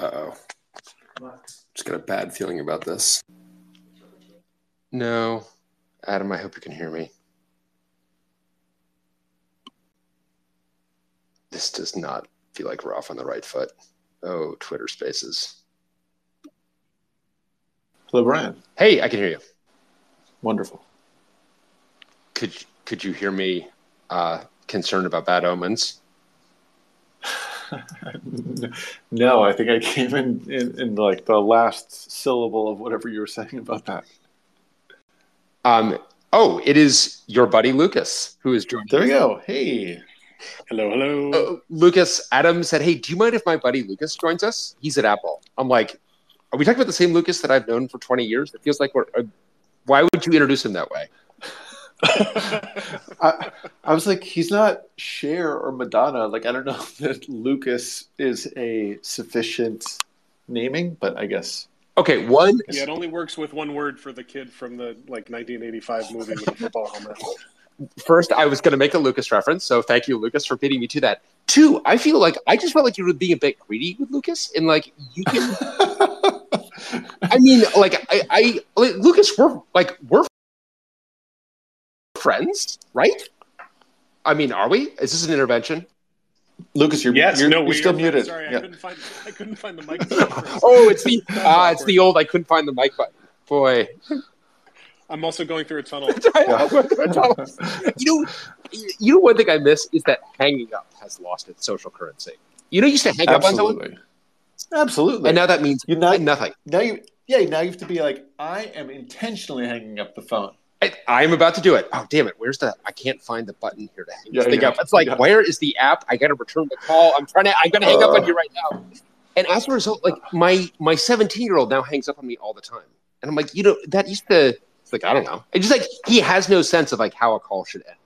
Uh oh. Just got a bad feeling about this. No. Adam, I hope you can hear me. This does not feel like we're off on the right foot. Oh, Twitter spaces. Hello, Bryan. Hey, I can hear you. Wonderful. Could could you hear me uh, concerned about bad omens? no, I think I came in, in, in like the last syllable of whatever you were saying about that. Um. Oh, it is your buddy Lucas who is joining. There we go. Hey. Hello, hello. Uh, Lucas, Adam said, "Hey, do you mind if my buddy Lucas joins us? He's at Apple." I'm like, "Are we talking about the same Lucas that I've known for 20 years? It feels like we're. Uh, why would you introduce him that way?" I, I was like, he's not Cher or Madonna. Like, I don't know that Lucas is a sufficient naming, but I guess. Okay, one. Yeah, it only works with one word for the kid from the like 1985 movie with the football helmet. First, I was going to make a Lucas reference, so thank you, Lucas, for beating me to that. Two, I feel like I just felt like you were being a bit greedy with Lucas, and like you can. I mean, like I, I like, Lucas, we're like we're friends, right? I mean, are we? Is this an intervention? Lucas, you're Yes, you're, no, you're we still muted. Sorry, I couldn't find I couldn't find the mic. oh, it's the That's ah, it's the old. I couldn't find the mic button. Boy, I'm also going through a tunnel. you know, you know, one thing I miss is that hanging up has lost its social currency. You know, you used to hang up on someone, Absolutely. Absolutely. and now that means You're not- nothing. now you yeah now you have to be like I am intentionally hanging up the phone. I, I'm about to do it. Oh, damn it! Where's the? I can't find the button here to hang Yeah, this thing yeah, up. It's like, yeah. where is the app? I got to return the call. I'm trying to. I'm going to hang up on you right now. And as a result, like my my 17 year old now hangs up on me all the time, and I'm like, you know, that used to. It's like I don't know. It's just like he has no sense of like how a call should end.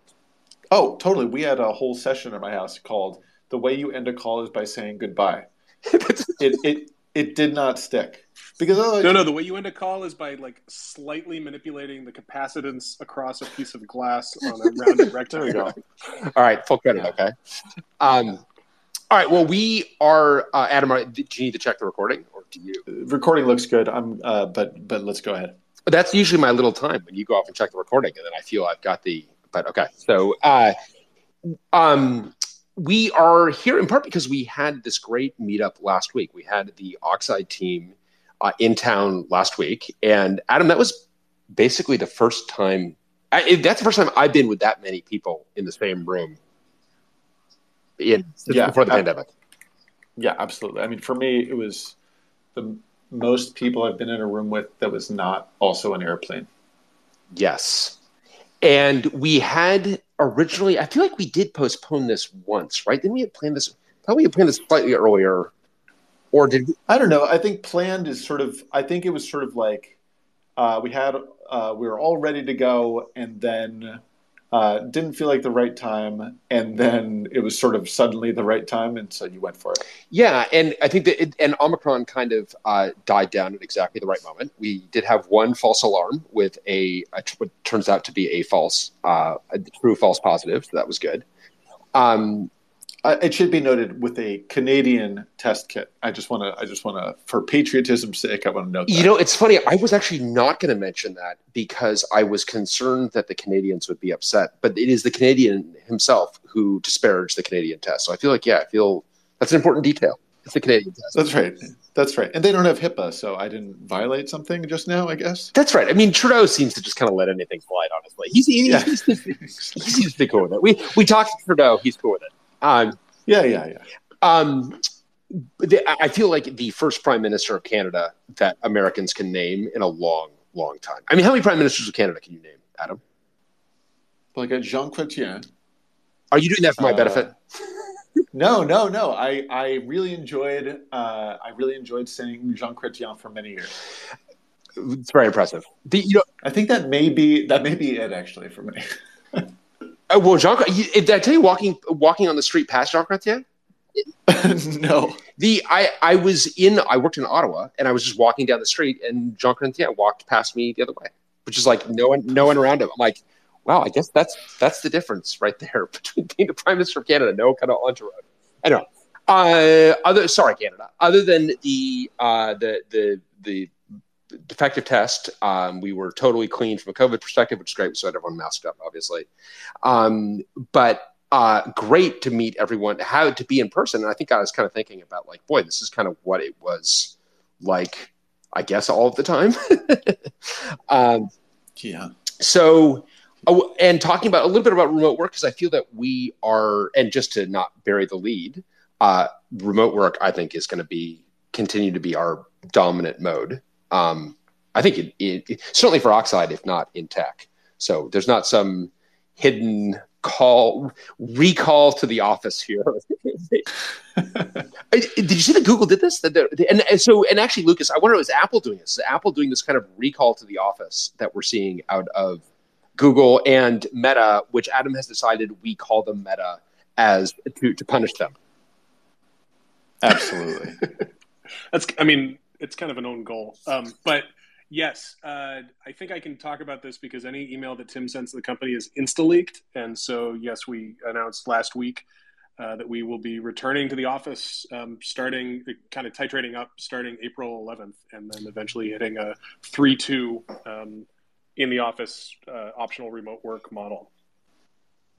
Oh, totally. We had a whole session at my house called "The way you end a call is by saying goodbye." It it it did not stick because otherwise No, no. The way you end a call is by like slightly manipulating the capacitance across a piece of glass on a rounded there rectangle. we go. all right, full credit. Okay. Um. All right. Well, we are uh, Adam. are- Do you need to check the recording, or do you? Recording looks good. I'm uh, but but let's go ahead. That's usually my little time when you go off and check the recording, and then I feel I've got the. But okay, so uh, um, we are here in part because we had this great meetup last week. We had the Oxide team uh, in town last week, and Adam, that was basically the first time. I, that's the first time I've been with that many people in the same room. In, Yeah, before the I- pandemic. Yeah, absolutely. I mean, for me, it was the most people I've been in a room with that was not also an airplane. Yes. And we had originally, I feel like we did postpone this once, right? Didn't we planned this? Thought we planned this slightly earlier. Or did we? I don't know. I think planned is sort of. I think it was sort of like uh, we had uh, we were all ready to go, and then uh, didn't feel like the right time, and then it was sort of suddenly the right time, and so you went for it. Yeah. And I think that, it, and Omicron kind of uh, died down at exactly the right moment. We did have one false alarm with a, a what turns out to be a false, uh, a true false positive. So that was good. Um, Uh, it should be noted with a Canadian test kit. I just want to. I just want to, for patriotism's sake, I want to note. That. You know, it's funny. I was actually not going to mention that because I was concerned that the Canadians would be upset. But it is the Canadian himself who disparaged the Canadian test. So I feel like, yeah, I feel that's an important detail. It's the Canadian test. That's right. That's right. And they don't have HIPAA, so I didn't violate something just now. I guess. That's right. I mean, Trudeau seems to just kind of let anything slide. Honestly, he's he's, Yeah. he's, he's, he seems to be cool with it. We we talked to Trudeau. He's cool with it. Um, Yeah, yeah, yeah. um, I feel like the first prime minister of Canada that Americans can name in a long, long time. I mean, how many prime ministers of Canada can you name, Adam? Like a Jean Chrétien. Are you doing that for my Uh, benefit? No, no, no. I, I really enjoyed. Uh, I really enjoyed saying Jean Chrétien for many years. It's very impressive. The, you know, I think that may be that may be it actually for me. uh, well, Jean, you- did I tell you walking walking on the street past Jean Chrétien? no. The I I was in I worked in Ottawa and I was just walking down the street and Jean Chrétien walked past me the other way, which is like no one no one around him. I'm like, wow, I guess that's that's the difference right there between being the prime minister of Canada, no kind of entourage. I know. Uh, other sorry, Canada. Other than the uh, the the the defective test, um, we were totally clean from a COVID perspective, which is great. So everyone masked up, obviously. Um, but uh, great to meet everyone. How to be in person, and I think I was kind of thinking about like, boy, this is kind of what it was like. I guess all of the time. um, Yeah. so oh, and talking about a little bit about remote work because i feel that we are and just to not bury the lead uh, remote work i think is going to be continue to be our dominant mode um, i think it, it, it- certainly for oxide if not in tech so there's not some hidden call recall to the office here Did you see that Google did this? That and, and so, and actually, Lucas, I wonder is Apple doing this? Is Apple doing this kind of recall to the office that we're seeing out of Google and Meta, which Adam has decided we call them Meta as to, to punish them. Absolutely. That's, I mean, it's kind of an own goal. Um, but yes, uh, I think I can talk about this because any email that Tim sends to the company is insta leaked. And so, yes, we announced last week uh, that we will be returning to the office um, starting, kind of titrating up starting April 11th, and then eventually hitting a 3 2 um, in the office uh, optional remote work model.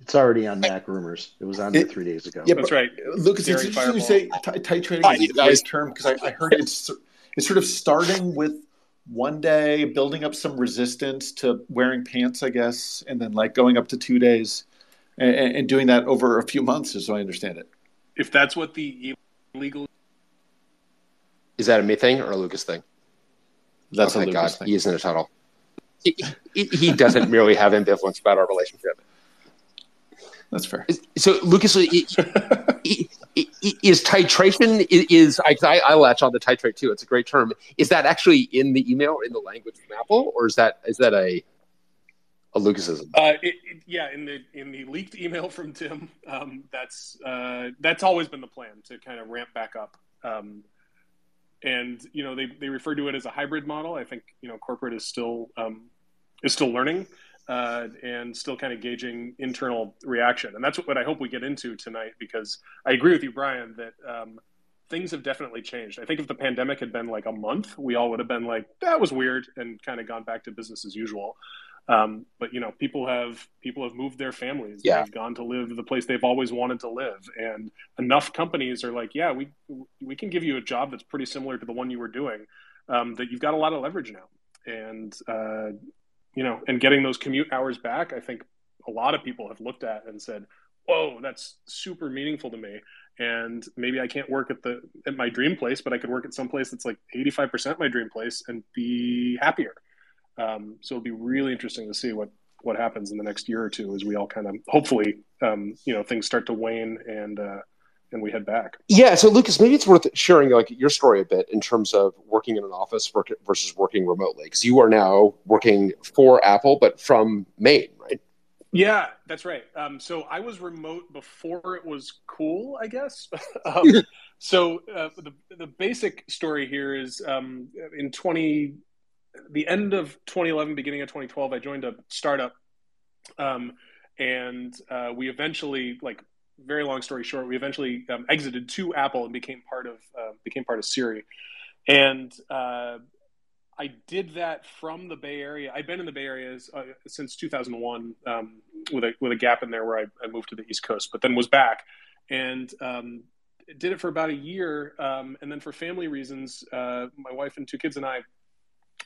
It's already on Mac Rumors. It was on there It- three days ago. Yeah, That's right. Lucas, it's Dairy interesting you say ti- titrating I is knew a great term because I, I heard it's it's sort of starting with one day, building up some resistance to wearing pants, I guess, and then like going up to two days, and, and doing that over a few months, as I understand it. If that's what the illegal Is that a me thing or a Lucas thing? That's oh, a thank Lucas God, thing. he is in a tunnel. He, he, he doesn't merely have ambivalence about our relationship. That's fair. So, Lucas, i- is titration is I, I latch on to titrate too. It's a great term. Is that actually in the email in the language from Apple, or is that is that a a Lucasism? Uh, it, it, yeah, in the in the leaked email from Tim, um, that's uh, that's always been the plan to kind of ramp back up. Um, and you know they, they refer to it as a hybrid model. I think you know corporate is still um, is still learning uh, and still kind of gauging internal reaction, and that's what, what I hope we get into tonight. Because I agree with you, Bryan, that um, things have definitely changed. I think if the pandemic had been like a month, we all would have been like that was weird and kind of gone back to business as usual. Um, but you know, people have people have moved their families. Yeah. They've gone to live the place they've always wanted to live, and enough companies are like, yeah, we we can give you a job that's pretty similar to the one you were doing. Um, that you've got a lot of leverage now, and uh, you know, and getting those commute hours back. I think a lot of people have looked at and said, "Whoa, that's super meaningful to me." And maybe I can't work at the at my dream place, but I could work at some place that's like eighty five percent my dream place and be happier. Um, so it'll be really interesting to see what what happens in the next year or two as we all kind of hopefully um, you know things start to wane and uh, and we head back. Yeah. So, Lucas, maybe it's worth sharing like your story a bit in terms of working in an office work, versus working remotely, because you are now working for Apple, but from Maine, right? Yeah, that's right. Um, so I was remote before it was cool, I guess. um, so uh, the the basic story here is um, in twenty the end of 2011, beginning of 2012, I joined a startup, um, and uh, we eventually, like, very long story short, we eventually um, exited to Apple and became part of uh, became part of Siri, and uh, I did that from the Bay Area. I've been in the Bay Area uh, since 2001, um, with a with a gap in there where I, I, moved to the East Coast, but then was back and um, did it for about a year, um, and then for family reasons, uh, my wife and two kids and I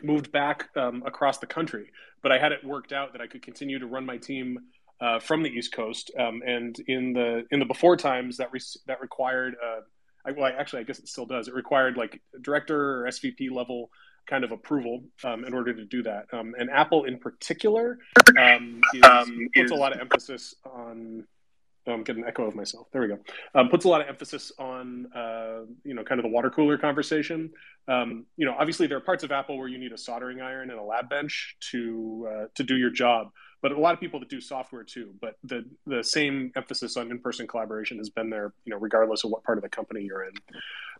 moved back um, across the country. But I had it worked out that I could continue to run my team uh, from the East Coast, um, and in the in the before times that re- that required. Uh, I, well, actually, I guess it still does. It required like director or SVP level kind of approval um, in order to do that. Um, and Apple, in particular, um, is, puts a lot of emphasis on. Oh, I'm getting an echo of myself. There we go. Um, puts a lot of emphasis on uh, you know kind of the water cooler conversation. Um, you know, obviously there are parts of Apple where you need a soldering iron and a lab bench to uh, to do your job, but a lot of people that do software too. But the the same emphasis on in person collaboration has been there, you know, regardless of what part of the company you're in.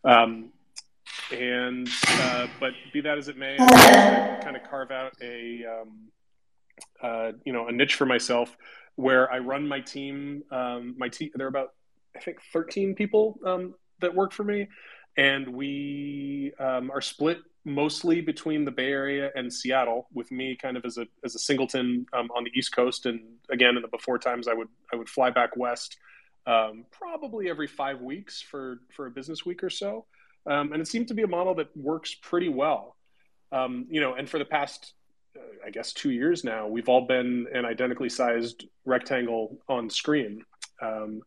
Um, and uh, but be that as it may, kind of carve out a um, uh, you know a niche for myself where I run my team. Um, my team, there are about I think 13 people um, that work for me, and we um, are split mostly between the Bay Area and Seattle, with me kind of as a as a singleton um, on the East Coast, and again in the before times I would I would fly back west um, probably every five weeks for for a business week or so, um, and it seemed to be a model that works pretty well. Um, you know, and for the past uh, I guess two years now, we've all been an identically sized rectangle on screen. Um,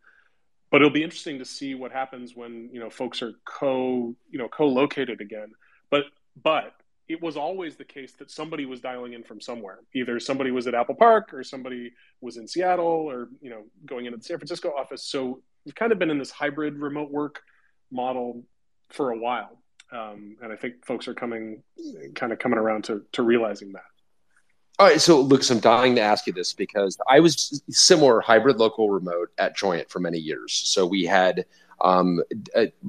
but it'll be interesting to see what happens when you know folks are co you know co-located again. But but it was always the case that somebody was dialing in from somewhere. Either somebody was at Apple Park or somebody was in Seattle or you know going into the San Francisco office. So we've kind of been in this hybrid remote work model for a while, um, and I think folks are coming kind of coming around to to realizing that. All right, so Lucas, I'm dying to ask you this because I was similar hybrid local remote at Joyent for many years. So we had um,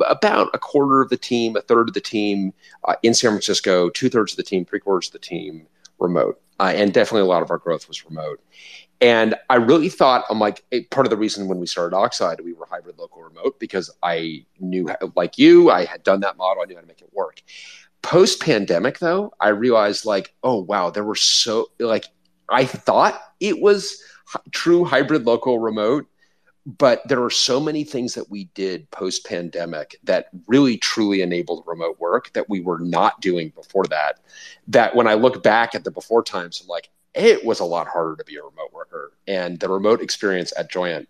about a quarter of the team, a third of the team uh, in San Francisco, two thirds of the team, three quarters of the team remote. Uh, and definitely a lot of our growth was remote. And I really thought, I'm like, part of the reason when we started Oxide, we were hybrid local remote because I knew, like you, I had done that model, I knew how to make it work. Post pandemic, though, I realized, like, oh, wow, there were so, like, I thought it was true hybrid local remote but there are so many things that we did post pandemic that really truly enabled remote work that we were not doing before that that when i look back at the before times i'm like it was a lot harder to be a remote worker. And the remote experience at joyent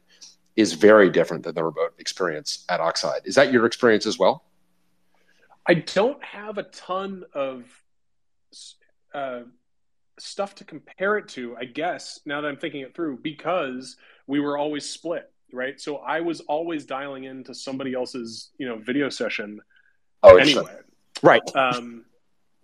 is very different than the remote experience at oxide. Is that your experience as well? I don't have a ton of uh, stuff to compare it to i guess now that i'm thinking it through because we were always split right? So I was always dialing into somebody else's, you know, video session oh, anyway. Right. Um,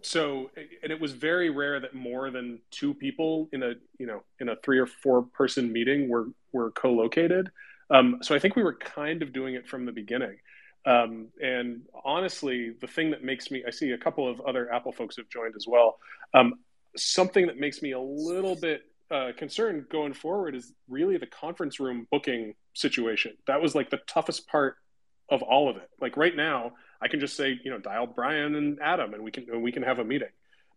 so and it was very rare that more than two people in a you know in a three or four person meeting were were co-located um, so i think we were kind of doing it from the beginning um, and honestly the thing that makes me i see a couple of other apple folks have joined as well um, something that makes me a little bit uh, concern going forward is really the conference room booking situation. That was like the toughest part of all of it. Like right now, I can just say, you know, dial Bryan and Adam, and we can we can have a meeting.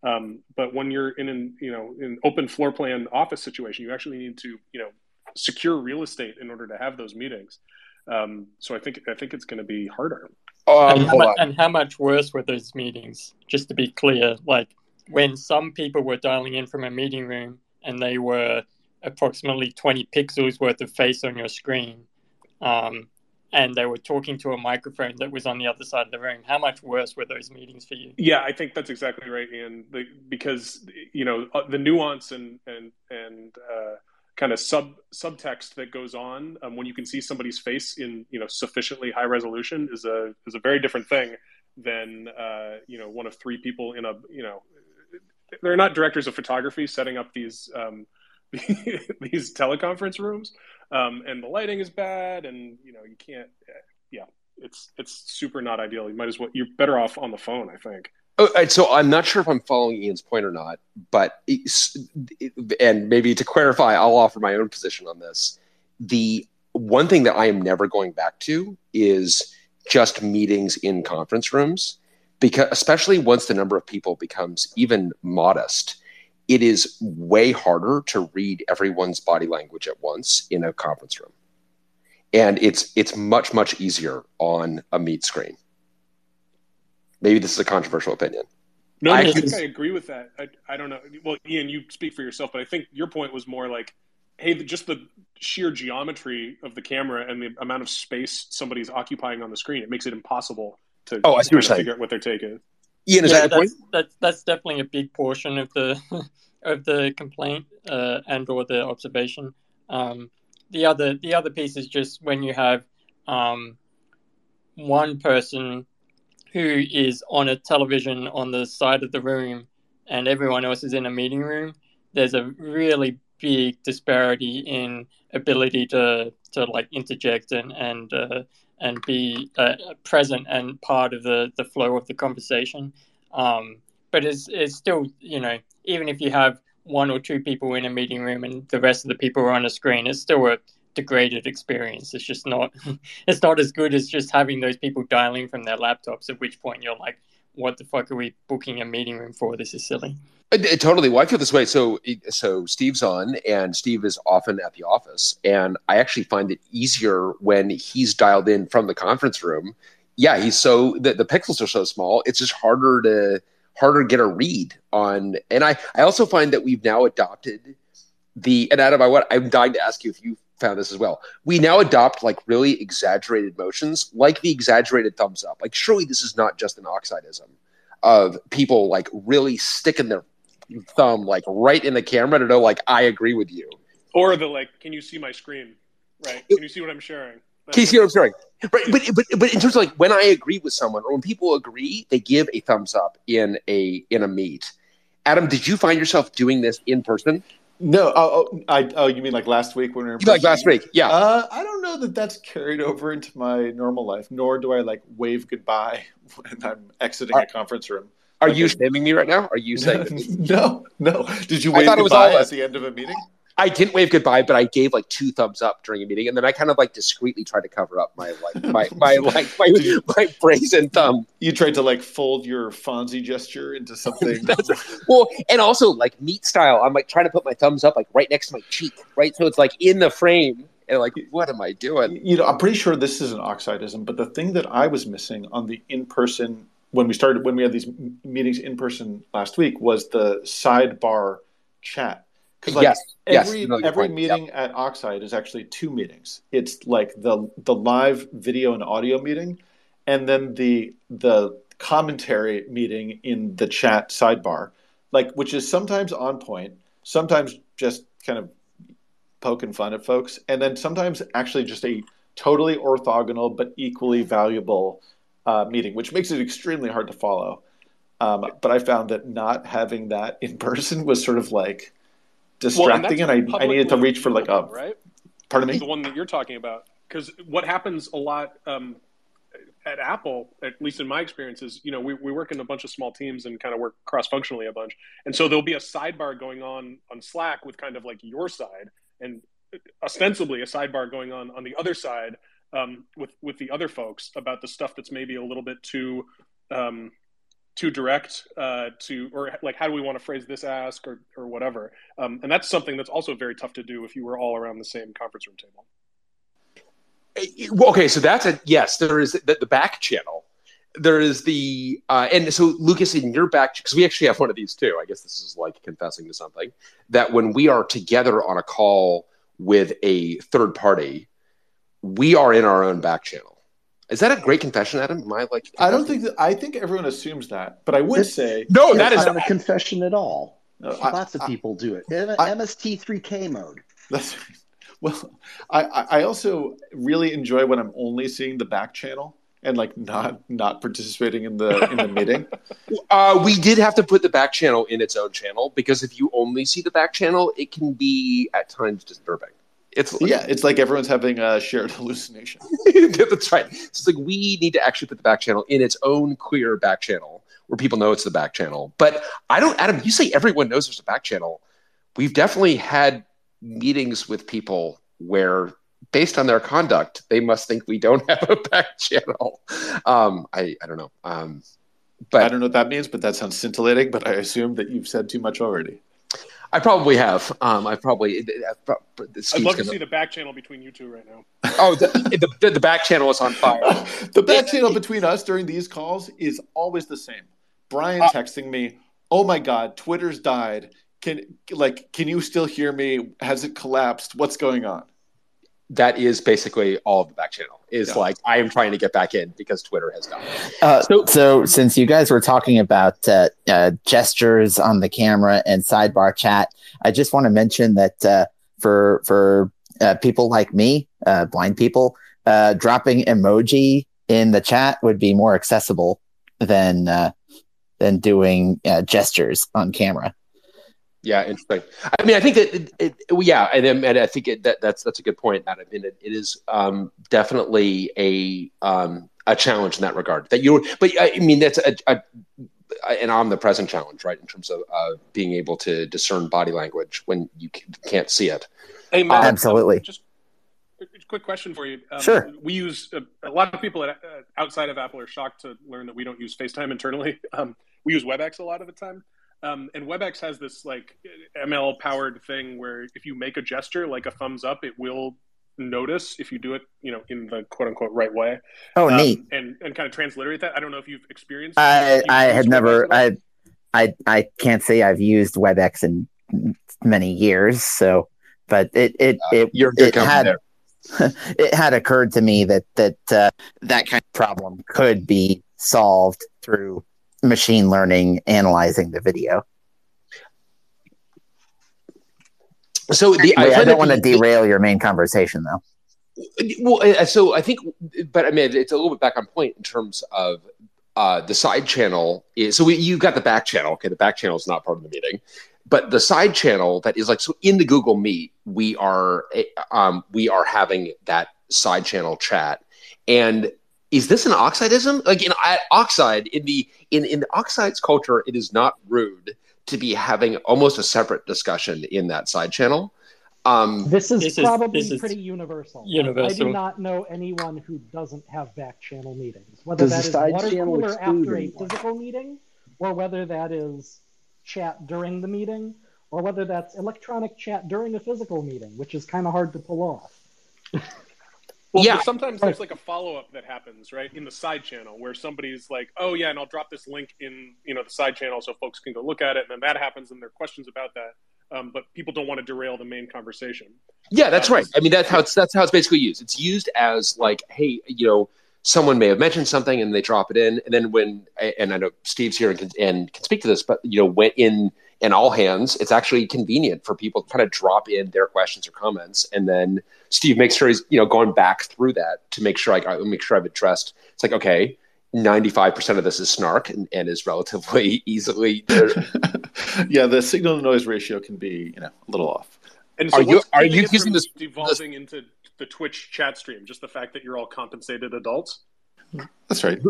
Um, but when you're in an you know an open floor plan office situation, you actually need to you know secure real estate in order to have those meetings. Um, so I think I think it's going to be harder. Um, and, how much, and how much worse were those meetings? Just to be clear, like when some people were dialing in from a meeting room and they were approximately 20 pixels worth of face on your screen. Um, and they were talking to a microphone that was on the other side of the room. How much worse were those meetings for you? Yeah, I think that's exactly right, Ian. The, because you know uh, the nuance and and and uh, kind of sub subtext that goes on um, when you can see somebody's face in you know sufficiently high resolution is a is a very different thing than uh, you know one of three people in a you know they're not directors of photography setting up these um, these teleconference rooms, um, and the lighting is bad, and you know you can't. Yeah, it's it's super not ideal. You might as well. You're better off on the phone, I think. Oh, so I'm not sure if I'm following Ian's point or not, but and maybe to clarify, I'll offer my own position on this. The one thing that I am never going back to is just meetings in conference rooms because especially once the number of people becomes even modest it is way harder to read everyone's body language at once in a conference room and it's it's much much easier on a meet screen maybe this is a controversial opinion no, I, think I agree with that. I, I don't know. Well, Ian, you speak for yourself, but I think your point was more like, hey, just the sheer geometry of the camera and the amount of space somebody's occupying on the screen, it makes it impossible to oh, I see what you're saying. figure out what they're taking. Ian, is yeah, that that's, that's, that's definitely a big portion of the of the complaint uh, and or the observation. Um, the other the other piece is just when you have um, one person who is on a television on the side of the room and everyone else is in a meeting room. There's a really big disparity in ability to to like interject and and uh, and be uh, present and part of the, the flow of the conversation. Um, but it's, it's still, you know, even if you have one or two people in a meeting room and the rest of the people are on a screen, it's still a degraded experience. It's just not it's not as good as just having those people dialing from their laptops. At which point you're like, what the fuck are we booking a meeting room for? This is silly. Uh, uh, Totally. Well, I feel this way. So, so Steve's on, and Steve is often at the office, and I actually find it easier when he's dialed in from the conference room. Yeah, he's so the, the pixels are so small. It's just harder to harder to get a read on. And I I also find that we've now adopted the and Adam, I want I'm dying to ask you if you found this as well. We now adopt like really exaggerated motions, like the exaggerated thumbs up. Like surely this is not just an oxidism of people like really sticking their thumb like right in the camera to know like I agree with you. Or the like, can you see my screen? Right? Can you see what I'm sharing? Can you see what I'm sharing? Right, but, but but in terms of like when I agree with someone or when people agree, they give a thumbs up in a in a meet. Adam, did you find yourself doing this in person? No, oh, oh, I, oh, you mean like last week when we were like last week? Yeah. Uh, I don't know that that's carried over into my normal life, nor do I like wave goodbye when I'm exiting a conference room. Are okay. you shaming me right now? Are you saying no, no. Did you wave goodbye all at the end of a meeting? I didn't wave goodbye, but I gave like two thumbs up during a meeting, and then I kind of like discreetly tried to cover up my like my my like my, you- my brazen thumb. You tried to like fold your Fonzie gesture into something. Well, and also like Meet style, I'm like trying to put my thumbs up like right next to my cheek, right? So it's like in the frame, and like, what am I doing? you know, I'm pretty sure this is an oxidism, but the thing that I was missing on the in-person when we started when we had these meetings in person last week was the sidebar chat. Because like Yes, yes, every no, every point, meeting at Oxide is actually two meetings. It's like the the live video and audio meeting, and then the the commentary meeting in the chat sidebar, like which is sometimes on point, sometimes just kind of poking fun at folks, and then sometimes actually just a totally orthogonal but equally valuable uh, meeting, which makes it extremely hard to follow. Um, but I found that not having that in person was sort of like distracting, and, I, I needed to reach for like a. right. Pardon me. the one that you're talking about. Because what happens a lot um, at Apple, at least in my experience, is you know we, we work in a bunch of small teams and kind of work cross functionally a bunch, and so there'll be a sidebar going on on Slack with kind of like your side, and ostensibly a sidebar going on on the other side um, with with the other folks about the stuff that's maybe a little bit too. Um, too direct uh, to or like how do we want to phrase this ask or, or whatever um, and that's something that's also very tough to do if you were all around the same conference room table okay, so that's a yes. There is the, the back channel. There is the uh, and so Lucas in your back because we actually have one of these too. I guess this is like confessing to something that when we are together on a call with a third party, we are in our own back channel. Is that a great confession, Adam? Am I like? I don't think that. I think everyone assumes that, but I would It's- say No, that It's not a confession at all. No, I- Lots of I- people do it. MST3K mode. That's well. I I I also really enjoy when I'm only seeing the back channel and like not not participating in the in the meeting. Uh, we did have to put the back channel in its own channel because if you only see the back channel, it can be at times disturbing. It's Yeah, it's like everyone's having a shared hallucination. That's right. So it's like we need to actually put the back channel in its own queer back channel where people know it's the back channel. But I don't, Adam, you say everyone knows there's a back channel. We've definitely had meetings with people where, based on their conduct, they must think we don't have a back channel. Um, I, I don't know. Um, but I don't know what that means, but that sounds scintillating. But I assume that you've said too much already. I probably have. Um, I probably. i'd Steve's love to gonna- see the back channel between you two right now Oh, the, the, the back channel is on fire. the back channel between us during these calls is always the same. Bryan Uh, texting me, "Oh my God, Twitter's died. Can like, can you still hear me? Has it collapsed? What's going on?" That is basically all of the back channel. Is Yeah. like I am trying to get back in because Twitter has died. Uh, So- so, since you guys were talking about uh, uh, gestures on the camera and sidebar chat, I just want to mention that uh, for for uh, people like me, uh, blind people, uh, dropping emoji in the chat would be more accessible than uh, than doing uh, gestures on camera. Yeah, interesting. I mean, I think that it, it, well, yeah, and, and I think it, that that's that's a good point. That I mean, it, it is um, definitely a um, a challenge in that regard. That you, but I mean, that's a, a an omnipresent challenge, right? In terms of uh, being able to discern body language when you can't see it. hey Matt, Absolutely. um, just quick question for you. Um, Sure. We use uh, a lot of people at, uh, outside of Apple are shocked to learn that we don't use FaceTime internally. Um, we use WebEx a lot of the time. Um, and WebEx has this like ML powered thing where if you make a gesture like a thumbs up, it will notice if you do it, you know, in the quote unquote right way. Oh, Um, neat. And and kind of transliterate that. I don't know if you've experienced. I you've I had never? I I I can't say I've used WebEx in many years. So, but it it it You're a good it had there. it had occurred to me that that uh, that kind of problem could be solved through machine learning analyzing the video. So the I find don't want to derail your main conversation though. Well, uh, so I think, but I mean, it's a little bit back on point in terms of uh, the side channel. Is so we, you've got the back channel. Okay, the back channel is not part of the meeting, but the side channel that is like so in the Google Meet, we are eh, um, we are having that side channel chat. And is this an oxidism? Like in I- oxide in the in in the oxides culture, it is not rude to be having almost a separate discussion in that side channel. Um, This is This is- probably this is pretty universal. I do not know anyone who doesn't have back channel meetings, whether Does that the is side water cooler after a physical meeting, or whether that is chat during the meeting, or whether that's electronic chat during a physical meeting, which is kind of hard to pull off. Well, Yeah. sometimes there's like a follow up that happens, right, in the side channel where somebody's like, "Oh yeah," and I'll drop this link in, you know, the side channel so folks can go look at it, and then that happens, and there are questions about that. Um, but people don't want to derail the main conversation. Yeah, that's Um, right. I mean, that's how it's that's how it's basically used. It's used as like, hey, you know, someone may have mentioned something and they drop it in, and then when and I know Steve's here and can, and can speak to this, but you know, when in in all hands, it's actually convenient for people to kind of drop in their questions or comments, and then Steve makes sure he's you know going back through that to make sure I, I make sure I've addressed. It's like okay. 95% of this is snark and, and is relatively easily yeah, the signal to noise ratio can be, you know, a little off. And so Are you- are you it using this- devolving into the Twitch chat stream? Just the fact that you're all compensated adults. That's right.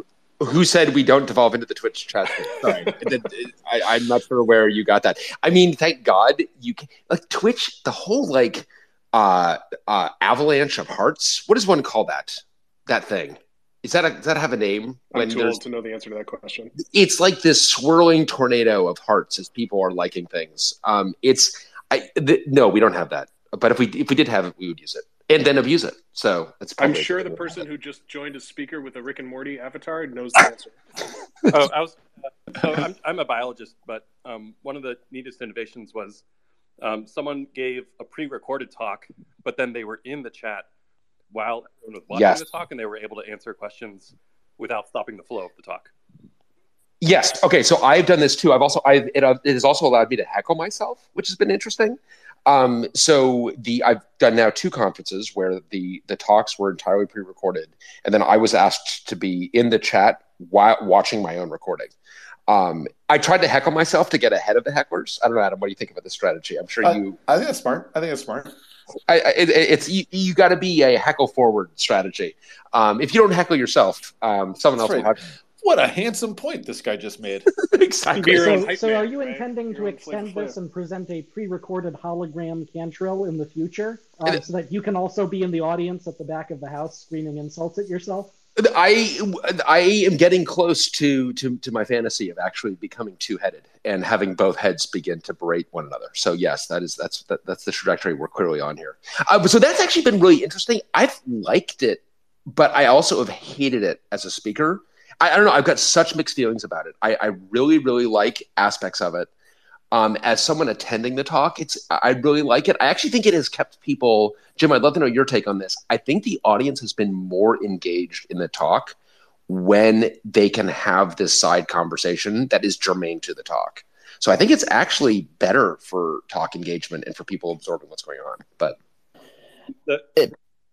Who said we don't devolve into the Twitch chat? Sorry, I, I'm not sure where you got that. I mean, thank God you can, like Twitch. The whole like uh, uh, avalanche of hearts. What does one call that? That thing. Is that a, does that have a name? I'm too old to know the answer to that question. it's like this swirling tornado of hearts as people are liking things. Um, it's I th- no, we don't have that. But if we if we did have it, we would use it and then abuse it. So it's I'm sure the person who just joined as speaker with a Rick and Morty avatar knows the answer. oh, I was. Uh, so I'm, I'm a biologist, but um, one of the neatest innovations was um, someone gave a pre-recorded talk, but then they were in the chat while everyone was watching Yes. the talk, and they were able to answer questions without stopping the flow of the talk. Yes. Okay. So I've done this too. I've also I've it, uh, it has also allowed me to heckle myself, which has been interesting. Um, so the I've done now two conferences where the the talks were entirely pre-recorded, and then I was asked to be in the chat while watching my own recording. Um, I tried to heckle myself to get ahead of the hecklers. I don't know, Adam. What do you think about this strategy? I'm sure you. I think that's smart. I think that's smart. I, I, it, it's you, you got to be a heckle forward strategy. Um, if you don't heckle yourself, um, someone else That's will right. Have. What a handsome point this guy just made. exactly. So, so man, are you right? intending Your to extend this Flav. and present a pre-recorded hologram Cantrill in the future, um, so that you can also be in the audience at the back of the house screaming insults at yourself? I I am getting close to, to to my fantasy of actually becoming two headed and having both heads begin to berate one another. So yes, that is that's that, that's the trajectory we're clearly on here. Uh, so that's actually been really interesting. I've liked it, but I also have hated it as a speaker. I, I don't know. I've got such mixed feelings about it. I, I really really like aspects of it. Um, as someone attending the talk, it's I really like it. I actually think it has kept people. Jim, I'd love to know your take on this. I think the audience has been more engaged in the talk when they can have this side conversation that is germane to the talk. So I think it's actually better for talk engagement and for people absorbing what's going on. But The,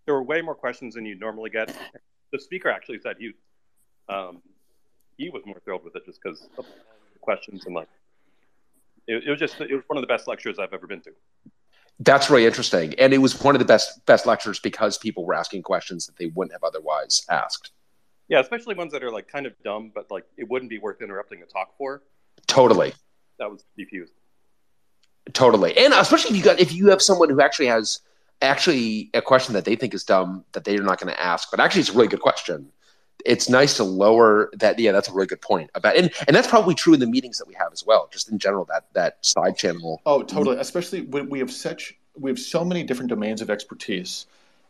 there were way more questions than you normally get. The speaker actually said he um, he was more thrilled with it just because of the questions and like it, it was just it was one of the best lectures I've ever been to. that's really interesting, and it was one of the best best lectures because people were asking questions that they wouldn't have otherwise asked. Yeah, especially ones that are like kind of dumb, but like it wouldn't be worth interrupting a talk for. Totally. That was diffused. Totally, and especially if you got if you have someone who actually has actually a question that they think is dumb that they're not going to ask, but actually it's a really good question. It's nice to lower that. Yeah, that's a really good point about, and and that's probably true in the meetings that we have as well. Just in general, that that side channel. Oh, totally. Especially when we have such we have so many different domains of expertise,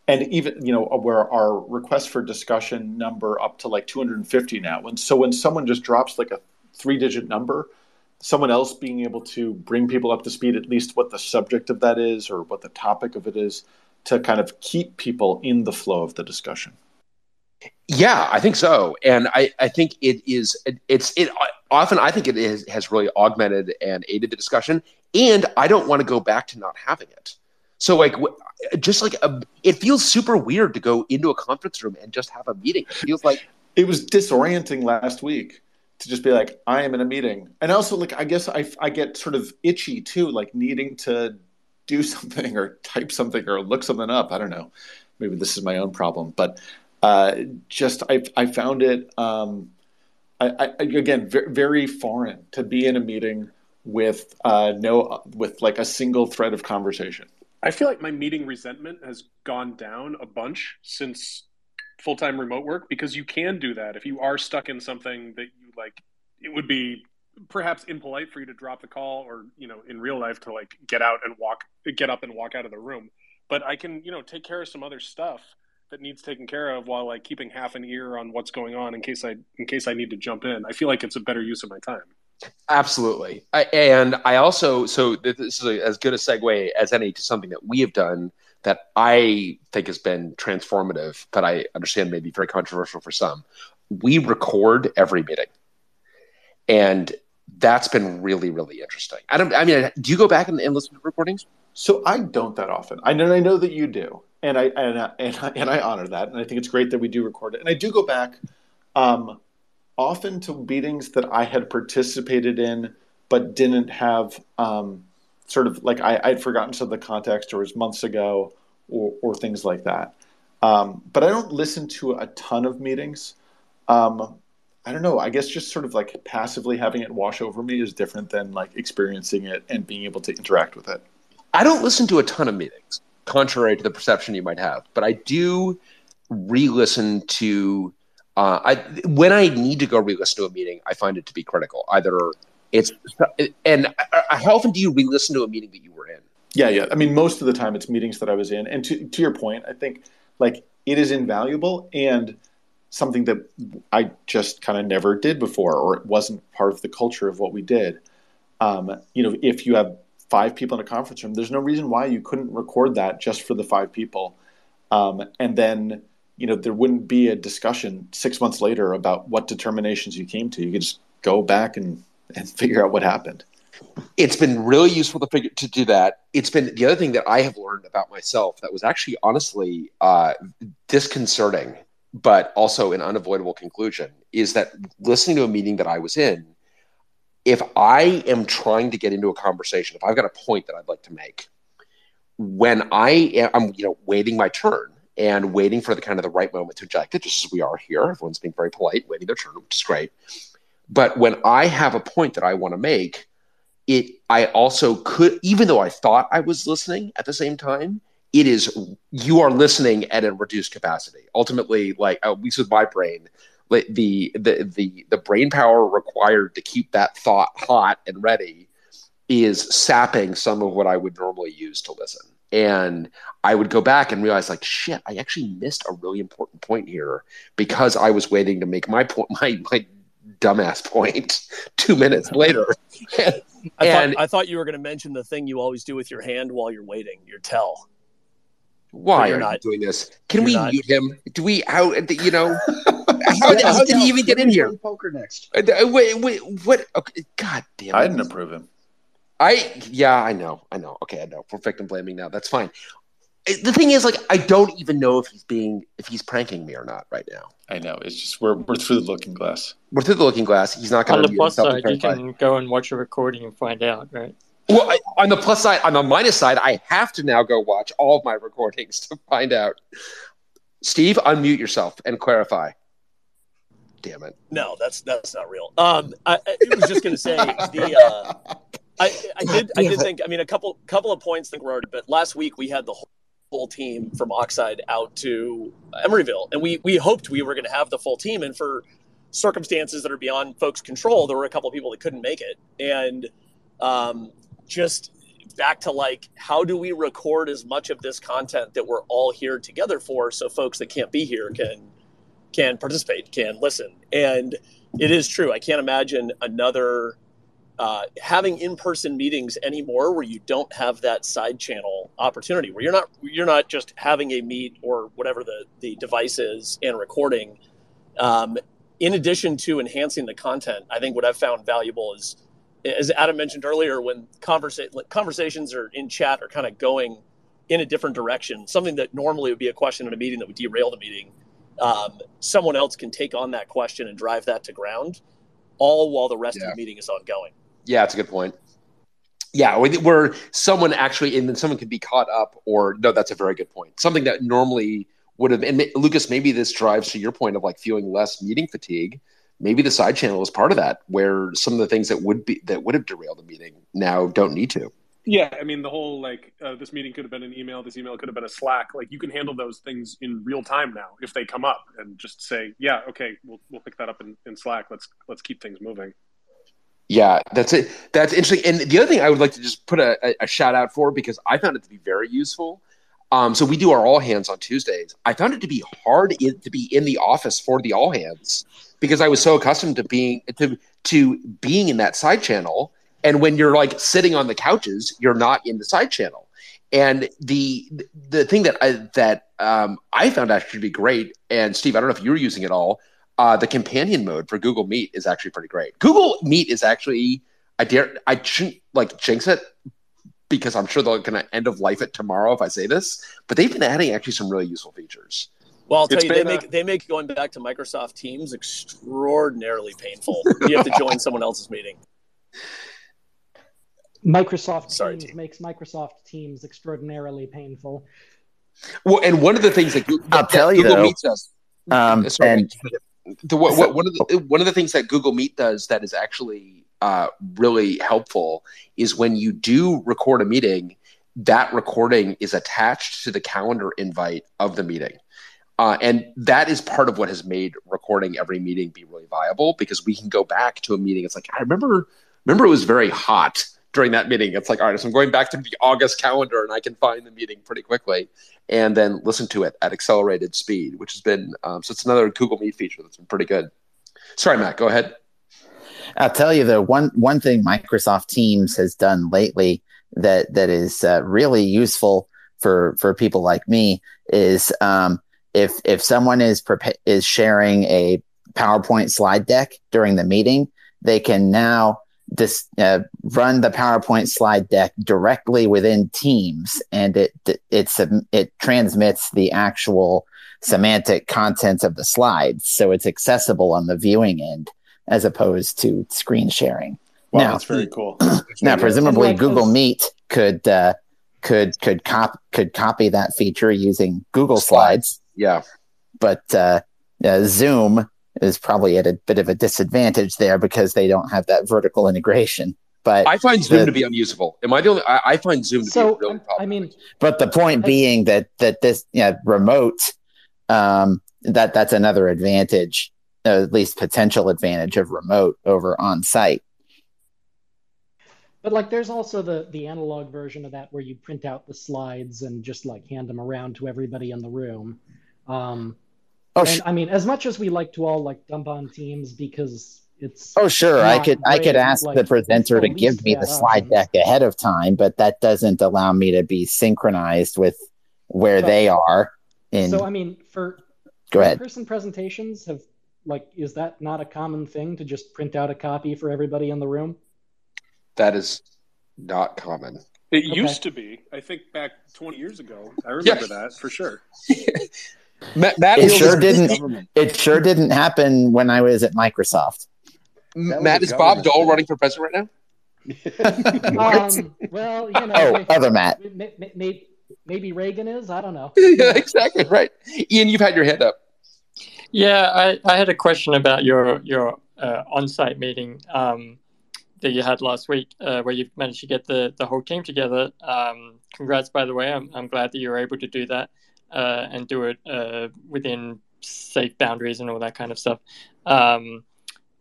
and even you know where our requests for discussion number up to like 250 now. And so when someone just drops like a three digit number, someone else being able to bring people up to speed at least what the subject of that is or what the topic of it is to kind of keep people in the flow of the discussion. Yeah, I think so, and I, I think it is it, it's it often I think it is, has really augmented and aided the discussion, and I don't want to go back to not having it. So like just like a, it feels super weird to go into a conference room and just have a meeting. It feels like it was disorienting last week to just be like I am in a meeting, and also like I guess I I get sort of itchy too, like needing to do something or type something or look something up. I don't know. Maybe this is my own problem, but uh, just I, I found it um, I, I, again very, foreign to be in a meeting with uh, no with like a single thread of conversation. I feel like my meeting resentment has gone down a bunch since full time remote work because you can do that if you are stuck in something that you like. It would be perhaps impolite for you to drop the call or you know in real life to like get out and walk get up and walk out of the room but i can you know take care of some other stuff that needs taken care of while like keeping half an ear on what's going on in case I in case I need to jump in. I feel like it's a better use of my time. Absolutely, I, and I also so this is a, as good a segue as any to something that we have done that I think has been transformative, but I understand maybe very controversial for some. We record every meeting, and that's been really really interesting. I don't. I mean, do you go back and, and listen to recordings? So I don't that often. I know I know that you do and I and and I, and I honor that, and I think it's great that we do record it. And I do go back um, often to meetings that I had participated in, but didn't have um, sort of like I, I'd forgotten some of the context, or it was months ago, or, or things like that. Um, but I don't listen to a ton of meetings. Um, I don't know. I guess just sort of like passively having it wash over me is different than like experiencing it and being able to interact with it. I don't listen to a ton of meetings contrary to the perception you might have. But I do re-listen to uh, I when I need to go re-listen to a meeting, I find it to be critical. Either it's and how often do you re-listen to a meeting that you were in? Yeah, yeah. I mean, most of the time it's meetings that I was in. And to to your point, I think like it is invaluable and something that I just kind of never did before, or it wasn't part of the culture of what we did. Um, you know, if you have five people in a conference room, there's no reason why you couldn't record that just for the five people. Um, and then, you know, there wouldn't be a discussion six months later about what determinations you came to. You could just go back and, and figure out what happened. It's been really useful to figure to do that. It's been the other thing that I have learned about myself that was actually honestly uh, disconcerting, but also an unavoidable conclusion is that listening to a meeting that I was in, if I am trying to get into a conversation, if I've got a point that I'd like to make, when I am, you know, waiting my turn and waiting for the kind of the right moment to inject it, just as we are here, everyone's being very polite, waiting their turn, which is great. But when I have a point that I want to make, it I also could, even though I thought I was listening at the same time, it is you are listening at a reduced capacity. Ultimately, like at least with my brain, the the the the brain power required to keep that thought hot and ready is sapping some of what I would normally use to listen. And I would go back and realize, like, shit, I actually missed a really important point here because I was waiting to make my point, my my dumbass point two minutes later. and, I, thought, I thought you were going to mention the thing you always do with your hand while you're waiting, your tell. Why are not, you doing this? Can we not. mute him? Do we out? you know? How, yeah, how did he even get in here? Poker next. Uh, wait, wait, what? Okay, God damn it! I didn't approve him. I yeah, I know, I know. Okay, I know. We're victim blaming now. That's fine. Uh, the thing is, like, I don't even know if he's being if he's pranking me or not right now. I know. It's just we're we're through the looking glass. We're through the looking glass. He's not going to. On the plus side, you can go and watch a recording and find out, right? Well, I, on the plus side, on the minus side, I have to now go watch all of my recordings to find out. Steve, unmute yourself and clarify damn it. No, that's that's not real. Um, I, I was just going to say the. Uh, I, I did I did think I mean a couple couple of points think were already but last week we had the whole full team from Oxide out to Emeryville, and we we hoped we were going to have the full team, and for circumstances that are beyond folks' control, there were a couple of people that couldn't make it, and um, just back to like how do we record as much of this content that we're all here together for, so folks that can't be here can can participate, can listen, and it is true. I can't imagine another uh, having in-person meetings anymore where you don't have that side channel opportunity where you're not you're not just having a meet or whatever the the device is and recording um, in addition to enhancing the content i think what i've found valuable is as adam mentioned earlier when conversa- conversations are in chat are kind of going in a different direction something that normally would be a question in a meeting that would derail the meeting um, someone else can take on that question and drive that to ground all while the rest yeah. of the meeting is ongoing yeah, it's a good point. Yeah, where someone actually, and then someone could be caught up, or no, that's a very good point. Something that normally would have, and Lucas, maybe this drives to your point of like feeling less meeting fatigue. Maybe the side channel is part of that, where some of the things that would be that would have derailed the meeting now don't need to. Yeah, I mean the whole like uh, this meeting could have been an email, this email could have been a Slack. Like you can handle those things in real time now if they come up, and just say, yeah, okay, we'll we'll pick that up in, in Slack. Let's let's keep things moving. Yeah, that's it. That's interesting. And the other thing I would like to just put a, a, shout out for because I found it to be very useful. Um, so we do our all hands on Tuesdays. I found it to be hard in, to be in the office for the all hands because I was so accustomed to being to to being in that side channel. And when you're like sitting on the couches, you're not in the side channel. And the the thing that I that um, I found actually to be great, and Steve, I don't know if you're using it all, uh, the companion mode for Google Meet is actually pretty great. Google Meet is actually I dare I shouldn't like jinx it because I'm sure they're going to end of life it tomorrow if I say this, but they've been adding actually some really useful features. Well, I'll tell it's you, they make a... they make going back to Microsoft Teams extraordinarily painful. you have to join someone else's meeting. Microsoft Sorry, Teams team. makes Microsoft Teams extraordinarily painful. Well, and one of the things that, I'll that tell you Google though, Meets does, um, sorry, and the, what, what, one of the one of the things that Google Meet does that is actually uh, really helpful is when you do record a meeting, that recording is attached to the calendar invite of the meeting. Uh, and that is part of what has made recording every meeting be really viable because we can go back to a meeting. It's like I remember, remember it was very hot during that meeting. It's like, all right, so I'm going back to the August calendar and I can find the meeting pretty quickly and then listen to it at accelerated speed, which has been um, so it's another Google Meet feature that's been pretty good. Sorry, Matt, go ahead. I'll tell you though one one thing Microsoft Teams has done lately that that is uh, really useful for for people like me is um, if if someone is prepa- is sharing a PowerPoint slide deck during the meeting, they can now this uh, run the PowerPoint slide deck directly within Teams, and it it it transmits the actual semantic contents of the slides, so it's accessible on the viewing end as opposed to screen sharing. Wow, now, that's very cool. now, presumably, Google Meet could uh, could could cop could copy that feature using Google Slides. Yeah, but uh, uh, Zoom is probably at a bit of a disadvantage there because they don't have that vertical integration. But I find Zoom the, to be unusable. Am I the only? I, I find Zoom to so, be really I mean, but the point I, being that that this yeah remote um, that that's another advantage, uh, at least potential advantage of remote over on site. But like, there's also the the analog version of that where you print out the slides and just like hand them around to everybody in the room. Um, Oh, and, I mean, as much as we like to all like dump on Teams because it's oh sure, I could great, I could ask like, the presenter to give me the slide options. deck ahead of time, but that doesn't allow me to be synchronized with where so, they are. In so I mean, for go ahead. Person presentations have like is that not a common thing to just print out a copy for everybody in the room? That is not common. It okay. used to be. I think back 20 years ago. I remember that for sure. Matt, Matt it sure didn't. It sure didn't happen when I was at Microsoft. Matt is Bob Dole running for president right now? um, well, you know. Oh, other Matt. Maybe, maybe Reagan is. I don't know. yeah, exactly right. Ian, you've had your hand up. Yeah, I, I had a question about your your uh, on-site meeting. Um, that you had last week, uh, where you managed to get the, the whole team together. Um, congrats, by the way. I'm, I'm glad that you were able to do that uh, and do it uh, within safe boundaries and all that kind of stuff. Um,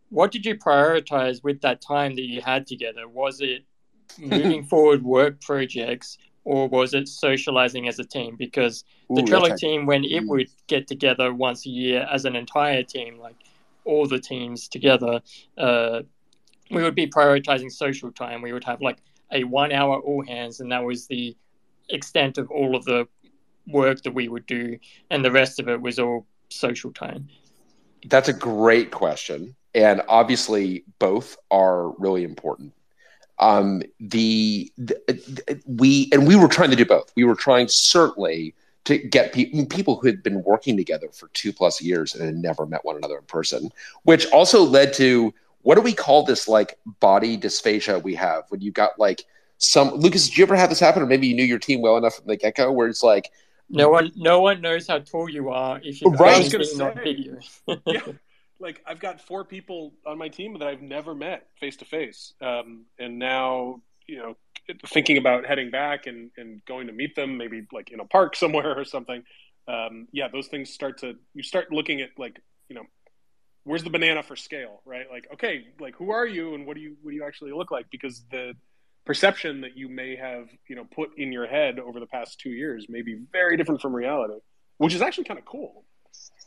what did you prioritize with that time that you had together? Was it moving forward work projects or was it socializing as a team? Because the Ooh, Trello team, when it would get together once a year as an entire team, like all the teams together, uh, we would be prioritizing social time. We would have like a one hour all hands, and that was the extent of all of the work that we would do, and the rest of it was all social time. That's a great question, and obviously both are really important. Um, the, the we and we were trying to do both. We were trying certainly to get pe- people who had been working together for two plus years and had never met one another in person, which also led to what do we call this like body dysphagia we have when you got like some Lucas, did you ever have this happen, or maybe you knew your team well enough from the get go where it's like no one no one knows how tall you are if you're right. on video. yeah. Like I've got four people on my team that I've never met face to face. And now, you know, thinking about heading back and, and going to meet them, maybe like in a park somewhere or something. Um, yeah, those things start to you start looking at like, you know, where's the banana for scale, right? Like, okay, like who are you and what do you what do you actually look like? Because the perception that you may have, you know, put in your head over the past two years may be very different from reality, which is actually kind of cool.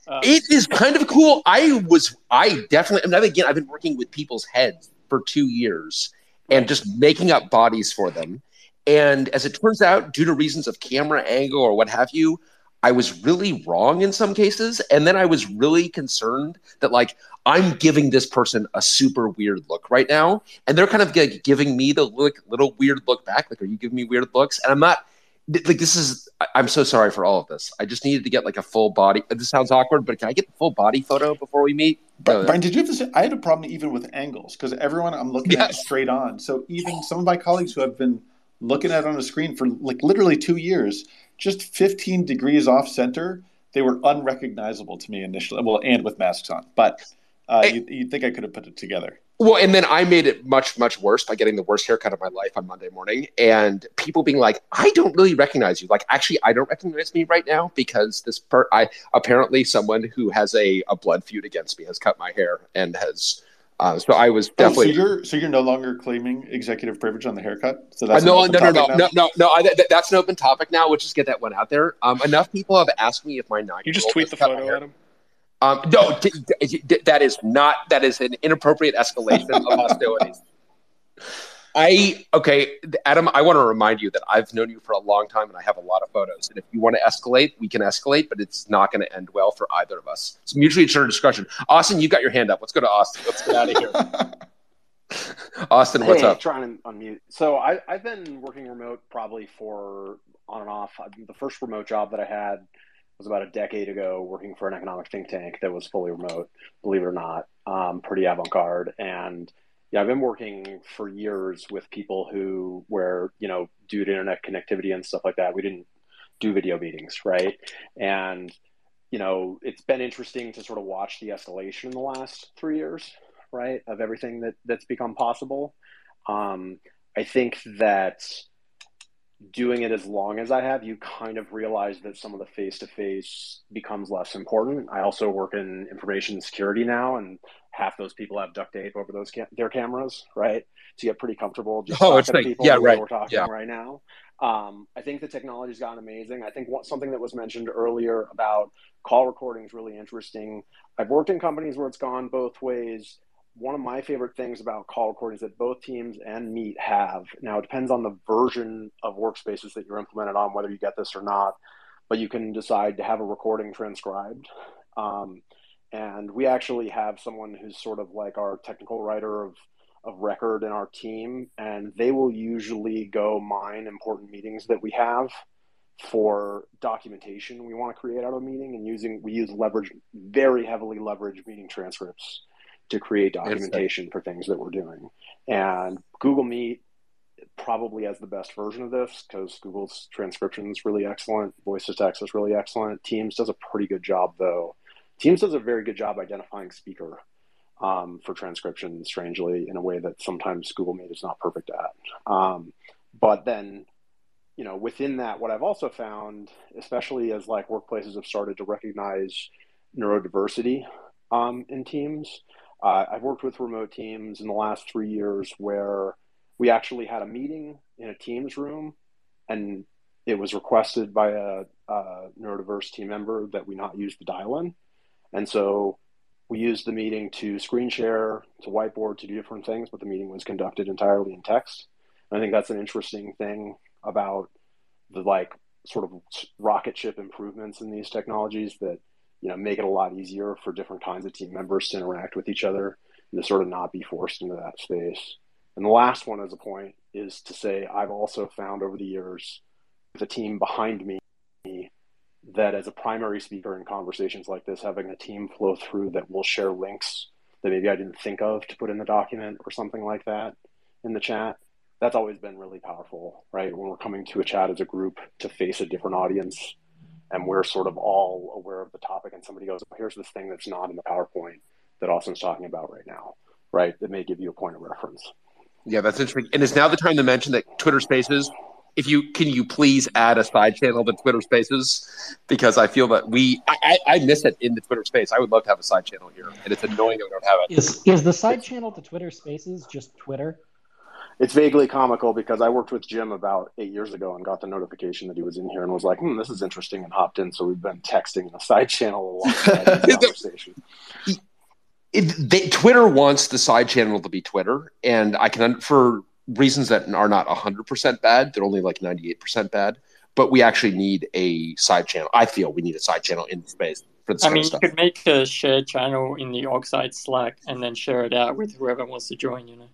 Um, it is kind of cool. I was, I definitely, and again, I've been working with people's heads for two years and just making up bodies for them. And as it turns out, due to reasons of camera angle or what have you, I was really wrong in some cases. And then I was really concerned that, like, I'm giving this person a super weird look right now. And they're kind of like, giving me the look, little weird look back. Like, are you giving me weird looks? And I'm not, like, this is, I'm so sorry for all of this. I just needed to get like a full body. Uh, this sounds awkward, but can I get the full body photo before we meet? Bryan, Bryan did you have this? I had a problem even with angles because everyone I'm looking yes. at straight on. So even some of my colleagues who have been looking at on a screen for like literally two years, just 15 degrees off center, they were unrecognizable to me initially. Well, and with masks on, but uh, you'd, you'd think I could have put it together. Well, and then I made it much, much worse by getting the worst haircut of my life on Monday morning, and people being like, "I don't really recognize you." Like, actually, I don't recognize me right now because this per I apparently someone who has a, a blood feud against me has cut my hair and has uh, so I was definitely. Oh, so you're so you're no longer claiming executive privilege on the haircut. So that's uh, no, no, no, no, no, no, no, I, th- that's an open topic now. We'll just get that one out there. Um, enough people have asked me if my nine. You just tweet the photo at him. Um, no, d- d- that is not. That is an inappropriate escalation of hostilities. I okay, Adam. I want to remind you that I've known you for a long time, and I have a lot of photos. And if you want to escalate, we can escalate, but it's not going to end well for either of us. It's mutually assured discussion. Austin, you got your hand up. Let's go to Austin. Let's get out of here. Austin, what's hey, up? Trying to unmute. So I, I've been working remote probably for on and off. The first remote job that I had was about a decade ago, working for an economic think tank that was fully remote. Believe it or not, um, pretty avant-garde and yeah, I've been working for years with people who, where, you know, due to internet connectivity and stuff like that, we didn't do video meetings, right? And, you know, it's been interesting to sort of watch the escalation in the last three years, right, of everything that that's become possible. Um, I think that doing it as long as I have, you kind of realize that some of the face to face becomes less important. I also work in information security now, and half those people have duct tape over those cam- their cameras, right? So you get pretty comfortable just oh, talking like, people yeah, right. we're talking yeah. right now. Um, I think the technology's gotten amazing. I think what, something that was mentioned earlier about call recording is really interesting. I've worked in companies where it's gone both ways. One of my favorite things about call recordings that both teams and Meet have now it depends on the version of workspaces that you're implemented on, whether you get this or not. But you can decide to have a recording transcribed. Um, and we actually have someone who's sort of like our technical writer of of record in our team and they will usually go mine important meetings that we have for documentation we want to create out of a meeting and using we use leverage very heavily leverage meeting transcripts to create documentation for things that we're doing. And google meet probably has the best version of this because google's transcription is really excellent voice to text is really excellent. Teams does a pretty good job though. Teams does a very good job identifying speaker um, for transcription, strangely, in a way that sometimes Google Meet is not perfect at. Um, but then, you know, within that, what I've also found, especially as like workplaces have started to recognize neurodiversity um, in teams, uh, I've worked with remote teams in the last three years where we actually had a meeting in a Teams room, and it was requested by a, a neurodiverse team member that we not use the dial-in, and so we used the meeting to screen share, to whiteboard, to do different things, but the meeting was conducted entirely in text. And I think that's an interesting thing about the like sort of rocket ship improvements in these technologies that you know make it a lot easier for different kinds of team members to interact with each other and to sort of not be forced into that space. And the last one as a point is to say I've also found over the years the team behind me that as a primary speaker in conversations like this, having a team flow through that will share links that maybe I didn't think of to put in the document or something like that in the chat. That's always been really powerful, right? When we're coming to a chat as a group to face a different audience and we're sort of all aware of the topic and somebody goes, here's this thing that's not in the PowerPoint that Austin's talking about right now, right? That may give you a point of reference. Yeah, that's interesting. And is now the time to mention that Twitter Spaces if you can you please add a side channel to Twitter Spaces because I feel that we I, I miss it in the Twitter space. I would love to have a side channel here, and it's annoying that we don't have it. Is is the side channel to Twitter Spaces just Twitter? It's vaguely comical because I worked with Jim about eight years ago and got the notification that he was in here and was like, "Hmm, this is interesting," and hopped in. So we've been texting in a side channel alongside the conversation. It, they, Twitter wants the side channel to be Twitter, and I can for reasons that are not 100% bad. They're only like 98% bad. But we actually need a side channel. I feel we need a side channel in the space for this I mean, you could make a shared channel in the Oxide Slack and then share it out with whoever wants to join, you know?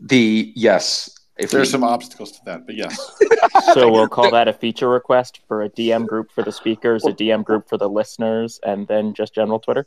The, yes. If there's we, some obstacles to that, but yes. so we'll call that a feature request for a DM group for the speakers, a DM group for the listeners, and then just general Twitter.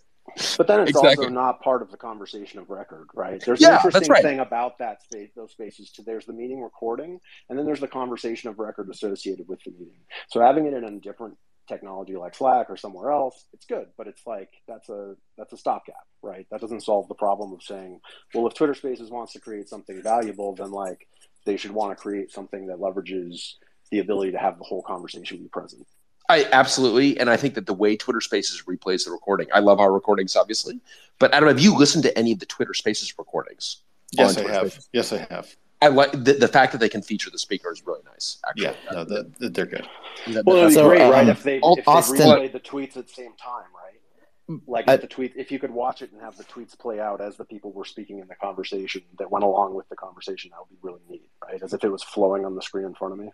But then it's exactly. also not part of the conversation of record, right? There's yeah, an interesting right. thing about that space, those spaces too. There's the meeting recording, and then there's the conversation of record associated with the meeting. So having it in a different technology like Slack or somewhere else, it's good, but it's like that's a that's a stopgap, right? That doesn't solve the problem of saying, well, if Twitter Spaces wants to create something valuable, then like they should want to create something that leverages the ability to have the whole conversation be present. I absolutely, and I think that the way Twitter Spaces replays the recording, I love our recordings, obviously. But Adam, have you listened to any of the Twitter Spaces recordings? Yes, I have. Spaces? Yes, I have. I like the, the fact that they can feature the speaker is really nice. Actually. Yeah, no, the, the, they're good. Well, it would be so, great, um, right? If they if Austin, they relay the tweets at the same time, right? Like I, if the tweet, if you could watch it and have the tweets play out as the people were speaking in the conversation that went along with the conversation, that would be really neat, right? As if it was flowing on the screen in front of me.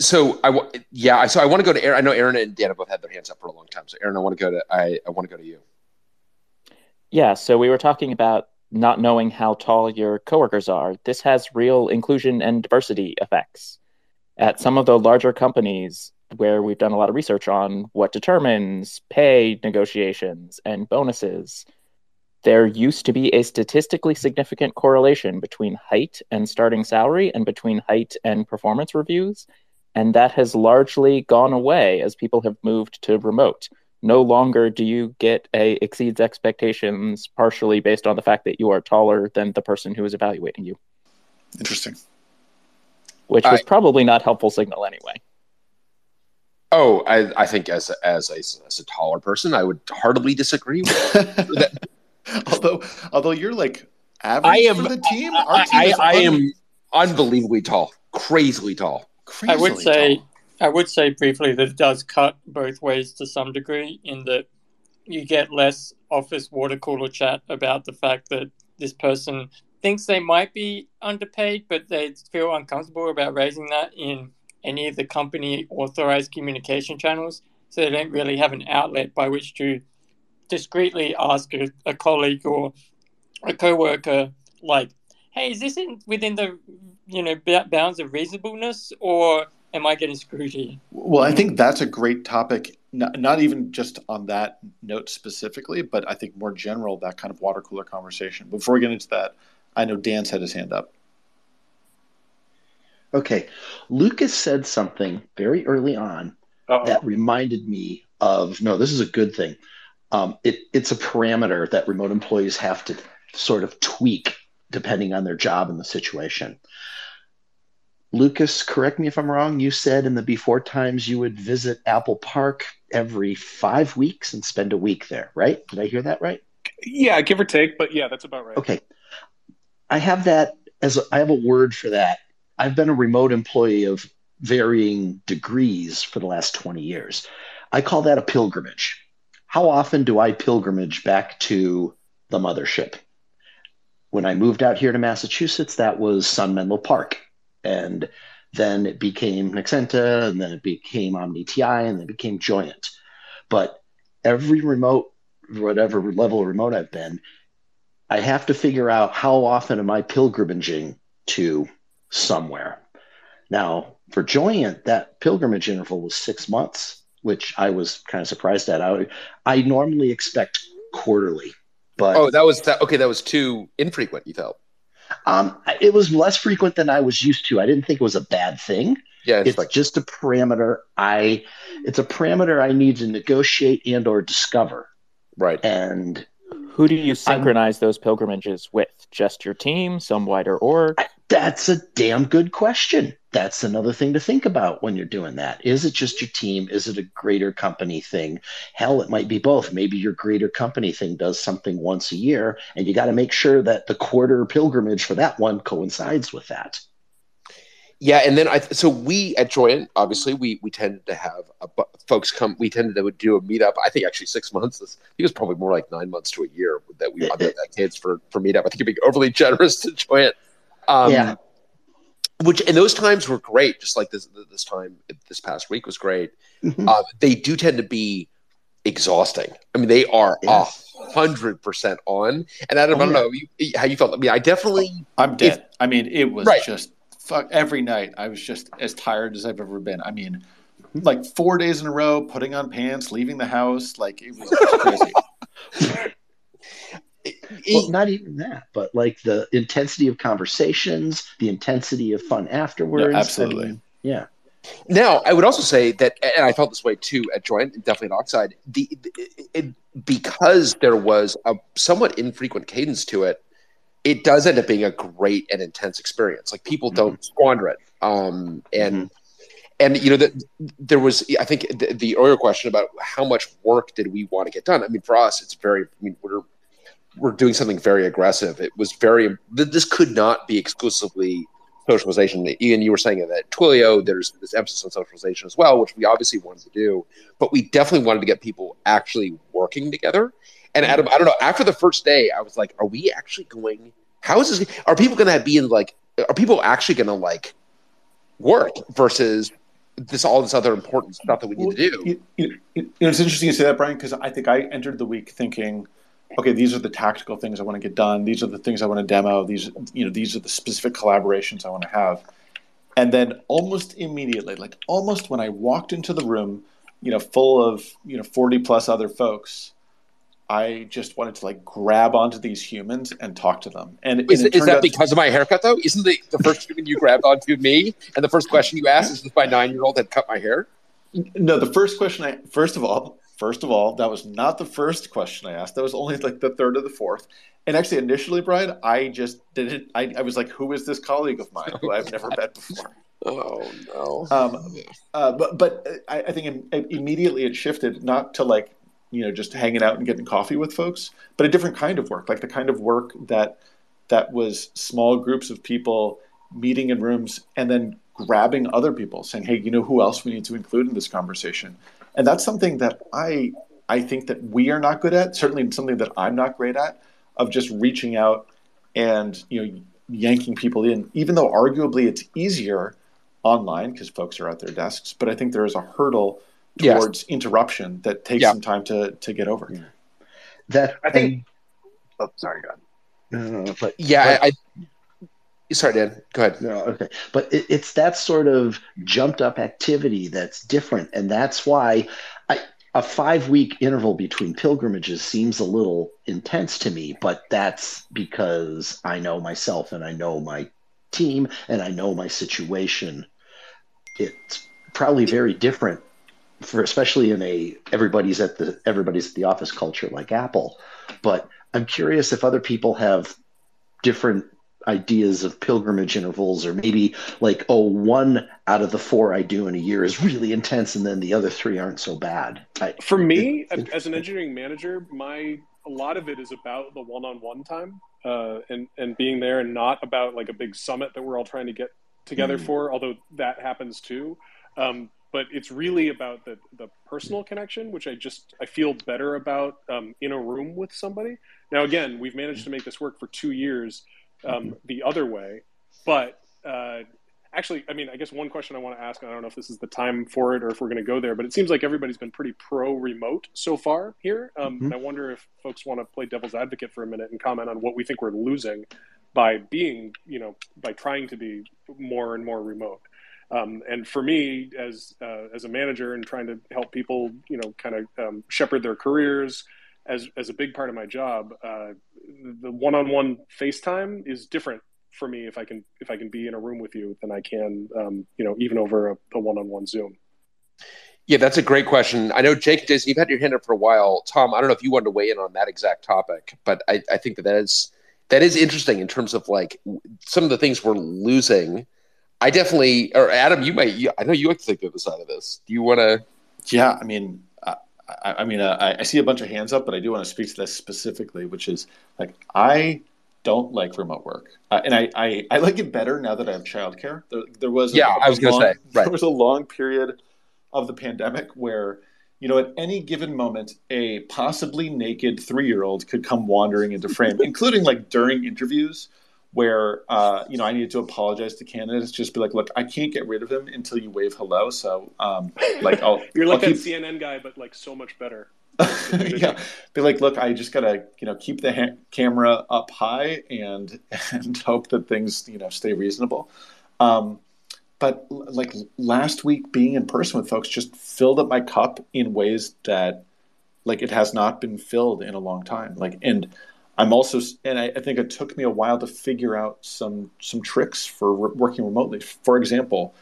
So I yeah, so I want to go to Aaron. I know Aaron and Dan both had their hands up for a long time. So Aaron, I want to go to I, I want to go to you. Yeah, so we were talking about not knowing how tall your coworkers are. This has real inclusion and diversity effects. At some of the larger companies where we've done a lot of research on what determines pay negotiations and bonuses, there used to be a statistically significant correlation between height and starting salary and between height and performance reviews. And that has largely gone away as people have moved to remote. No longer do you get a exceeds expectations partially based on the fact that you are taller than the person who is evaluating you. Interesting. Which was I, probably not helpful signal anyway. Oh, I, I think as a, as a, as a taller person, I would heartily disagree with that. although although you're like average I am, for the team. I, team I, I am unbelievably tall, crazily tall. Crazily I would say tall. I would say briefly that it does cut both ways to some degree in that you get less office water cooler chat about the fact that this person thinks they might be underpaid, but they feel uncomfortable about raising that in any of the company authorized communication channels. So they don't really have an outlet by which to discreetly ask a, a colleague or a coworker, like, "Hey, is this in, within the you know bounds of reasonableness, or am I getting screwed here?" Well, I think that's a great topic. Not, not even just on that note specifically, but I think more general that kind of water cooler conversation. Before we get into that, I know Dan's had his hand up. Okay, Lucas said something very early on Uh-oh. that reminded me of no. This is a good thing um, it, it's a parameter that remote employees have to sort of tweak depending on their job and the situation. Lucas, correct me if I'm wrong. You said in the before times you would visit Apple Park every five weeks and spend a week there, right? Did I hear that right? Yeah, give or take, but yeah, that's about right. Okay. I have that as a, I have a word for that. I've been a remote employee of varying degrees for the last 20 years. I call that a pilgrimage. How often do I pilgrimage back to the mothership? When I moved out here to Massachusetts, that was Sun Menlo Park and then it became Nexenta, and then it became OmniTI, and then it became Joyent. But every remote, whatever level of remote I've been, I have to figure out how often am I pilgrimaging to somewhere. Now, for Joyent, that pilgrimage interval was six months, which I was kind of surprised at. I, I normally expect quarterly, but oh, that was. Okay, that was too infrequent. You felt um, it was less frequent than I was used to. I didn't think it was a bad thing. Yeah, it's, it's like- just a parameter. I it's a parameter I need to negotiate and or discover. Right. And who do you synchronize I'm, those pilgrimages with? Just your team, some wider org? That's a damn good question. That's another thing to think about when you're doing that. Is it just your team? Is it a greater company thing? Hell, it might be both. Maybe your greater company thing does something once a year, and you got to make sure that the quarter pilgrimage for that one coincides with that. Yeah, and then I so we at Joyent obviously we we tended to have a, folks come. We tended to do a meetup. I think actually six months. I think it was probably more like nine months to a year that we wanted that kids for for meetup. I think you're being overly generous to Joyent. Um, yeah. Which and those times were great. Just like this this time this past week was great. Mm-hmm. Uh, they do tend to be exhausting. I mean, they are a hundred percent on. And Adam, oh, I don't know you, how you felt. I mean, I definitely. I'm dead. If, I mean, it was right. just fuck every night. I was just as tired as I've ever been. I mean, mm-hmm. like four days in a row, putting on pants, leaving the house. Like it was crazy. well, not even that, but like the intensity of conversations, the intensity of fun afterwards. No, absolutely. I mean, yeah. Now, I would also say that, and I felt this way too at Joyent, definitely at Oxide, the, it, it, because there was a somewhat infrequent cadence to it, it does end up being a great and intense experience. Like people mm-hmm. don't squander it. Um, and mm-hmm. and you know that there was, I think, the, the, earlier question about how much work did we want to get done. I mean, for us, it's very. I mean, we're we're doing something very aggressive. It was very. This could not be exclusively socialization. Ian, you were saying that Twilio, there's this emphasis on socialization as well, which we obviously wanted to do, but we definitely wanted to get people actually working together. And Adam, I don't know. After the first day, I was like, "Are we actually going? How is this? Are people going to be in like? Are people actually going to like work versus this all this other important stuff that we need to do?" You, you, you know, it's interesting you say that, Bryan, because I think I entered the week thinking, "Okay, these are the tactical things I want to get done. These are the things I want to demo. These, you know, these are the specific collaborations I want to have." And then almost immediately, like almost when I walked into the room, you know, full of you know forty plus other folks I just wanted to like grab onto these humans and talk to them. And is, and is that because of my haircut though? Isn't the, the first human you grabbed onto me? And the first question you asked is if my nine year old had cut my hair? No, the first question I first of all, first of all, that was not the first question I asked. That was only like the third or the fourth. And actually initially, Bryan, I just didn't I, I was like, who is this colleague of mine who I've never met before? Oh no! Um, uh, but but I, I think immediately it shifted not to like you know just hanging out and getting coffee with folks, but a different kind of work, like the kind of work that that was small groups of people meeting in rooms and then grabbing other people, saying, "Hey, you know who else we need to include in this conversation?" And that's something that I I think that we are not good at. Certainly, something that I'm not great at of just reaching out and you know yanking people in, even though arguably it's easier online because folks are at their desks. But I think there is a hurdle towards yes. interruption that takes yeah. some time to to get over. Yeah. That I think. And, oh, sorry, God. Uh, but yeah, but, I, I. Sorry, Dan. Go ahead. No, okay, but it, it's that sort of jumped up activity that's different, and that's why I, a five week interval between pilgrimages seems a little intense to me. But that's because I know myself and I know my team and I know my situation. It's probably very different for especially in a everybody's at the everybody's at the office culture like Apple. But I'm curious if other people have different ideas of pilgrimage intervals or maybe like oh one out of the four i do in a year is really intense and then the other three aren't so bad I, for me it, as an engineering manager my a lot of it is about the one-on-one time uh, and and being there and not about like a big summit that we're all trying to get together mm. for although that happens too um, but it's really about the the personal connection, which I just I feel better about um, in a room with somebody. Now, again, we've managed to make this work for two years um, the other way, but uh, actually, I mean, I guess one question I want to ask, I don't know if this is the time for it or if we're going to go there, but it seems like everybody's been pretty pro remote so far here. Um, mm-hmm. And I wonder if folks want to play devil's advocate for a minute and comment on what we think we're losing by being, you know, by trying to be more and more remote. Um, and for me, as uh, as a manager and trying to help people, you know, kind of um, shepherd their careers, as as a big part of my job, uh, the one-on-one FaceTime is different for me if I can if I can be in a room with you than I can, um, you know, even over a, a, one-on-one Zoom. Yeah, that's a great question. I know Jake, Disney, you've had your hand up for a while. Tom, I don't know if you wanted to weigh in on that exact topic, but I, I think that that is that is interesting in terms of like some of the things we're losing I definitely, or Adam, you might. You, I know you like to think the other side of this. Do you want to? Yeah, I mean, I, I mean, uh, I see a bunch of hands up, but I do want to speak to this specifically, which is like I don't like remote work, uh, and I, I, I like it better now that I have childcare. There, there was yeah, I was going to say right. there was a long period of the pandemic where you know, at any given moment, a possibly naked three year old could come wandering into frame, including like during interviews where uh, you know I needed to apologize to candidates, just be like, look, I can't get rid of him until you wave hello. So um, like I'll you're like I'll that keep... CNN guy, but like so much better. yeah, be like, look, I just gotta you know keep the ha- camera up high and and hope that things you know stay reasonable. Um, but like last week, being in person with folks just filled up my cup in ways that like it has not been filled in a long time. Like and I'm also, and I, I, think it took me a while to figure out some some tricks for re- working remotely. For example,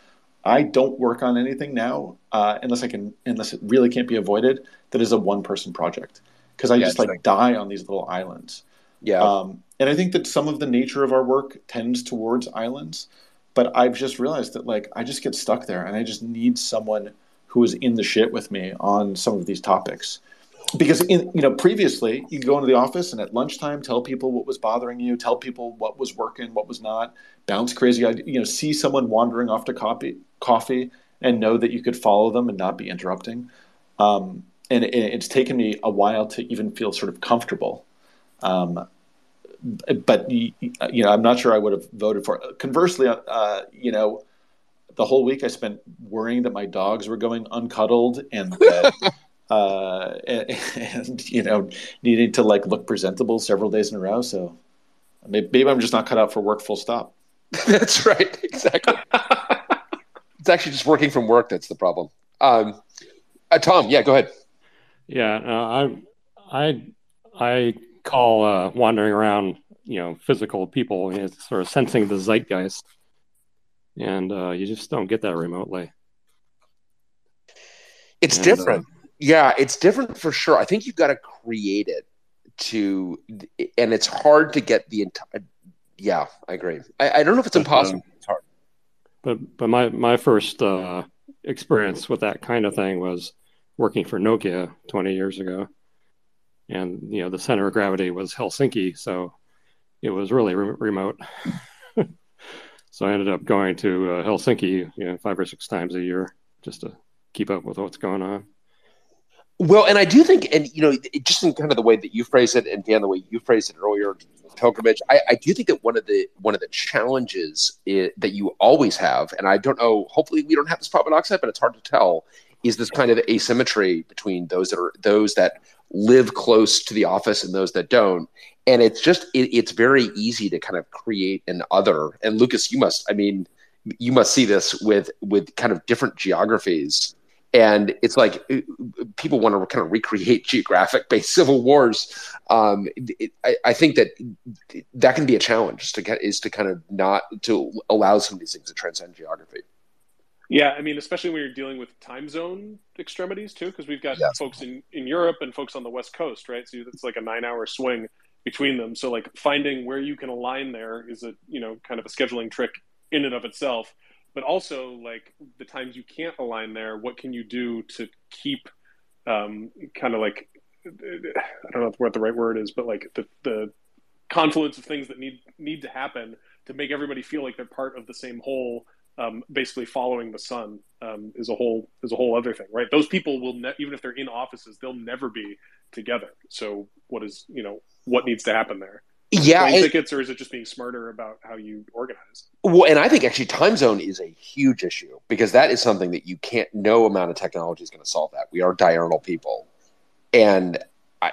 I don't work on anything now uh, unless I can, unless it really can't be avoided. That is a one person project because I yeah, just like die on these little islands. Yeah, um, and I think that some of the nature of our work tends towards islands, but I've just realized that like I just get stuck there, and I just need someone who is in the shit with me on some of these topics because in you know previously you go into the office and at lunchtime tell people what was bothering you tell people what was working what was not bounce crazy idea you know see someone wandering off to coffee coffee and know that you could follow them and not be interrupting um, and it, it's taken me a while to even feel sort of comfortable um, but you know i'm not sure i would have voted for it. conversely uh, you know the whole week i spent worrying that my dogs were going uncuddled and that uh, and, and, you know needing to like look presentable several days in a row. So maybe I'm just not cut out for work. Full stop. that's right. Exactly. it's actually just working from work that's the problem. Um, uh, Tom, yeah, go ahead. Yeah, uh, I I I call uh, wandering around, you know, physical people, you know, sort of sensing the zeitgeist, and uh, you just don't get that remotely. It's and, different. Yeah, it's different for sure. I think you've got to create it to, and it's hard to get the entire. Yeah, I agree. I, I don't know if it's impossible. But, um, it's hard. But but my my first uh, experience with that kind of thing was working for Nokia 20 years ago, and you know the center of gravity was Helsinki, so it was really re- remote. so I ended up going to uh, Helsinki, you know, five or six times a year just to keep up with what's going on. Well, and I do think, and you know, just in kind of the way that you phrase it, and Dan, the way you phrased it earlier, pilgrimage. I, I do think that one of the one of the challenges is, that you always have, and I don't know. Hopefully, we don't have this problem at Oxide, but it's hard to tell. Is this kind of asymmetry between those that are those that live close to the office and those that don't? And it's just it, it's very easy to kind of create an other. And Lucas, you must, I mean, you must see this with with kind of different geographies and it's like uh, people want to kind of recreate geographic based civil wars um, it, I, I, think that that can be a challenge to get is to kind of not to allow some of these things to transcend geography Yeah, I mean, especially when you're dealing with time zone extremities too, because we've got yes. folks in, in Europe and folks on the West Coast, right? So it's like a nine hour swing between them. So like finding where you can align there is a you know kind of a scheduling trick in and of itself. But also like the times you can't align there, what can you do to keep um, kind of like I don't know what the right word is, but like the the confluence of things that need need to happen to make everybody feel like they're part of the same whole um, basically following the sun um, is a whole is a whole other thing, right? Those people will ne- even if they're in offices, they'll never be together. So what is you know what needs to happen there? Yeah, tickets, or is it just being smarter about how you organize? Well, and I think actually time zone is a huge issue because that is something that you can't. No amount of technology is going to solve that. We are diurnal people, and I,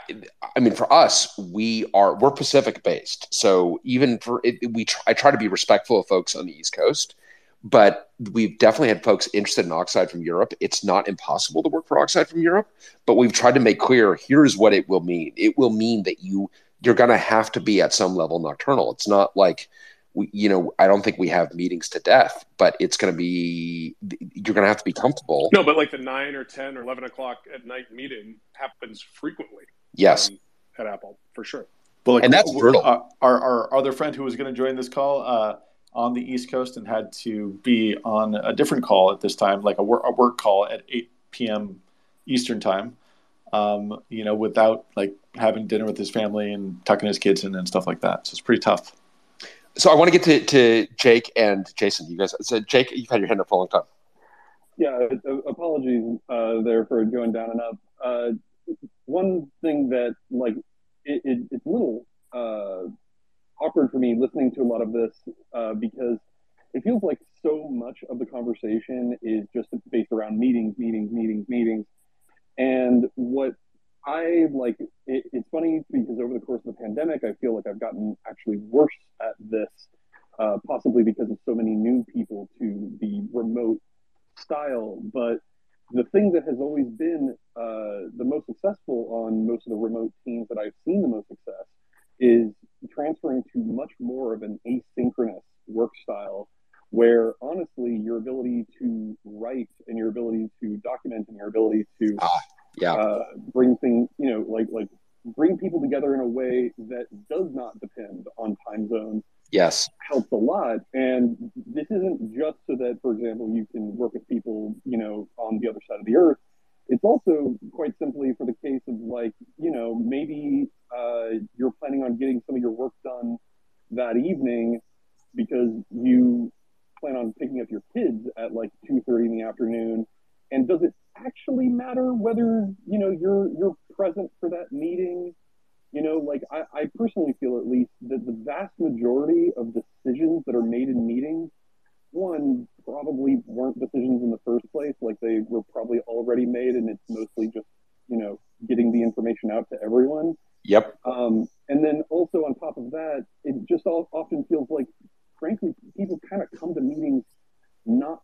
I, mean, for us, we are we're Pacific based, so even for it, we try, I try to be respectful of folks on the East Coast but we've definitely had folks interested in oxide from Europe. It's not impossible to work for oxide from Europe, but we've tried to make clear here's what it will mean. It will mean that you you're going to have to be at some level nocturnal. It's not like we, you know, I don't think we have meetings to death, but it's going to be you're going to have to be comfortable. No, but like the nine or ten or eleven o'clock at night meeting happens frequently. Yes, um, at Apple for sure. Well, like, and that's brutal. Uh, our, our other friend who was going to join this call. Uh, on the East Coast and had to be on a different call at this time, like a work, a work call at 8 p.m. Eastern time. Um, you know, without like having dinner with his family and tucking his kids in and stuff like that. So it's pretty tough. So I want to get to, to Jake and Jason. You guys, so Jake, you've had your hand up for a long time. Yeah, uh, apologies uh, there for going down and up. Uh, one thing that like it, it, it's a little uh, awkward for me listening to a lot of this uh, because it feels like so much of the conversation is just based around meetings, meetings, meetings, meetings. And what I like, it, it's funny because over the course of the pandemic, I feel like I've gotten actually worse at this, uh, possibly because of so many new people to the remote style. But the thing that has always been uh, the most successful on most of the remote teams that I've seen the most success is transferring to much more of an asynchronous work style where honestly your ability to write and your ability to document and your ability to ah, yeah. uh, bring things you know like like bring people together in a way that does not depend on time zones yes helps a lot and this isn't just so that for example you can work with people you know on the other side of the earth it's also quite simply for the case of like, you know, maybe uh, you're planning on getting some of your work done that evening because you plan on picking up your kids at like 2.30 in the afternoon. And does it actually matter whether, you know, you're, you're present for that meeting? You know, like I, I personally feel at least that the vast majority of decisions that are made in meetings one probably weren't decisions in the first place. Like they were probably already made, and it's mostly just you know getting the information out to everyone. Yep. Um, and then also on top of that, it just all, often feels like, frankly, people kind of come to meetings not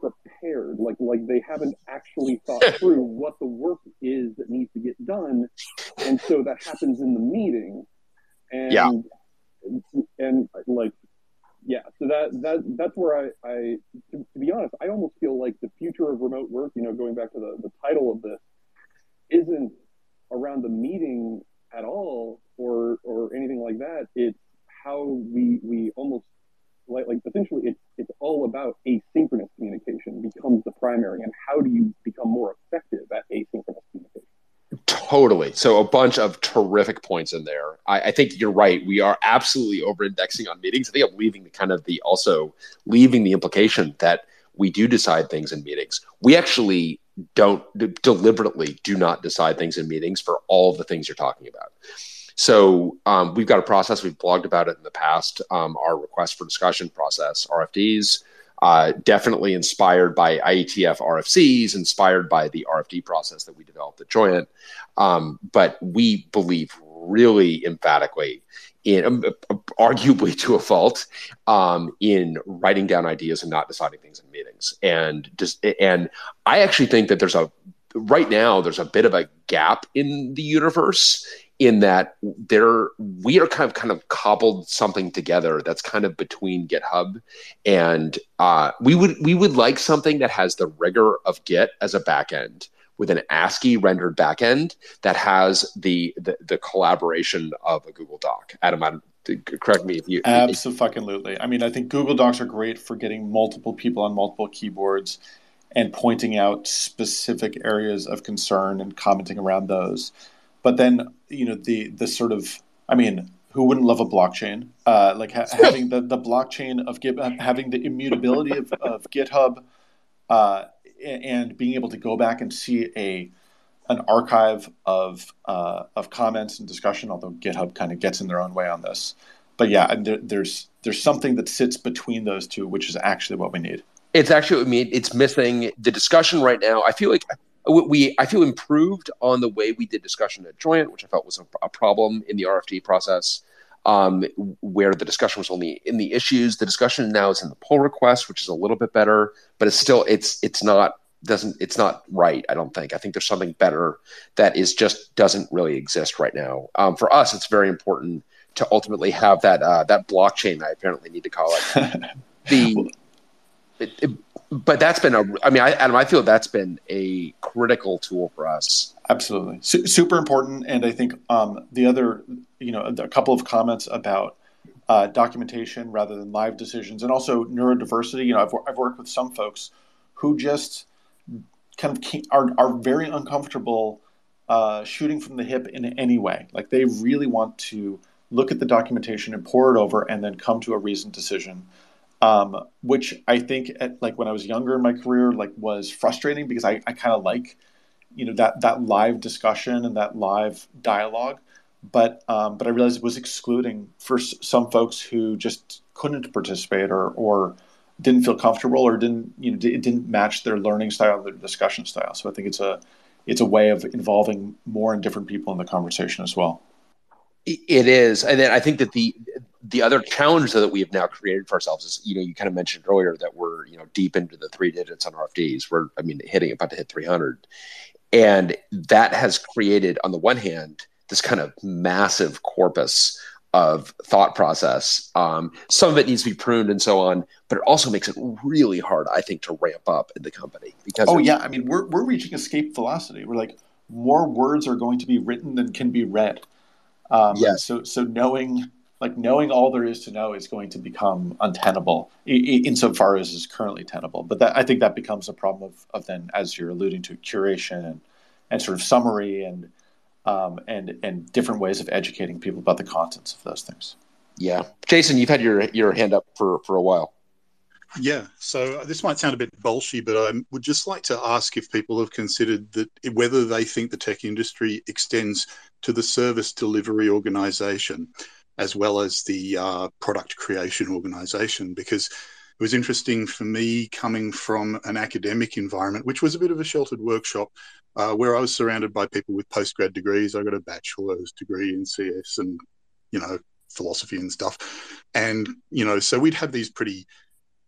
prepared. Like like they haven't actually thought through what the work is that needs to get done, and so that happens in the meeting. And yeah. and like yeah, so that that that's where I, I to, to, be honest, I almost feel like the future of remote work, you know, going back to the, the title of this, isn't around the meeting at all or or anything like that. It's how we we almost like like essentially it's it's all about asynchronous communication becomes the primary and how do you become more effective at asynchronous communication. Totally. So a bunch of terrific points in there. I, I think you're right. We are absolutely over indexing on meetings. I think I'm leaving the kind of the also leaving the implication that we do decide things in meetings. We actually don't deliberately do not decide things in meetings for all the things you're talking about. So um, we've got a process. We've blogged about it in the past. Um, our request for discussion process, RFDs, uh, definitely inspired by IETF RFCs, inspired by the RFD process that we developed at Joyent. Um, but we believe really emphatically in um, arguably to a fault um, in writing down ideas and not deciding things in meetings and just and i actually think that there's a right now there's a bit of a gap in the universe in that there we are kind of kind of cobbled something together that's kind of between GitHub and uh, we would we would like something that has the rigor of Git as a backend with an ASCII rendered backend that has the the, the collaboration of a Google Doc. Adam, correct me if you absolutely. I mean, I think Google Docs are great for getting multiple people on multiple keyboards and pointing out specific areas of concern and commenting around those. But then, you know, the the sort of, I mean, who wouldn't love a blockchain? Uh, like ha- having the, the blockchain of Git, having the immutability of, of GitHub, uh, and being able to go back and see a an archive of uh, of comments and discussion. Although GitHub kind of gets in their own way on this, but yeah, there, there's there's something that sits between those two, which is actually what we need. It's actually, I mean, it's missing the discussion right now. I feel like we, I feel improved on the way we did discussion at Joyent, which I felt was a, a problem in the RFD process, um, where the discussion was only in the issues. The discussion now is in the pull request, which is a little bit better, but it's still, it's, it's not doesn't it's not right i don't think. I think there's something better that is just doesn't really exist right now. Um, for us it's very important to ultimately have that uh, that blockchain i apparently need to call it. The it, it, but that's been a i mean I, adam i feel that's been a critical tool for us. Absolutely. Su- super important. And i think um, the other you know a couple of comments about uh, documentation rather than live decisions and also neurodiversity. You know I've, I've worked with some folks who just kind of are, are very uncomfortable uh, shooting from the hip in any way. Like they really want to look at the documentation and pour it over and then come to a reasoned decision um, which I think at, like when I was younger in my career, like was frustrating because I, I kind of like, you know, that, that live discussion and that live dialogue. But, um, but I realized it was excluding for s- some folks who just couldn't participate or, or didn't feel comfortable or didn't, you know, d- it didn't match their learning style, their discussion style. So I think it's a, it's a way of involving more and different people in the conversation as well. It is, and then I think that the the other challenge that we have now created for ourselves is, you know, you kind of mentioned earlier that we're, you know, deep into the three digits on RFDs. We're, I mean, hitting about to hit 300, and that has created, on the one hand, this kind of massive corpus of thought process. Um, some of it needs to be pruned and so on, but it also makes it really hard, I think, to ramp up in the company because. Oh yeah, I mean, we're we're reaching escape velocity. We're like more words are going to be written than can be read. Um, yes. So so knowing like knowing all there is to know is going to become untenable insofar as is currently tenable. But that, I think that becomes a problem of, of then, as you're alluding to, curation and, and sort of summary and um, and and different ways of educating people about the contents of those things. Yeah, Jason, you've had your your hand up for for a while. Yeah, so this might sound a bit bolshy, but I would just like to ask if people have considered that whether they think the tech industry extends to the service delivery organization as well as the uh, product creation organization because it was interesting for me coming from an academic environment, which was a bit of a sheltered workshop, uh, where I was surrounded by people with postgrad degrees. I got a bachelor's degree in CS and, you know, philosophy and stuff. And, you know, so we'd have these pretty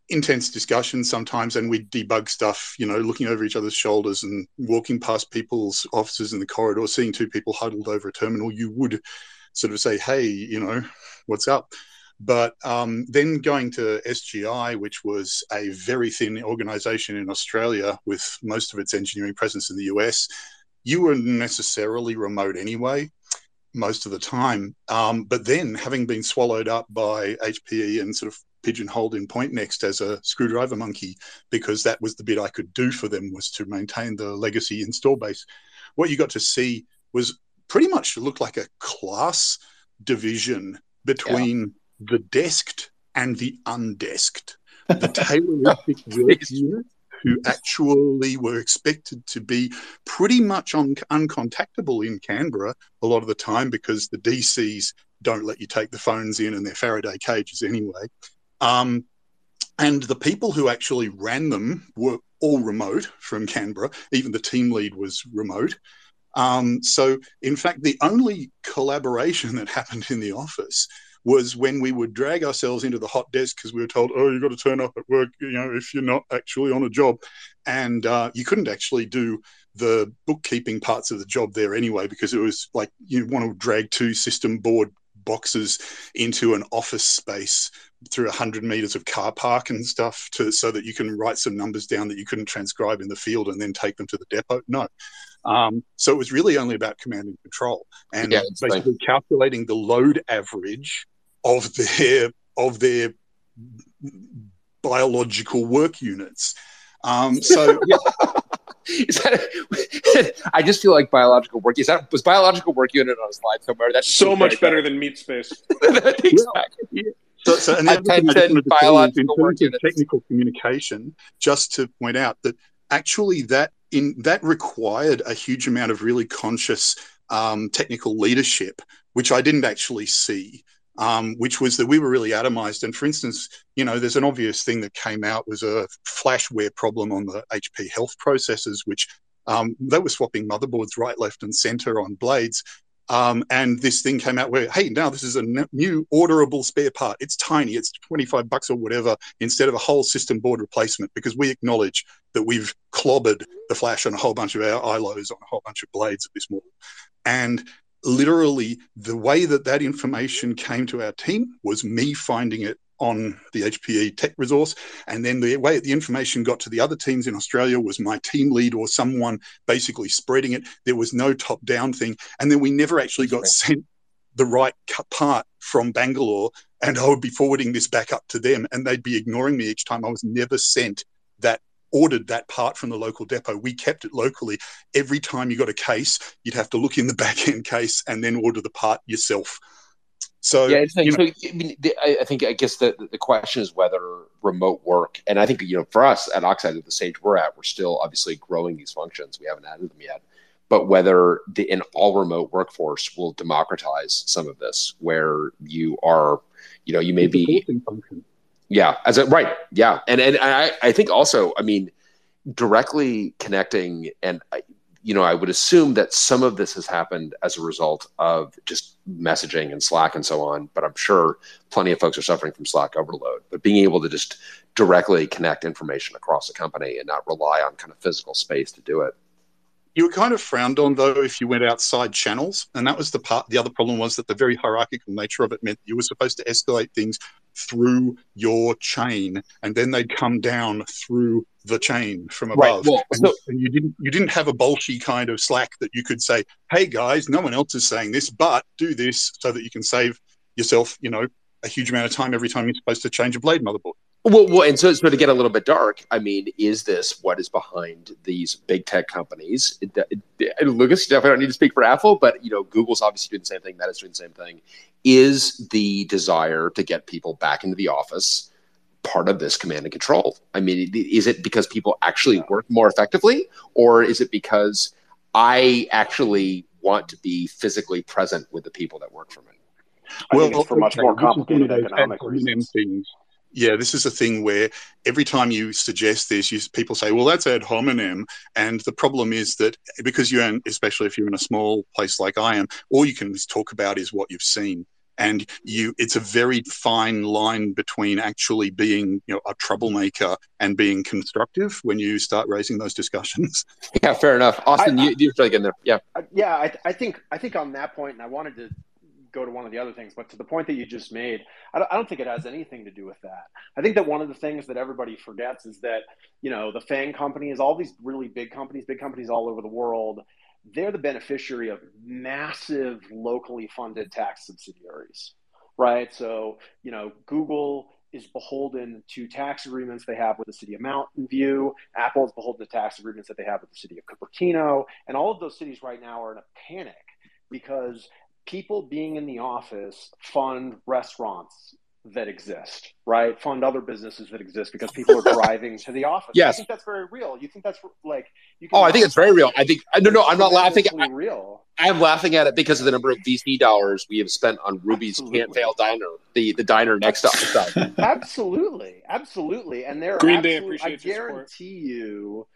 intense discussions sometimes and we'd debug stuff, you know, looking over each other's shoulders and walking past people's offices in the corridor, seeing two people huddled over a terminal, you would sort of say, hey, you know, what's up? But um, then going to SGI, which was a very thin organization in Australia with most of its engineering presence in the US, you were necessarily remote anyway, most of the time. Um, but then, having been swallowed up by HPE and sort of pigeonholed in Pointnext as a screwdriver monkey, because that was the bit I could do for them was to maintain the legacy install base. What you got to see was pretty much looked like a class division between yeah. the desked and the undesked. The Tayloristic work unit, who actually were expected to be pretty much un- uncontactable in Canberra a lot of the time because the DCs don't let you take the phones in and they're Faraday cages anyway. Um, and the people who actually ran them were all remote from Canberra. Even the team lead was remote. Um, so, in fact, the only collaboration that happened in the office was when we would drag ourselves into the hot desk because we were told, "Oh, you've got to turn up at work," you know, if you're not actually on a job, and uh, you couldn't actually do the bookkeeping parts of the job there anyway, because it was like you want to drag two system board boxes into an office space through 100 meters of car park and stuff to so that you can write some numbers down that you couldn't transcribe in the field and then take them to the depot. No um, so it was really only about command and control and Yeah, basically calculating the load average of their of their biological work units um, so yeah, Is that? I just feel like biological work. Is that was biological work unit on a slide somewhere? That's So much better than meat space. exactly. So, so and the other thing I just Attention, wanted to say is biological work terms of technical communication, just to point out that actually that in that required a huge amount of really conscious um, technical leadership, which I didn't actually see. Um, which was that we were really atomized. And for instance, you know, there's an obvious thing that came out was a flashware problem on the HP health processors, which um, they were swapping motherboards right, left, and center on blades. Um, and this thing came out where, hey, now this is a new orderable spare part. It's tiny, it's 25 bucks or whatever, instead of a whole system board replacement, because we acknowledge that we've clobbered the flash on a whole bunch of our ILOs on a whole bunch of blades of this model. And literally, the way that that information came to our team was me finding it on the HPE tech resource. And then the way the information got to the other teams in Australia was my team lead or someone basically spreading it. There was no top down thing. And then we never actually got sent the right part from Bangalore. And I would be forwarding this back up to them and they'd be ignoring me each time. I was never sent that ordered that part from the local depot. We kept it locally. Every time you got a case, you'd have to look in the back end case and then order the part yourself. So yeah, it's you know, so, I, mean, the, I I think I guess the the question is whether remote work, and I think you know for us at Oxide at the stage we're at, we're still obviously growing these functions. We haven't added them yet, but whether the an all remote workforce will democratize some of this, where you are, you know, you may be yeah, as a right, yeah, and and I I think also, I mean, directly connecting, and I- you know, I would assume that some of this has happened as a result of just messaging and Slack and so on. But I'm sure plenty of folks are suffering from Slack overload. But being able to just directly connect information across a company and not rely on kind of physical space to do it. You were kind of frowned on though if you went outside channels, and that was the part. The other problem was that the very hierarchical nature of it meant you were supposed to escalate things through your chain, and then they'd come down through the chain from Right, above. well, and, so- and you didn't you didn't have a bolshy kind of Slack that you could say, "Hey guys, no one else is saying this, but do this so that you can save yourself, you know, a huge amount of time every time you're supposed to change a blade motherboard." Well, well, and so, so to get a little bit dark, I mean, is this what is behind these big tech companies? It, it, it- Lucas, you definitely don't need to speak for Apple, but you know, Google's obviously doing the same thing. Meta's doing the same thing. Is the desire to get people back into the office part of this command and control? I mean, is it because people actually work more effectively, or is it because I actually want to be physically present with the people that work for me? I think it's for much more this is one of complicated economic reasons. things. Yeah, this is a thing where every time you suggest this, you, people say, "Well, that's ad hominem," and the problem is that because you're, in, especially if you're in a small place like I am, all you can talk about is what you've seen, and you. It's a very fine line between actually being, you know, a troublemaker and being constructive when you start raising those discussions. Yeah, fair enough. Austin, I- you, you're really getting there. Yeah. Yeah, I, I think I think on that point, and I wanted to go to one of the other things, but to the point that you just made, I don't, I don't think it has anything to do with that. I think that one of the things that everybody forgets is that you know the FANG companies, all these really big companies, big companies all over the world, they're the beneficiary of massive locally funded tax subsidiaries, right? So you know Google is beholden to tax agreements they have with the city of Mountain View. Apple is beholden to tax agreements that they have with the city of Cupertino. And all of those cities right now are in a panic because people being in the office fund restaurants that exist, right? Fund other businesses that exist because people are driving to the office. Yes. I think that's very real. You think that's like you can Oh, I think it's very real. I think no, no, I'm not laughing. tremendously real. I'm laughing at it because of the number of VC dollars we have spent on Ruby's Can't Fail Diner, the the diner next to Oxide. absolutely, absolutely. And there, are Green Day absolute- I appreciates your guarantee you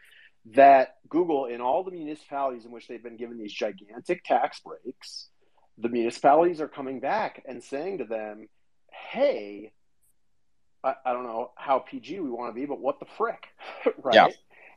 that Google, in all the municipalities in which they've been given these gigantic tax breaks, the municipalities are coming back and saying to them, "Hey, I, I don't know how PG we want to be, but what the frick, right?" Yeah.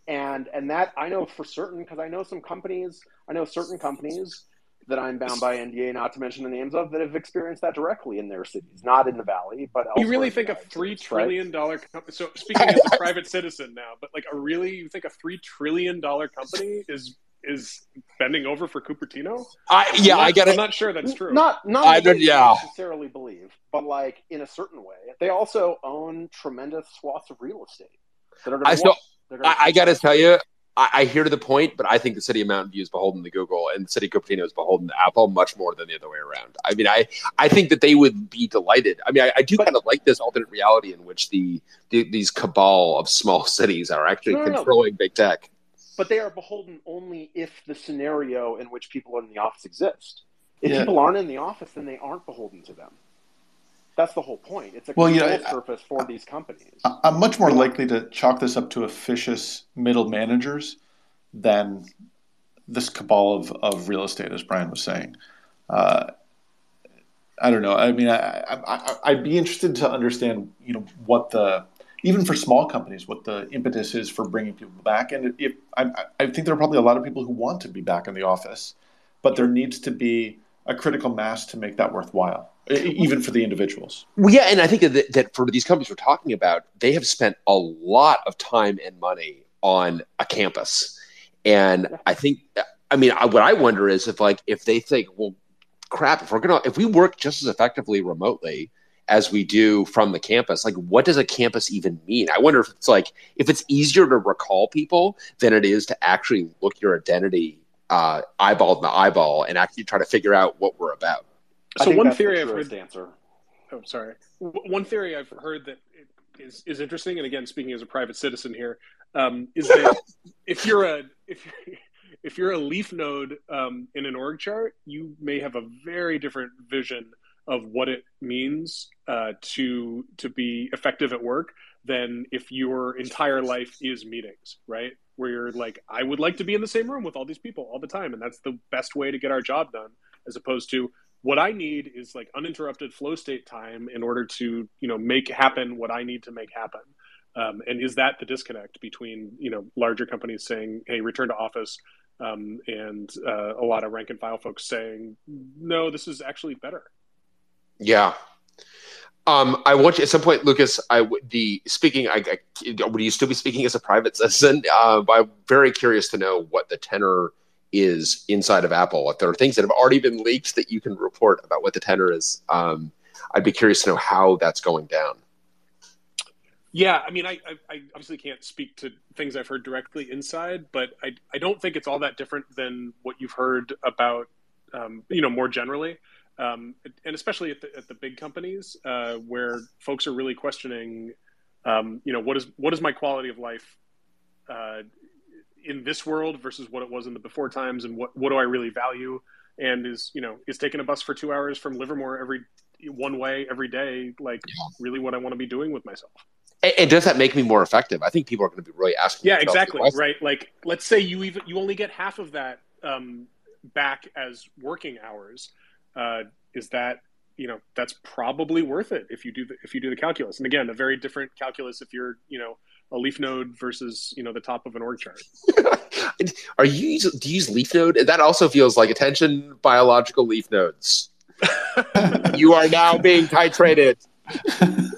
and and that I know for certain because I know some companies. I know certain companies that I'm bound by NDA not to mention the names of that have experienced that directly in their cities, not in the valley, but you really think a three trillion dollar company? So speaking as a private citizen now, but like a really you think a three trillion dollar company is is bending over for Cupertino? I yeah, not, I get it. I'm it. not sure that's true. Not not I don't- yeah. necessarily believe, but like in a certain way, they also own tremendous swaths of real estate that are going I to. still, I, I got to tell you, I, I hear to the point, but I think the city of Mountain View is beholden to Google, and the city of Cupertino is beholden to Apple much more than the other way around. I mean, I, I think that they would be delighted. I mean, I, I do kind of like this alternate reality in which the, the these cabal of small cities are actually No, no, no. controlling big tech. But they are beholden only if the scenario in which people are in the office exist. If Yeah. people aren't in the office, then they aren't beholden to them. That's the whole point. It's a Well, control you know, I- surface for these companies. I- I'm much more likely to chalk this up to officious middle managers than this cabal of, of real estate, as Bryan was saying. Uh, I don't know. I mean, I, I, I, I'd be interested to understand, you know, what the even for small companies, what the impetus is for bringing people back. And if I, I think there are probably a lot of people who want to be back in the office, but there needs to be a critical mass to make that worthwhile, even for the individuals. Well, yeah, and I think that, that for these companies we're talking about, they have spent a lot of time and money on a campus, and I think, I mean, I, what I wonder is if like if they think, well, crap, if we're gonna if we work just as effectively remotely as we do from the campus, like what does a campus even mean? I wonder if it's like if it's easier to recall people than it is to actually look your identity uh, eyeball to eyeball and actually try to figure out what we're about. I So one that's the theory I've truest heard. answer. Oh, sorry. W- One theory I've heard that is is interesting, and again, speaking as a private citizen here, um, is that if you're a if you're, if you're a leaf node um, in an org chart, you may have a very different vision of what it means uh, to to be effective at work than if your entire life is meetings, right? Where you're like, I would like to be in the same room with all these people all the time, and that's the best way to get our job done, as opposed to what I need is like uninterrupted flow state time in order to you know make happen what I need to make happen. Um, and is that the disconnect between you know larger companies saying, "Hey, return to office," um, and uh, a lot of rank and file folks saying, "No, this is actually better." Yeah. Um, I want you at some point, Lucas. I the speaking. I, I would you still be speaking as a private citizen? Uh, I'm very curious to know what the tenor is inside of Apple. If there are things that have already been leaked that you can report about what the tenor is, um, I'd be curious to know how that's going down. Yeah, I mean, I, I obviously can't speak to things I've heard directly inside, but I, I don't think it's all that different than what you've heard about, um, you know, more generally, um, and especially at the, at the big companies uh, where folks are really questioning, um, you know, what is what is my quality of life uh, in this world versus what it was in the before times, and what what do I really value, and is you know is taking a bus for two hours from Livermore every one way every day like really what I want to be doing with myself. And, and does that make me more effective? I think people are going to be really asking. Yeah, exactly. Right. Like, let's say you even you only get half of that um, back as working hours. Uh, is that you know that's probably worth it if you do the, if you do the calculus. And again, a very different calculus if you're you know a leaf node versus you know the top of an org chart. Are you do you use leaf node? That also feels like attention biological leaf nodes. you are now being titrated.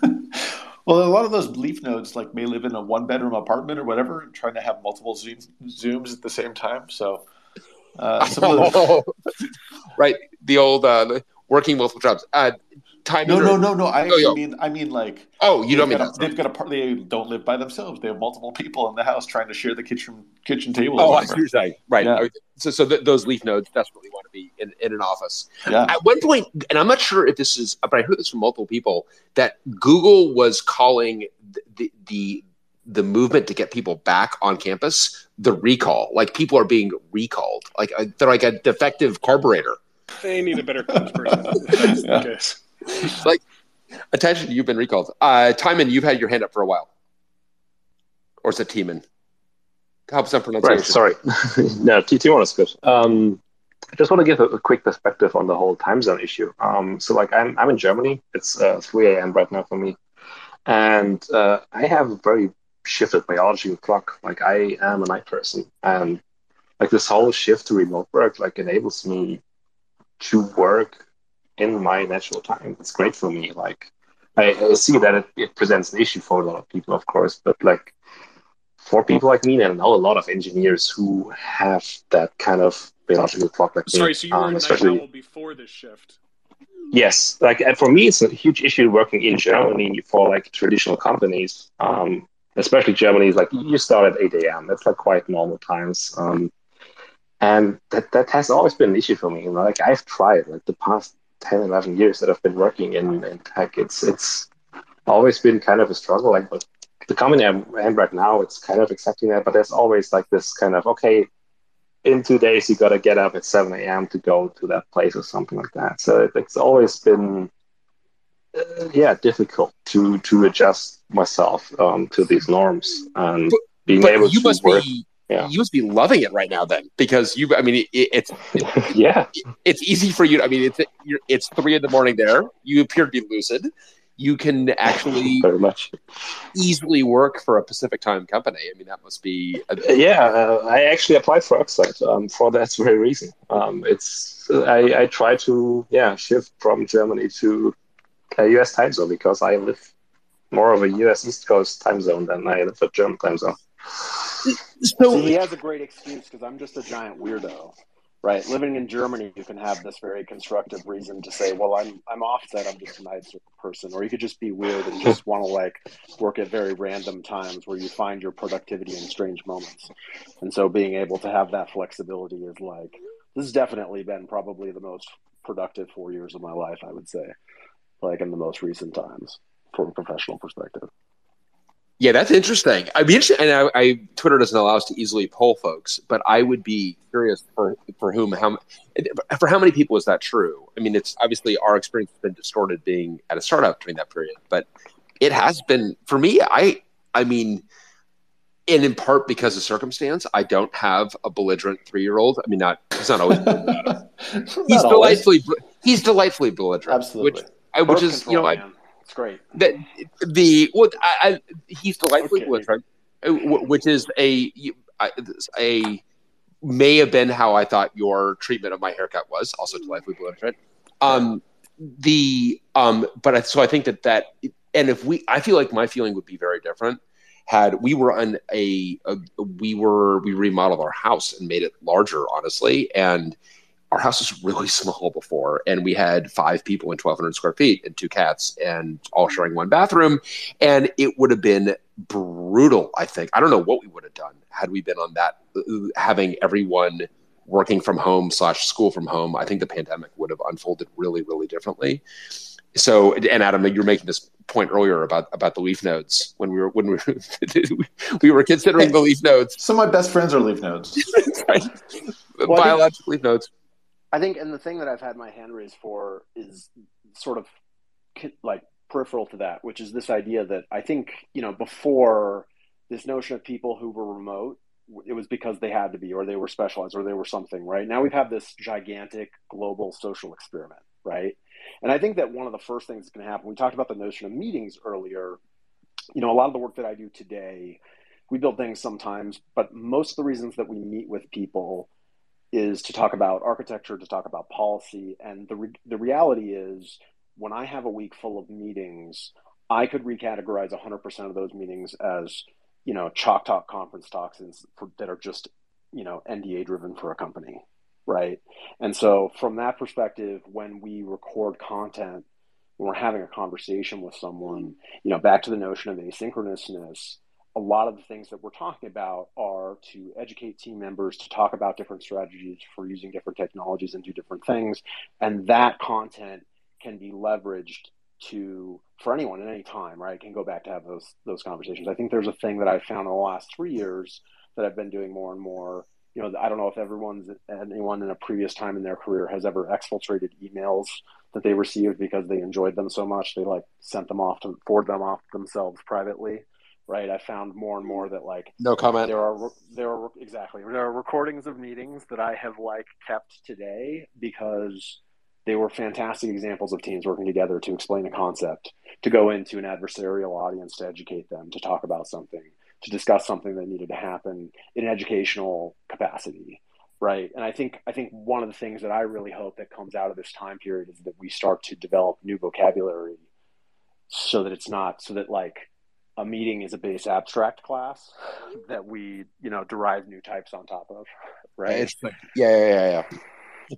Well, a lot of those leaf nodes like may live in a one bedroom apartment or whatever, and trying to have multiple zoom, zooms at the same time. So, uh, the, right, the old uh, working multiple jobs. Uh, time. no, no, no, no. I Oh, mean, I mean like. Oh, you don't they've mean a, They've got a part. They don't live by themselves. They have multiple people in the house trying to share the kitchen kitchen table. Oh, I see what you're saying. Right. Yeah. So, so th- those leaf nodes desperately want to be in, in an office. Yeah. At one point, and I'm not sure if this is, but I heard this from multiple people that Google was calling the the the, the movement to get people back on campus the recall. Like people are being recalled. Like uh, they're like a defective carburetor. They need a better spokesperson. if Yeah. like attention, you've been recalled. Uh, Timon, you've had your hand up for a while, or is it Timon? Help some pronunciation. Right, sorry. no, T T1 is good. Um, I just want to give a, a quick perspective on the whole time zone issue. Um, so, like, I'm, I'm in Germany. It's uh, 3 a.m. right now for me. And uh, I have a very shifted biology clock. Like I am a night person, and like this whole shift to remote work like enables me to work in my natural time. It's great for me. Like I, I see that it, it presents an issue for a lot of people, of course, but like for people like me, and I know a lot of engineers who have that kind of biological clock. Like Sorry, me, so you were um, especially night before this shift. Yes, like and for me, it's a huge issue working in Germany for like traditional companies, um, especially Germany. Is like you start at eight a.m. That's like quite normal times, um, and that that has always been an issue for me. You know, like I've tried like the past 10, 11 years that I've been working in, in tech. It's it's always been kind of a struggle. Like but the company I'm in right now, it's kind of accepting that, but there's always like this kind of okay, in two days you got to get up at 7 a.m to go to that place or something like that so it, it's always been uh, yeah difficult to to adjust myself um, to these norms and being but able you to must work. be yeah. you must be loving it right now then because you i mean it, it's yeah. it's easy for you i mean it's you're, it's three in the morning there you appear to be lucid you can actually very much. easily work for a pacific time company i mean that must be a, yeah uh, i actually applied for oxide um, for that very reason. Um, it's I, I try to yeah shift from germany to a us time zone because i live more of a us east coast time zone than i live a german time zone so See, he has a great excuse because I'm just a giant weirdo, right? Living in Germany, you can have this very constructive reason to say, "Well, I'm I'm offset. I'm just a night person," or you could just be weird and just want to like work at very random times where you find your productivity in strange moments. And so, being able to have that flexibility is like this has definitely been probably the most productive four years of my life. I would say, like in the most recent times, from a professional perspective. Yeah, that's interesting. I'd be interested, and I, I, Twitter doesn't allow us to easily poll folks, but I would be curious for for whom how for how many people is that true? I mean, it's obviously our experience has been distorted being at a startup during that period, but it has been for me. I I mean, and in part because of circumstance, I don't have a belligerent three year old. I mean, not he's not always. he's delightfully he's delightfully belligerent. Absolutely, which, I, which is you know I. It's great. that the well, I, I, he's delightfully Okay. belligerent, uh, which is a a may have been how I thought your treatment of my haircut was, also delightfully belligerent. Um, the um, but I, so I think that that and if we, I feel like my feeling would be very different had we were on a, a we were we remodeled our house and made it larger, honestly, and our house was really small before, and we had five people in 1,200 square feet and two cats, and all mm-hmm. sharing one bathroom, and it would have been brutal. I think I don't know what we would have done had we been on that, uh, having everyone working from home slash school from home. I think the pandemic would have unfolded really, really differently. So, and Adam, you were making this point earlier about about the leaf nodes when we were when we were, we were considering the leaf nodes. Some of my best friends are leaf nodes. right? Well, Biological leaf nodes. I think, and the thing that I've had my hand raised for is sort of like peripheral to that, which is this idea that I think, you know, before this notion of people who were remote, it was because they had to be, or they were specialized, or they were something, right? Now we've had this gigantic global social experiment, right? And I think that one of the first things that's going to happen, we talked about the notion of meetings earlier. You know, a lot of the work that I do today, we build things sometimes, but most of the reasons that we meet with people is to talk about architecture, to talk about policy. And the, re- the reality is, when I have a week full of meetings, I could recategorize 100% of those meetings as, you know, chalk talk conference talks for, that are just, you know, NDA driven for a company. Right. And so, from that perspective, when we record content, when we're having a conversation with someone, you know, back to the notion of asynchronousness, a lot of the things that we're talking about are to educate team members to talk about different strategies for using different technologies and do different things. And that content can be leveraged to for anyone at any time, right? Can go back to have those those conversations. I think there's a thing that I found in the last three years that I've been doing more and more. You know, I don't know if everyone's anyone in a previous time in their career has ever exfiltrated emails that they received because they enjoyed them so much they like sent them off to forward them off themselves privately right? I found more and more that like No comment. there are there are exactly there are recordings of meetings that I have like kept today because they were fantastic examples of teams working together to explain a concept, to go into an adversarial audience to educate them, to talk about something to discuss something that needed to happen in an educational capacity right and i think i think one of the things that i really hope that comes out of this time period is that we start to develop new vocabulary so that it's not so that like a meeting is a base abstract class that we you know derive new types on top of right yeah yeah yeah, yeah.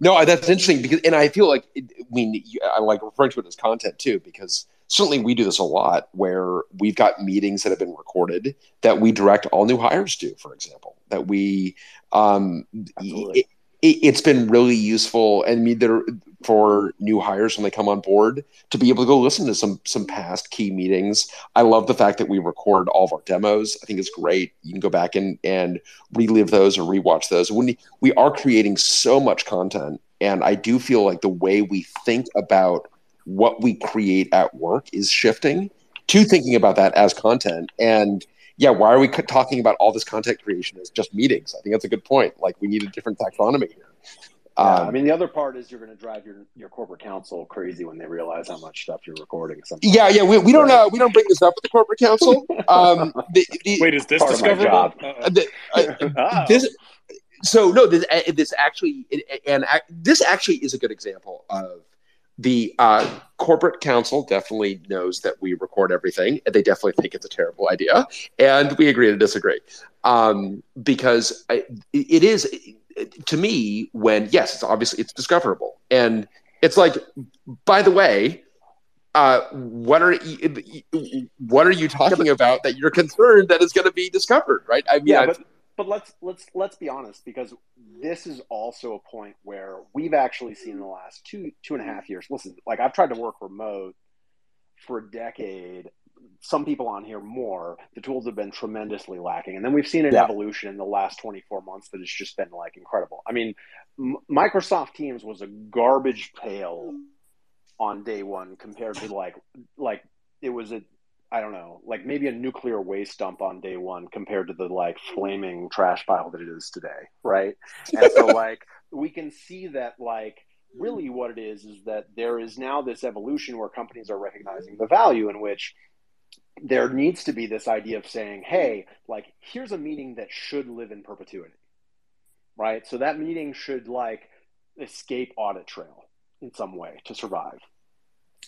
no that's interesting because and i feel like it, i mean i like referring to it as content too because certainly we do this a lot where we've got meetings that have been recorded that we direct all new hires to for example that we um it, it, has been really useful and for new hires when they come on board to be able to go listen to some some past key meetings. I love the fact that we record all of our demos. I think it's great. You can go back and and relive those or rewatch those. When we are creating so much content, and I do feel like the way we think about what we create at work is shifting to thinking about that as content and yeah, why are we talking about all this content creation as just meetings? I think that's a good point. Like we need a different taxonomy here. Yeah, um, I mean, the other part is you're going to drive your, your corporate counsel crazy when they realize how much stuff you're recording. Sometimes. Yeah, yeah, we, we don't uh, we don't bring this up with the corporate counsel. Um, the, the, Wait, is this discoverable? Uh, the, uh, oh. This so no, this uh, this actually and this actually is a good example of the uh, corporate counsel definitely knows that we record everything. They definitely think it's a terrible idea, and we agree to disagree um, because I, it is to me when yes, it's obviously it's discoverable, and it's like by the way. Uh, what are you, what are you talking about that you're concerned that is going to be discovered? Right? I mean, yeah, but, but let's let's let's be honest because this is also a point where we've actually seen in the last two two and a half years. Listen, like I've tried to work remote for a decade. Some people on here more. The tools have been tremendously lacking, and then we've seen an yeah. evolution in the last 24 months that has just been like incredible. I mean, M- Microsoft Teams was a garbage pail on day one compared to like like it was a I don't know, like maybe a nuclear waste dump on day one compared to the like flaming trash pile that it is today, right? And so like we can see that like really what it is is that there is now this evolution where companies are recognizing the value in which there needs to be this idea of saying, hey, like here's a meeting that should live in perpetuity. Right? So that meeting should like escape audit trail in some way to survive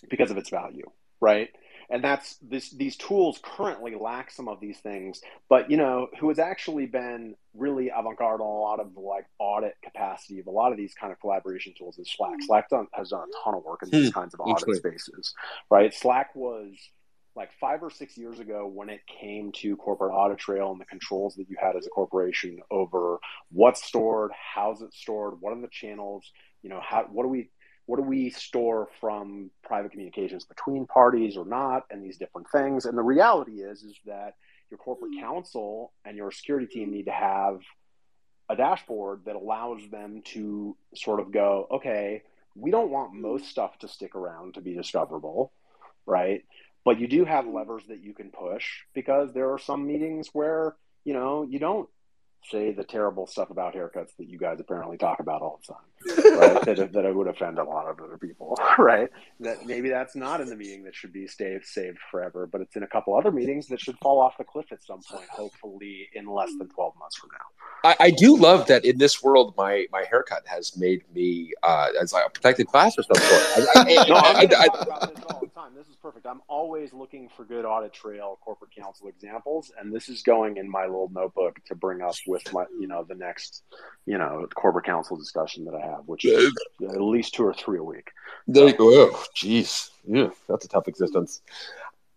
because of its value, right? And that's this these tools currently lack some of these things. But you know who has actually been really avant-garde on a lot of the like audit capacity of a lot of these kind of collaboration tools is slack. Slack done, has done a ton of work in these hmm. kinds of audit spaces right? Slack was like five or six years ago when it came to corporate audit trail and the controls that you had as a corporation over what's stored how's it stored what are the channels you know how what do we what do we store from private communications between parties or not and these different things. And the reality is is that your corporate mm-hmm. counsel and your security team need to have a dashboard that allows them to sort of go okay we don't want mm-hmm. most stuff to stick around to be discoverable right? But you do have mm-hmm. levers that you can push because there are some meetings where you know you don't say the terrible stuff about haircuts that you guys apparently talk about all the time, right? that, that would offend a lot of other people, right? That maybe that's not in the meeting that should be saved, saved forever, but it's in a couple other meetings that should fall off the cliff at some point, hopefully in less than 12 months from now. I, I do love that in this world, my, my haircut has made me uh, as like a protected class or something. I, I, no, I, about this all the time. This is perfect. I'm always looking for good audit trail corporate counsel examples, and this is going in my little notebook to bring up with my, you know, the next, you know, corporate counsel discussion that I have, which is at least two or three a week. There you go. Oh, jeez. Yeah, that's a tough existence.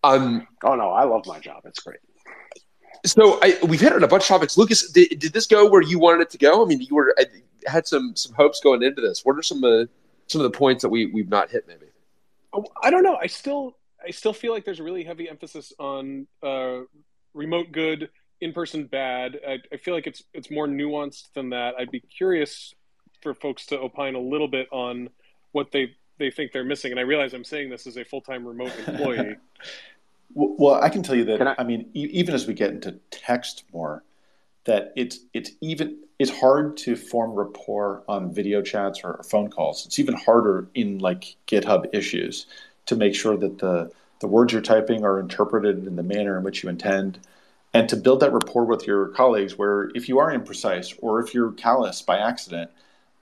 Um, oh no, I love my job. It's great. So I, we've hit on a bunch of topics. Lucas, did, did this go where you wanted it to go? I mean, you were had some some hopes going into this. What are some of the some of the points that we we've not hit? Maybe. Oh, I don't know. I still I still feel like there's a really heavy emphasis on uh, remote good, in person bad. I, I, feel like it's it's more nuanced than that. I'd be curious for folks to opine a little bit on what they they think they're missing. And I realize I'm saying this as a full time remote employee. well, I can tell you that. I, I, mean, e- even as we get into text more, that it's it's even it's hard to form rapport on video chats or, or phone calls. It's even harder in like GitHub issues to make sure that the the words you're typing are interpreted in the manner in which you intend and to build that rapport with your colleagues where if you are imprecise or if you're callous by accident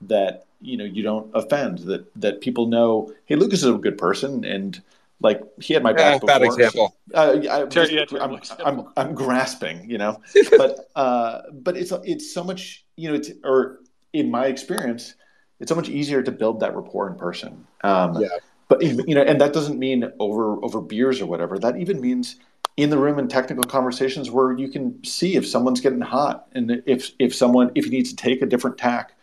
that you know you don't offend that that people know hey lucas is a good person and like he had my back yeah, before. bad example. Uh, I, Ter- yeah, I'm. I'm, I'm grasping you know? But uh, but it's it's so much you know it's or in my experience it's so much easier to build that rapport in person. Um, yeah. but you know and that doesn't mean over over beers or whatever. That even means in the room in technical conversations where you can see if someone's getting hot and if if someone if you need to take a different tack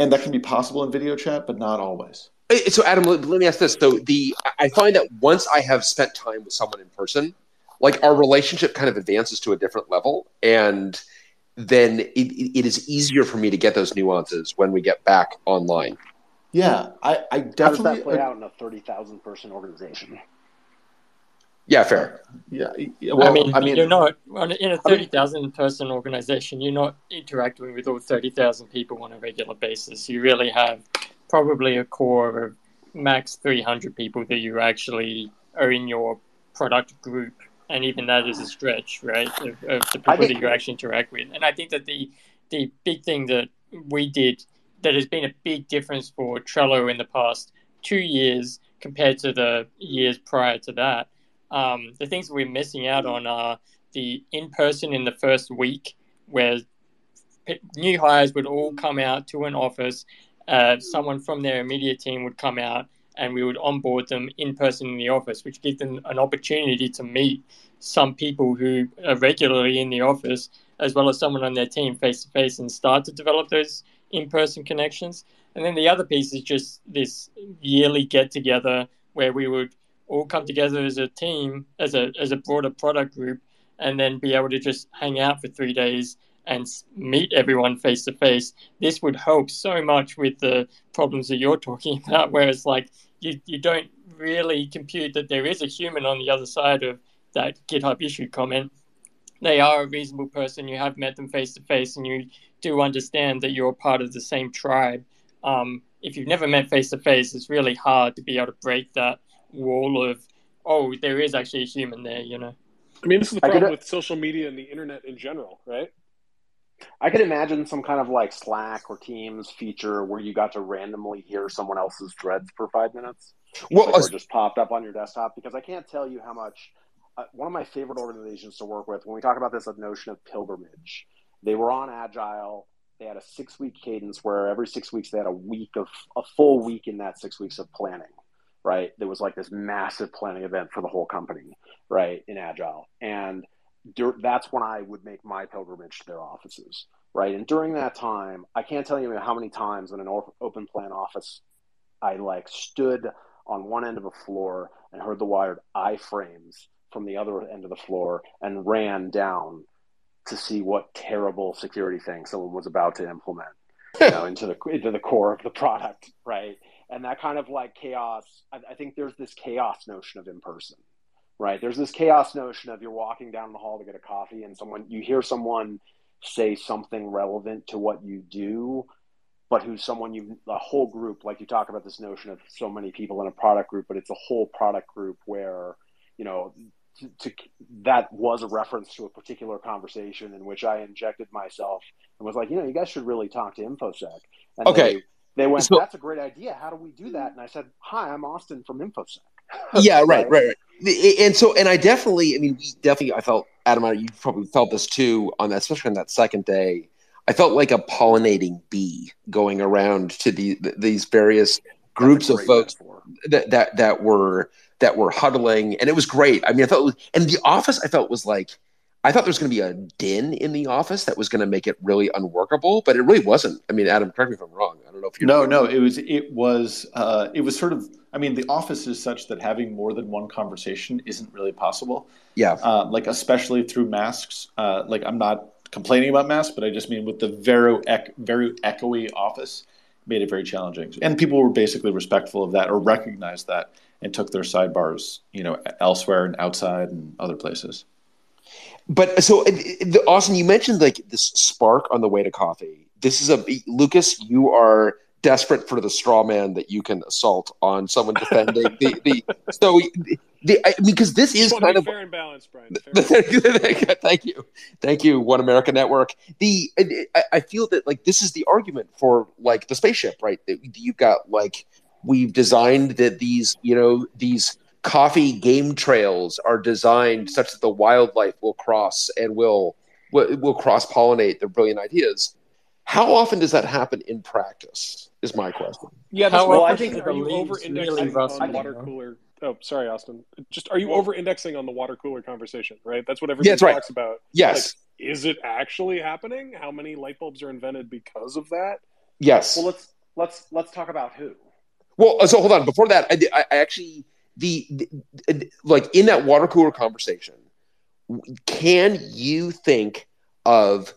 and that can be possible in video chat but not always. Eh, so adam let, let me ask this. So the i find that once i have spent time with someone in person like our relationship kind of advances to a different level and then it, it is easier for me to get those nuances when we get back online. Yeah i, I How does definitely that play out in a thirty thousand person organization? Yeah fair yeah yeah, well I mean, I mean you're not on- in a I mean- thirty thousand person organization. You're not interacting with all thirty thousand people on a regular basis. You really have probably a core of max three hundred people that you actually are in your product group, and even that is a stretch, right? Of, of the people think- that you actually interact with. And I think that the the big thing that we did that has been a big difference for Trello in the past two years compared to the years prior to that. Um, the things we're missing out on are the in person in the first week, where new hires would all come out to an office. Uh, someone from their immediate team would come out, and we would onboard them in person in the office, which gives them an opportunity to meet some people who are regularly in the office, as well as someone on their team face to face, and start to develop those in person connections. And then the other piece is just this yearly get together where we would all come together as a team, as a as a broader product group, and then be able to just hang out for three days and meet everyone face to face. This would help so much with the problems that you're talking about, where it's like you you don't really compute that there is a human on the other side of that GitHub issue comment. They are a reasonable person. You have met them face to face, and you do understand that you're part of the same tribe. Um, if you've never met face to face, it's really hard to be able to break that wall of, oh, there is actually a human there, you know. I mean, this is the I could- problem with social media and the internet in general, right? I could imagine some kind of like Slack or Teams feature where you got to randomly hear someone else's dreads for five minutes. Well, like, as- or just popped up on your desktop because I can't tell you how much. Uh, one of my favorite organizations to work with when we talk about this notion of pilgrimage, they were on Agile. They had a six week cadence where every six weeks they had a week of a full week in that six weeks of planning. Right, there was like this massive planning event for the whole company, right, in Agile, and dur- that's when I would make my pilgrimage to their offices, right? And during that time, I can't tell you how many times in an o- open plan office I like stood on one end of a floor and heard the wired iframes from the other end of the floor and ran down to see what terrible security thing someone was about to implement you know into the into the core of the product right and that kind of like chaos I, I think there's this chaos notion of in person right there's this chaos notion of you're walking down the hall to get a coffee and someone you hear someone say something relevant to what you do but who's someone you a whole group like you talk about this notion of so many people in a product group but it's a whole product group where you know to, to that was a reference to a particular conversation in which I injected myself and was like, you know, you guys should really talk to InfoSec. And Okay. They, went, So- that's a great idea. How do we do that? And I said, hi, I'm Austin from InfoSec. yeah, right, right, right. And so, and I definitely, I mean, we definitely, I felt, Adam, you probably felt this too on that, especially on that second day. I felt like a pollinating bee going around to the, these various groups of folks that, that that were that were huddling, and it was great. I mean, I felt, was, and the office, I felt was like, I thought there was going to be a din in the office that was going to make it really unworkable, but it really wasn't. I mean, Adam, correct me if I'm wrong. I don't know if you No, no, it was it was uh, it was sort of. I mean, the office is such that having more than one conversation isn't really possible. Yeah. Uh, like especially through masks. Uh, like I'm not complaining about masks, but I just mean with the very ec- very echoey office made it very challenging. And people were basically respectful of that or recognized that and took their sidebars, you know, elsewhere and outside and other places. But so, the, Austin, you mentioned like this spark on the way to coffee. This is a Lucas. You are desperate for the straw man that you can assault on someone defending the the. So The, I mean, because this is kind of fair and balanced, Bryan. Thank you, thank you, One America Network. The I, I feel that like this is the argument for like the spaceship, right? That you've got like we've designed that these you know these coffee game trails are designed mm. such that the wildlife will cross and will will, will cross pollinate their brilliant ideas. How often does that happen in practice? Is my question. Yeah, that's How well, I think do are the you over indexing really on water cooler? Oh, sorry, Austin. Just are you Well- over indexing on the water cooler conversation? Right. That's what everybody Yeah, that's right. talks about. Yes. Like, is it actually happening? How many light bulbs are invented because of that? Yes. Well, let's let's let's talk about who. Well, so hold on. Before that, I, I I actually the, the like in that water cooler conversation, can you think of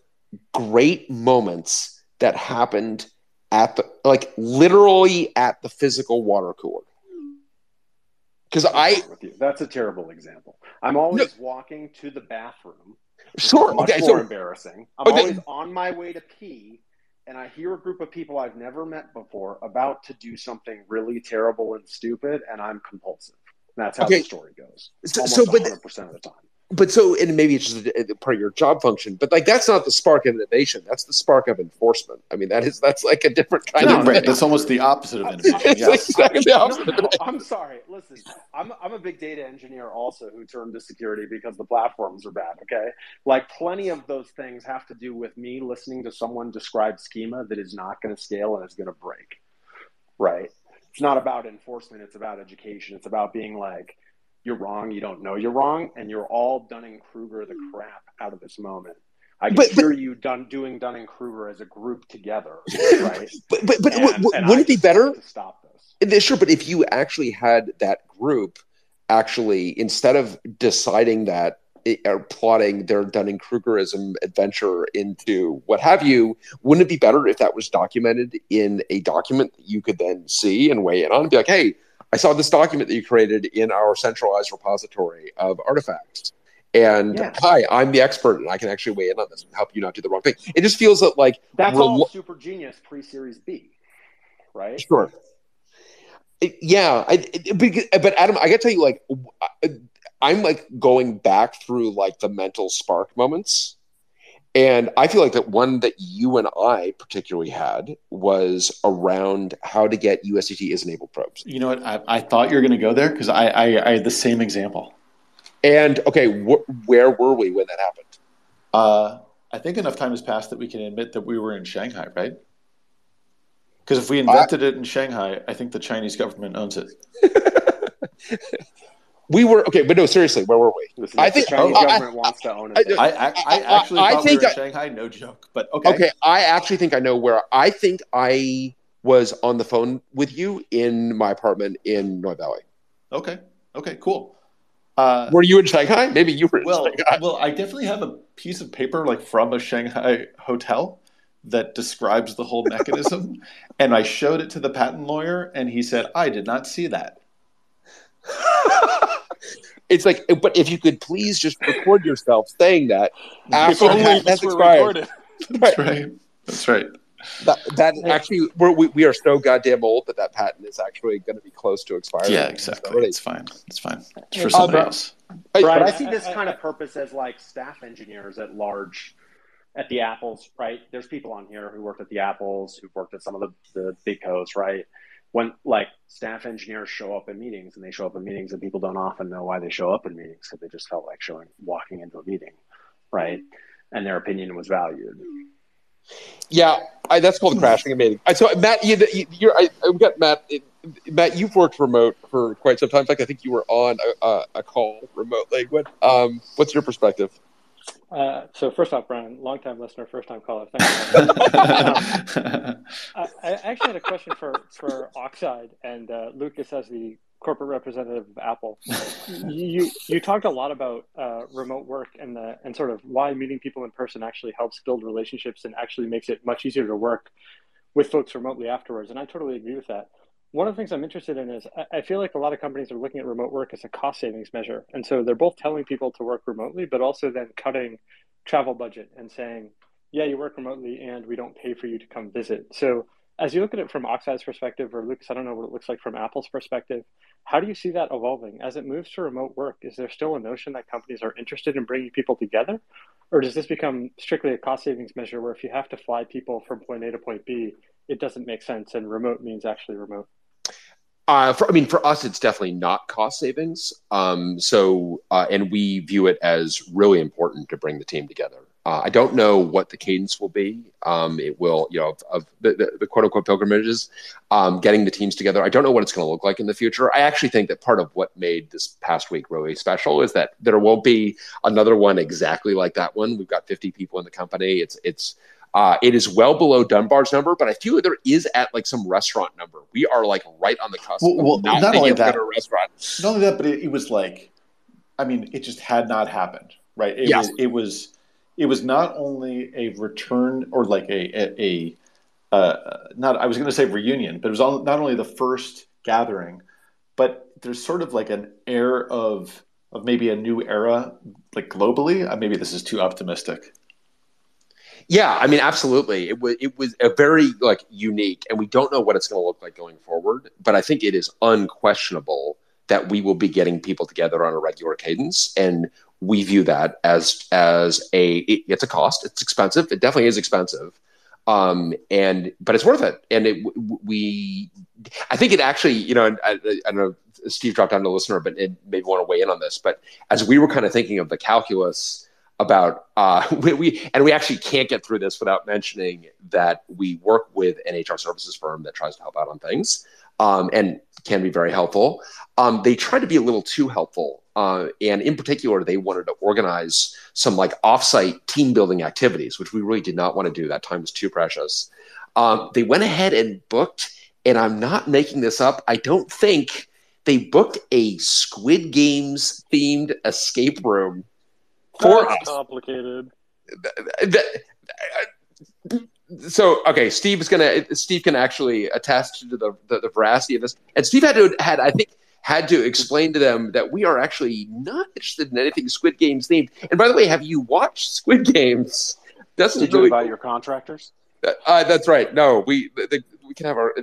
great moments that happened at the like literally at the physical water cooler? Because I that's a terrible example. I'm always walking to the bathroom. Sure, okay, more so- embarrassing. I'm okay. always on my way to pee, and I hear a group of people I've never met before about to do something really terrible and stupid, and I'm compulsive. That's how Okay. the story goes. So- Almost so, but- 100% of the time. But so and maybe it's just a, a part of your job function, but like that's not the spark of innovation. That's the spark of enforcement. I mean, that is that's like a different kind No, of right. That's almost the opposite of uh, innovation. Yes. like exactly the opposite. No, no, I'm sorry. Listen, I'm, I'm a big data engineer also who turned to security because the platforms are bad. Okay. Like plenty of those things have to do with me listening to someone describe schema that is not going to scale and is going to break. Right. It's not about enforcement. It's about education. It's about being like, you're wrong. You don't know you're wrong. And you're all Dunning Kruger the crap out of this moment. I can But- but- hear you done doing Dunning Kruger as a group together. Right. But but, but And- w- w- wouldn't it be better? to stop this. Sure, but if you actually had that group actually instead of deciding that eh, or plotting their Dunning Krugerism adventure into what have you, wouldn't it be better if that was documented in a document that you could then see and weigh in on and be like, hey, I saw this document that you created in our centralized repository of artifacts. And Yeah. hi, I'm the expert, and I can actually weigh in on this and help you not do the wrong thing. It just feels that like That's rel- all super genius pre Series B, right? Sure. Yeah, I, but Adam, I gotta tell you, like, I'm like going back through like the mental spark moments, and I feel like that one that you and I particularly had was around how to get USDT is enabled probes. You know what? I, I thought you were going to go there because I, I, I had the same example. And okay, wh- where were we when that happened? Uh, I think enough time has passed that we can admit that we were in Shanghai, right? Because if we invented it in Shanghai, I think the Chinese government owns it. We were okay, but no, seriously, where were we? Listen, I think the Chinese I- I- government wants to own it. I, I, I actually I thought we were in I- Shanghai. No joke, but okay. Okay, I actually think I know where. I think I was on the phone with you in my apartment in North Valley. Okay. Okay. Cool. Uh, Were you in Shanghai? Maybe you were in well, Shanghai. well, I definitely have a piece of paper like from a Shanghai hotel that describes the whole mechanism, and I showed it to the patent lawyer, and he said, "I did not see that." It's like, but if you could please just record yourself saying that If after only that, that's expired. recorded. That's right. That's right. That, that actually, we're, we we are so goddamn old that that patent is actually going to be close to expiring. Yeah, exactly. It's fine. It's fine. It's for somebody but- else. I- But I- I see this kind of purpose as like staff engineers at large at the Apples, right? There's people on here who worked at the Apples, who've worked at some of the, the big codes, right? When like staff engineers show up in meetings and they show up in meetings and people don't often know why they show up in meetings because they just felt like showing walking into a meeting, right? And their opinion was valued. Yeah, I, that's called crashing a meeting. I, so Matt, you, you, you're, I, I've got Matt. It, Matt, you've worked remote for quite some time. In fact, I think you were on a, a, a call remotely. What, um, what's your perspective? Uh, so first off, Bryan, long time listener, first time caller. Thank you. um, I, I actually had a question for for Oxide and uh, Lucas as the corporate representative of Apple. you you talked a lot about uh, remote work and the and sort of why meeting people in person actually helps build relationships and actually makes it much easier to work with folks remotely afterwards. And I totally agree with that. One of the things I'm interested in is I- feel like a lot of companies are looking at remote work as a cost savings measure. And so they're both telling people to work remotely, but also then cutting travel budget and saying, yeah, you work remotely and we don't pay for you to come visit. So as you look at it from Oxide's perspective, or Lucas, I don't know what it looks like from Apple's perspective. How do you see that evolving as it moves to remote work? Is there still a notion that companies are interested in bringing people together, or does this become strictly a cost savings measure where if you have to fly people from point A to point B, it doesn't make sense and remote means actually remote? Uh, for, I mean, for us, it's definitely not cost savings. Um, so, uh, and we view it as really important to bring the team together. Uh, I don't know what the cadence will be. Um, it will, you know, of, of the, the, the, quote unquote pilgrimages, um, getting the teams together. I don't know what it's going to look like in the future. I actually think that part of what made this past week really special is that there won't be another one exactly like that one. We've got 50 people in the company. It's, it's, uh, it is well below Dunbar's number, but I feel there is at like some restaurant number. We are like right on the cusp. Well, well not, not only that, restaurant. Not only that, but it, it, was like, I mean, it just had not happened, right? It yes. was, it was, it was not only a return or like a a, a uh, not I was going to say reunion, but it was all, not only the first gathering, but there's sort of like an air of of maybe a new era, like globally. Uh, maybe this is too optimistic. Yeah, I mean, absolutely. It was it was a very like unique, and we don't know what it's going to look like going forward. But I think it is unquestionable that we will be getting people together on a regular cadence, and we view that as as a it, it's a cost. It's expensive. It definitely is expensive, um, and but it's worth it. And it we, I think it actually, you know, I, I don't know. Steve dropped down to listener, but it maybe want to weigh in on this. But as we were kind of thinking of the calculus about uh, we, we, and we actually can't get through this without mentioning that we work with an HR services firm that tries to help out on things um, and can be very helpful. Um, they tried to be a little too helpful, uh, and in particular, they wanted to organize some like offsite team building activities, which we really did not want to do. That time was too precious. Um, they went ahead and booked, and I'm not making this up. I don't think they booked a Squid Games themed escape room for That's us. complicated. So okay, Steve is gonna Steve can actually attest to the, the, the veracity of this, and Steve had to had I think had to explain to them that we are actually not interested in anything Squid Games themed. And by the way, have you watched Squid Games? Doesn't Did really... you invite your contractors? Uh, that's right. No, we the, we can have our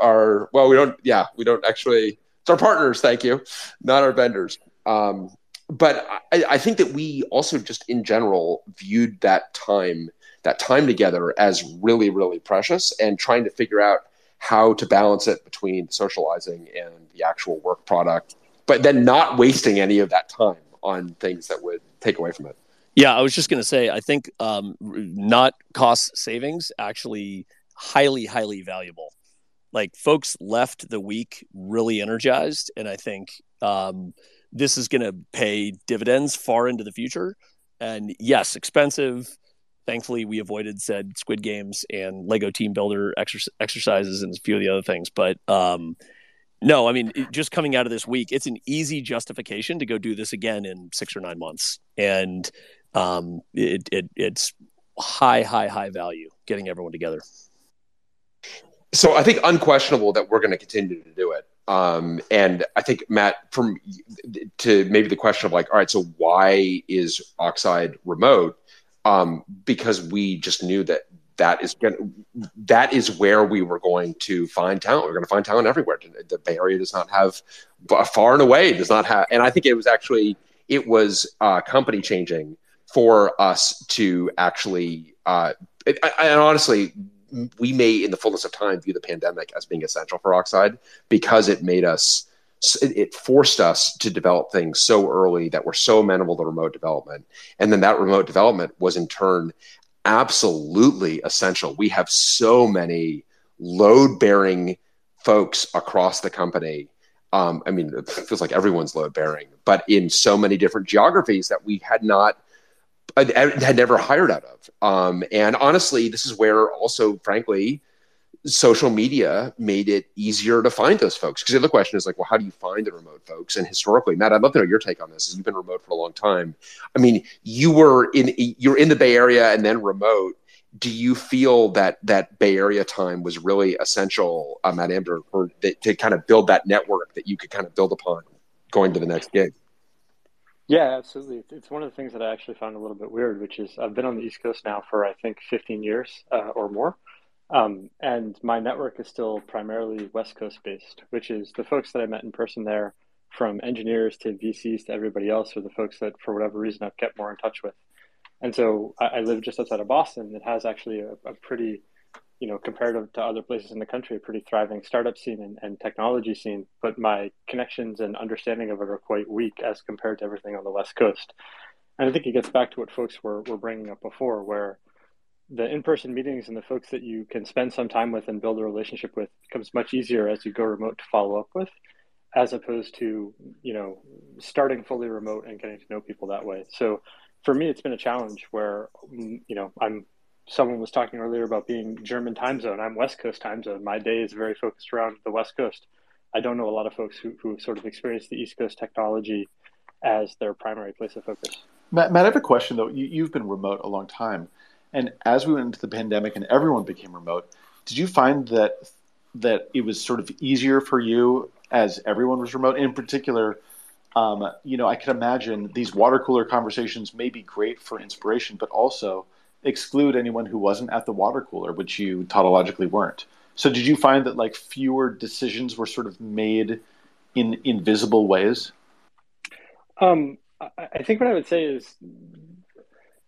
our well, we don't. Yeah, we don't actually. It's our partners. Thank you, not our vendors. Um, but I, I, think that we also just in general viewed that time that time together as really really precious and trying to figure out how to balance it between socializing and the actual work product but then not wasting any of that time on things that would take away from it. Yeah i was just going to say i think um, not cost savings actually highly highly valuable. Like folks left the week really energized and i think um, this is going to pay dividends far into the future. And yes, expensive. Thankfully, we avoided said Squid Games and Lego Team Builder exer- exercises and a few of the other things. But um, no, I mean, just coming out of this week, it's an easy justification to go do this again in six or nine months, and um, it, it it's high, high, high value getting everyone together. So I think unquestionable that we're going to continue to do it. Um, and I think Matt, from to maybe the question of like, all right, so why is Oxide remote? Um, because we just knew that that is going that is where we were going to find talent. We're going to find talent everywhere. The Bay Area does not have far and away does not have, and I think it was actually it was uh, company changing for us to actually. Uh, and honestly, we may, in the fullness of time, view the pandemic as being essential for Oxide because it made us, it forced us to develop things so early that were so amenable to remote development. And then that remote development was in turn absolutely essential. We have so many load bearing folks across the company. Um, I mean, it feels like everyone's load bearing, but in so many different geographies that we had not had never hired out of. Um, and honestly, this is where also, frankly, social media made it easier to find those folks. Because the other question is like, well, how do you find the remote folks? And historically, Matt, I'd love to know your take on this. You've been remote for a long time. I mean, you were in you're in the Bay Area and then remote. Do you feel that that Bay Area time was really essential, uh, Matt Amdur, for to kind of build that network that you could kind of build upon going to the next gig? Yeah, absolutely. It's one of the things that I actually found a little bit weird, which is I've been on the East Coast now for I think 15 years uh, or more, Um, and my network is still primarily West Coast based, which is the folks that I met in person there, from engineers to VCs to everybody else, are the folks that, for whatever reason, I've kept more in touch with. And so I, I live just outside of Boston. It has actually a, a, pretty, you know, compared to other places in the country, a pretty thriving startup scene and, and technology scene. But my connections and understanding of it are quite weak as compared to everything on the West Coast. And I think it gets back to what folks were, were bringing up before, where the in-person meetings and the folks that you can spend some time with and build a relationship with becomes much easier as you go remote to follow up with as opposed to you know starting fully remote and getting to know people that way so for me it's been a challenge where you know i'm someone was talking earlier about being german time zone. I'm west coast time zone. My day is very focused around the west coast. I don't know a lot of folks who, who sort of experience the east coast technology as their primary place of focus. Matt, matt i have a question though. You, you've been remote a long time. And as we went into the pandemic and everyone became remote, did you find that that it was sort of easier for you as everyone was remote? In particular, um, you know, I can imagine these water cooler conversations may be great for inspiration, but also exclude anyone who wasn't at the water cooler, which you tautologically weren't. So, did you find that like fewer decisions were sort of made in invisible ways? Um, I think what I would say is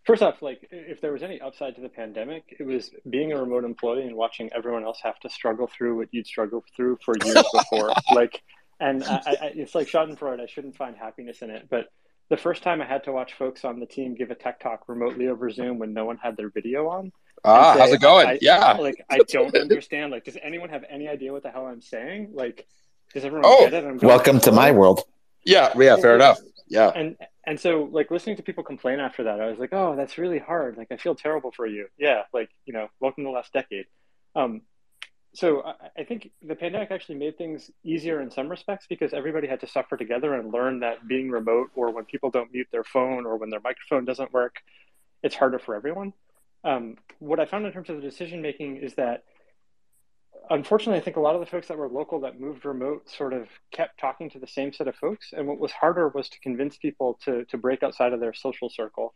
First off, like if there was any upside to the pandemic, it was being a remote employee and watching everyone else have to struggle through what you'd struggled through for years before. like, and I, I, it's like Schadenfreude. I shouldn't find happiness in it, but the first time I had to watch folks on the team give a tech talk remotely over Zoom when no one had their video on. Ah, say, how's it going? I, yeah. Like I don't understand. Like, does anyone have any idea what the hell I'm saying? Like, does everyone oh, get it? Going, welcome to my world. Yeah, yeah, fair enough. Yeah. And and so like listening to people complain after that, I was like, oh, that's really hard. Like I feel terrible for you. Yeah, like you know, welcome to the last decade. Um, so I, think the pandemic actually made things easier in some respects because everybody had to suffer together and learn that being remote or when people don't mute their phone or when their microphone doesn't work, it's harder for everyone. Um, what I found in terms of the decision making is that unfortunately, I think a lot of the folks that were local that moved remote sort of kept talking to the same set of folks. And what was harder was to convince people to, to break outside of their social circle.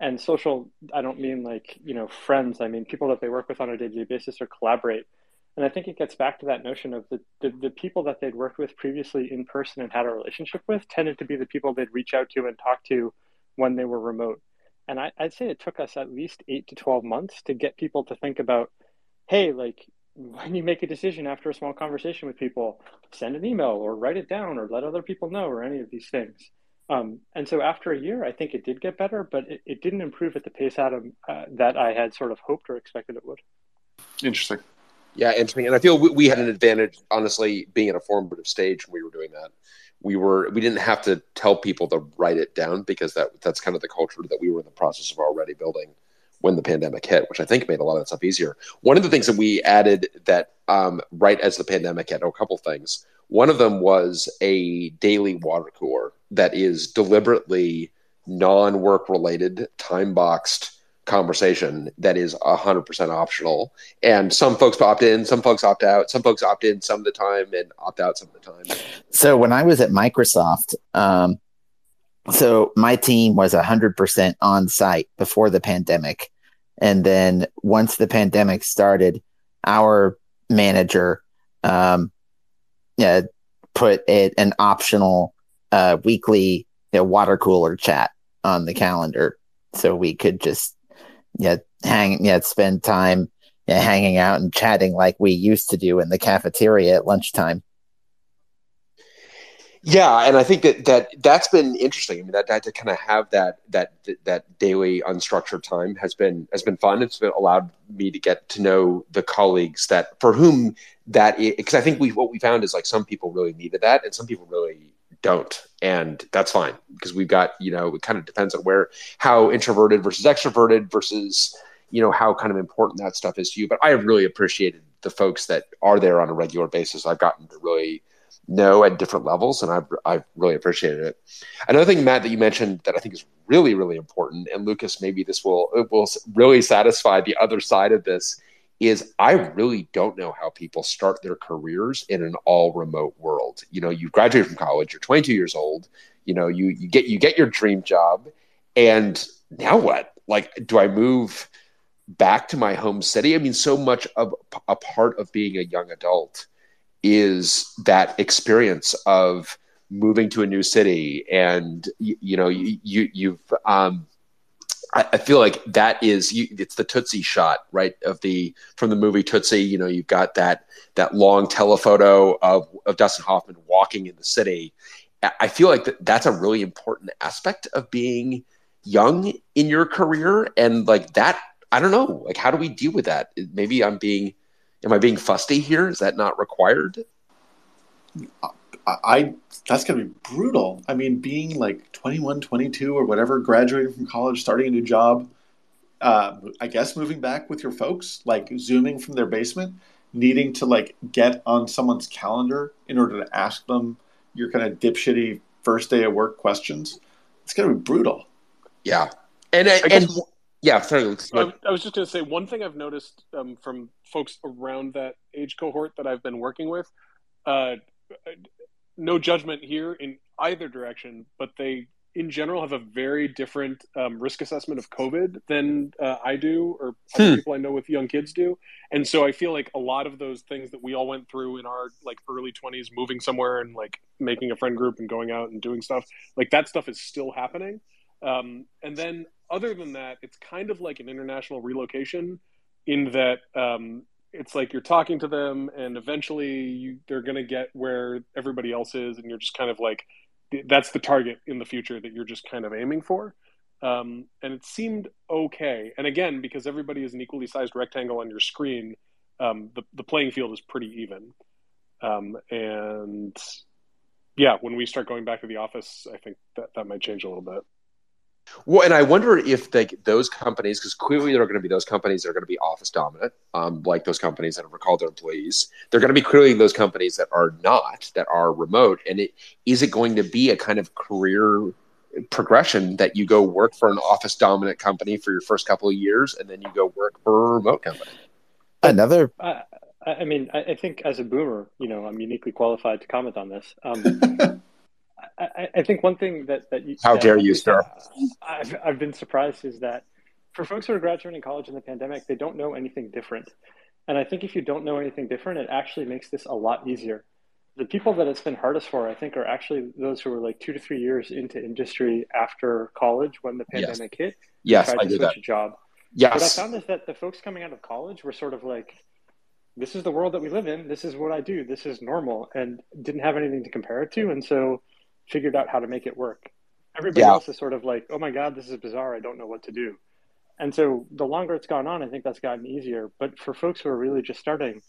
And social, I don't mean like, you know, friends. I mean people that they work with on a day to day basis or collaborate. And I think it gets back to that notion of the, the, the, people that they'd worked with previously in person and had a relationship with tended to be the people they'd reach out to and talk to when they were remote. And I, I'd say it took us at least eight to 12 months to get people to think about, hey, like when you make a decision after a small conversation with people, send an email or write it down or let other people know or any of these things. Um, and so after a year, I think it did get better, but it, it didn't improve at the pace Adam uh, that I had sort of hoped or expected it would. Interesting. Yeah, interesting. And I feel we, we had an advantage, honestly, being at a formative stage when we were doing that. We were we didn't have to tell people to write it down because that that's kind of the culture that we were in the process of already building when the pandemic hit, which I think made a lot of that stuff easier. One of the things that we added that um, right as the pandemic hit, a couple things. One of them was a daily water cooler that is deliberately non-work related, time boxed conversation that is 100% optional. And some folks opt in, some folks opt out, some folks opt in some of the time and opt out some of the time. So when I was at Microsoft, um, so my team was 100% on site before the pandemic and then once the pandemic started, our manager um, uh, put it, an optional uh, weekly you know, water cooler chat on the calendar so we could just yeah hang yeah spend time yeah, hanging out and chatting like we used to do in the cafeteria at lunchtime. Yeah, and I think that that that's been interesting. I mean, that, that to kind of have that that that daily unstructured time has been has been fun. It's been allowed me to get to know the colleagues that for whom that because I think we what we found is like some people really needed that, and some people really don't, and that's fine because we've got you know it kind of depends on where how introverted versus extroverted versus you know how kind of important that stuff is to you. But I have really appreciated the folks that are there on a regular basis. I've gotten to really know at different levels, and I've, I've really appreciated it. Another thing, Matt, that you mentioned that I think is really, really important, and Lucas, maybe this will will really satisfy the other side of this, is I really don't know how people start their careers in an all remote world. You know, you graduate from college, you're 22 years old, you know, you you get you get your dream job, and now what? Like, do I move? back to my home city. I mean, so much of a part of being a young adult is that experience of moving to a new city and you, you know you, you have um I, feel like that is you, it's the Tootsie shot, right? Of the from the movie Tootsie. You know, you've got that that long telephoto of of Dustin Hoffman walking in the city. I feel like that, that's a really important aspect of being young in your career, and like that. I don't know. Like, how do we deal with that? Maybe I'm being, am I being fusty here? Is that not required? Uh, I that's going to be brutal. I mean, being like 21, 22 or whatever, graduating from college, starting a new job, uh, I guess moving back with your folks, like zooming from their basement, needing to like get on someone's calendar in order to ask them your kind of dipshitty first day of work questions. It's going to be brutal. Yeah. And, I, and yeah, sorry. I, I was just going to say one thing I've noticed um, from folks around that age cohort that I've been working with. Uh, no judgment here in either direction, but they in general have a very different um, risk assessment of COVID than uh, I do or other hmm. people I know with young kids do. And so I feel like a lot of those things that we all went through in our like early 20s, moving somewhere and like making a friend group and going out and doing stuff, like that stuff is still happening. Um, and then other than that, it's kind of like an international relocation in that um, it's like you're talking to them and eventually you, they're going to get where everybody else is and you're just kind of like that's the target in the future that you're just kind of aiming for. Um, and it seemed okay. And again because everybody is an equally sized rectangle on your screen um, the, the playing field is pretty even. Um, and yeah when we start going back to the office i think that that might change a little bit well, and I wonder if like those companies, because clearly there are going to be those companies that are going to be office dominant, um, like those companies that have recalled their employees. They're going to be clearly those companies that are not, that are remote. And it is it going to be a kind of career progression that you go work for an office dominant company for your first couple of years, and then you go work for a remote company. Another. Uh, I mean, I think as a boomer, you know, I'm uniquely qualified to comment on this. Um, I, I, think one thing that that you, how that dare you, sir? I've I've been surprised is that for folks who are graduating college in the pandemic, they don't know anything different, and I think if you don't know anything different, it actually makes this a lot easier. The people that it's been hardest for, I think, are actually those who were like two to three years into industry after college when the pandemic yes. hit. Yes, tried I to switch that. a job. Yes. What I found is that the folks coming out of college were sort of like, "This is the world that we live in. This is what I do. This is normal," and didn't have anything to compare it to, and so figured out how to make it work. Everybody Yeah. else is sort of like, oh my God, this is bizarre. I don't know what to do. And so the longer it's gone on, I think that's gotten easier. But for folks who are really just starting,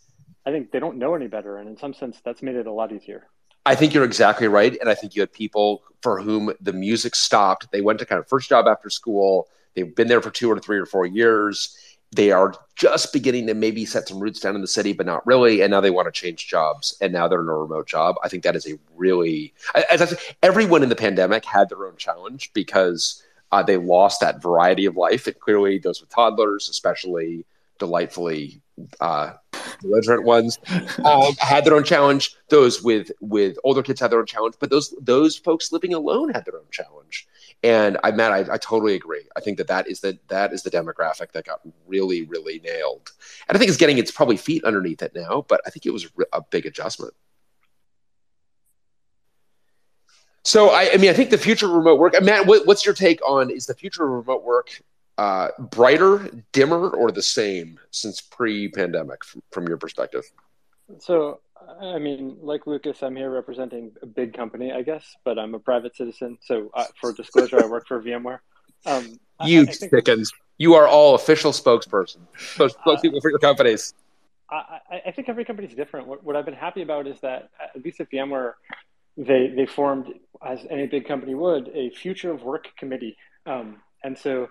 I think they don't know any better. And in some sense, that's made it a lot easier. I think you're exactly right. And I think you had people for whom the music stopped. They went to kind of first job after school. They've been there for two or three or four years. They are just beginning to maybe set some roots down in the city, but not really. And now they want to change jobs. And now they're in a remote job. I think that is a really, as I said, everyone in the pandemic had their own challenge because uh, they lost that variety of life. And clearly, those with toddlers, especially delightfully uh, belligerent ones um, had their own challenge. Those with with older kids had their own challenge, but those those folks living alone had their own challenge. And I, Matt, I, I totally agree. I think that that is the that is the demographic that got really really nailed. And I think it's getting its probably feet underneath it now, but I think it was a big adjustment. So I, I mean, I think the future of remote work. Matt, what, what's your take on is the future of remote work uh, brighter, dimmer, or the same since pre-pandemic from, from your perspective? So, I mean, like Lucas, I'm here representing a big company, I guess, but I'm a private citizen. So, uh, for disclosure, I work for VMware. Um, you I, I think, chickens. You are all official spokesperson, spokespeople for your companies. I, I think every company is different. What, what I've been happy about is that at least at VMware, they they formed, as any big company would, a future of work committee. Um, and so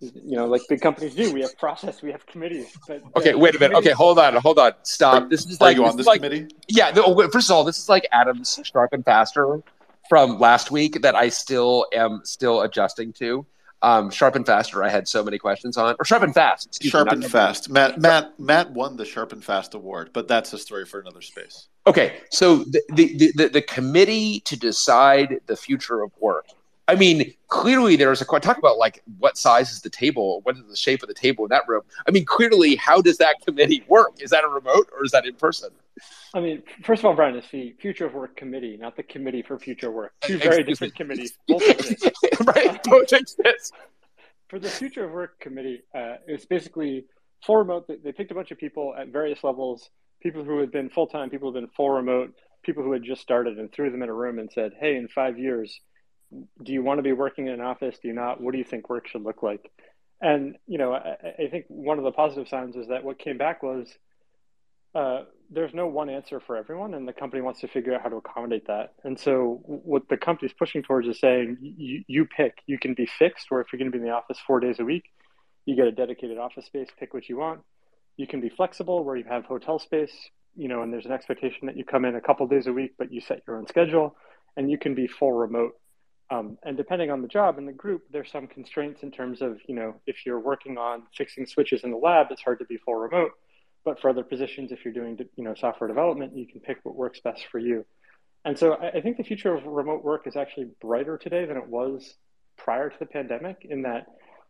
you know, like big companies do. We have process, we have committees. But Okay, wait a minute. Okay, hold on, hold on. Stop. This is Are like you on is this like- committee? Yeah. No, wait, first of all, this is like Adam's sharp and faster from last week that I still am still adjusting to. Um, sharp and faster. I had so many questions on, or sharp and fast. excuse me, Sharp and sharp fast. Matt Matt Matt won the Sharp and Fast award, but that's a story for another space. Okay, so the, the, the, the committee to decide the future of work I mean, clearly there's a talk about like what size is the table, what is the shape of the table in that room. I mean, clearly, how does that committee work? Is that a remote or is that in person? I mean, first of all, Bryan, it's the Future of Work Committee, not the Committee for Future Work. Two very different committees. Both exist. right, both exist. For the Future of Work Committee, uh, it's basically full remote. They picked a bunch of people at various levels, people who had been full time, people who had been full remote, people who had just started, and threw them in a room and said, "Hey, in five years." Do you want to be working in an office? Do you not? What do you think work should look like? And you know, I, I think one of the positive signs is that what came back was uh, there's no one answer for everyone, and the company wants to figure out how to accommodate that. And so, what the company's pushing towards is saying, you, you pick. You can be fixed, or if you're going to be in the office four days a week, you get a dedicated office space. Pick what you want. You can be flexible, where you have hotel space. You know, and there's an expectation that you come in a couple days a week, but you set your own schedule, and you can be full remote um, and depending on the job and the group, there's some constraints in terms of, you know, if you're working on fixing switches in the lab, it's hard to be full remote. But for other positions, if you're doing, you know, software development, you can pick what works best for you. And so I, think the future of remote work is actually brighter today than it was prior to the pandemic in that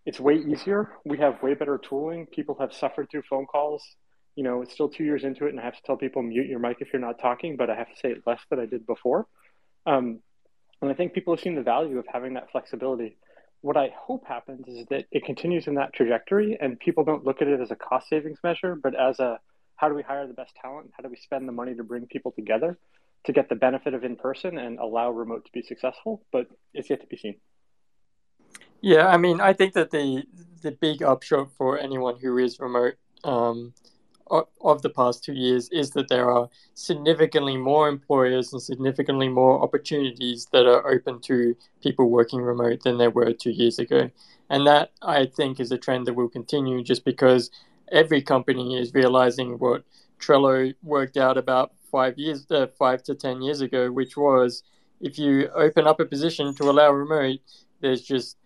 it's way easier. We have way better tooling. People have suffered through phone calls. You know, it's still two years into it, and I have to tell people mute your mic if you're not talking, but I have to say it less than I did before. Um, and I think people have seen the value of having that flexibility. What I hope happens is that it continues in that trajectory and people don't look at it as a cost savings measure, but as a how do we hire the best talent? How do we spend the money to bring people together to get the benefit of in person and allow remote to be successful? But it's yet to be seen. Yeah, I mean, I think that the the big upshot for anyone who is remote um, of the past two years is that there are significantly more employers and significantly more opportunities that are open to people working remote than there were two years ago. And that I think is a trend that will continue just because every company is realizing what Trello worked out about five years, uh, five to ten years ago, which was if you open up a position to allow remote, there's just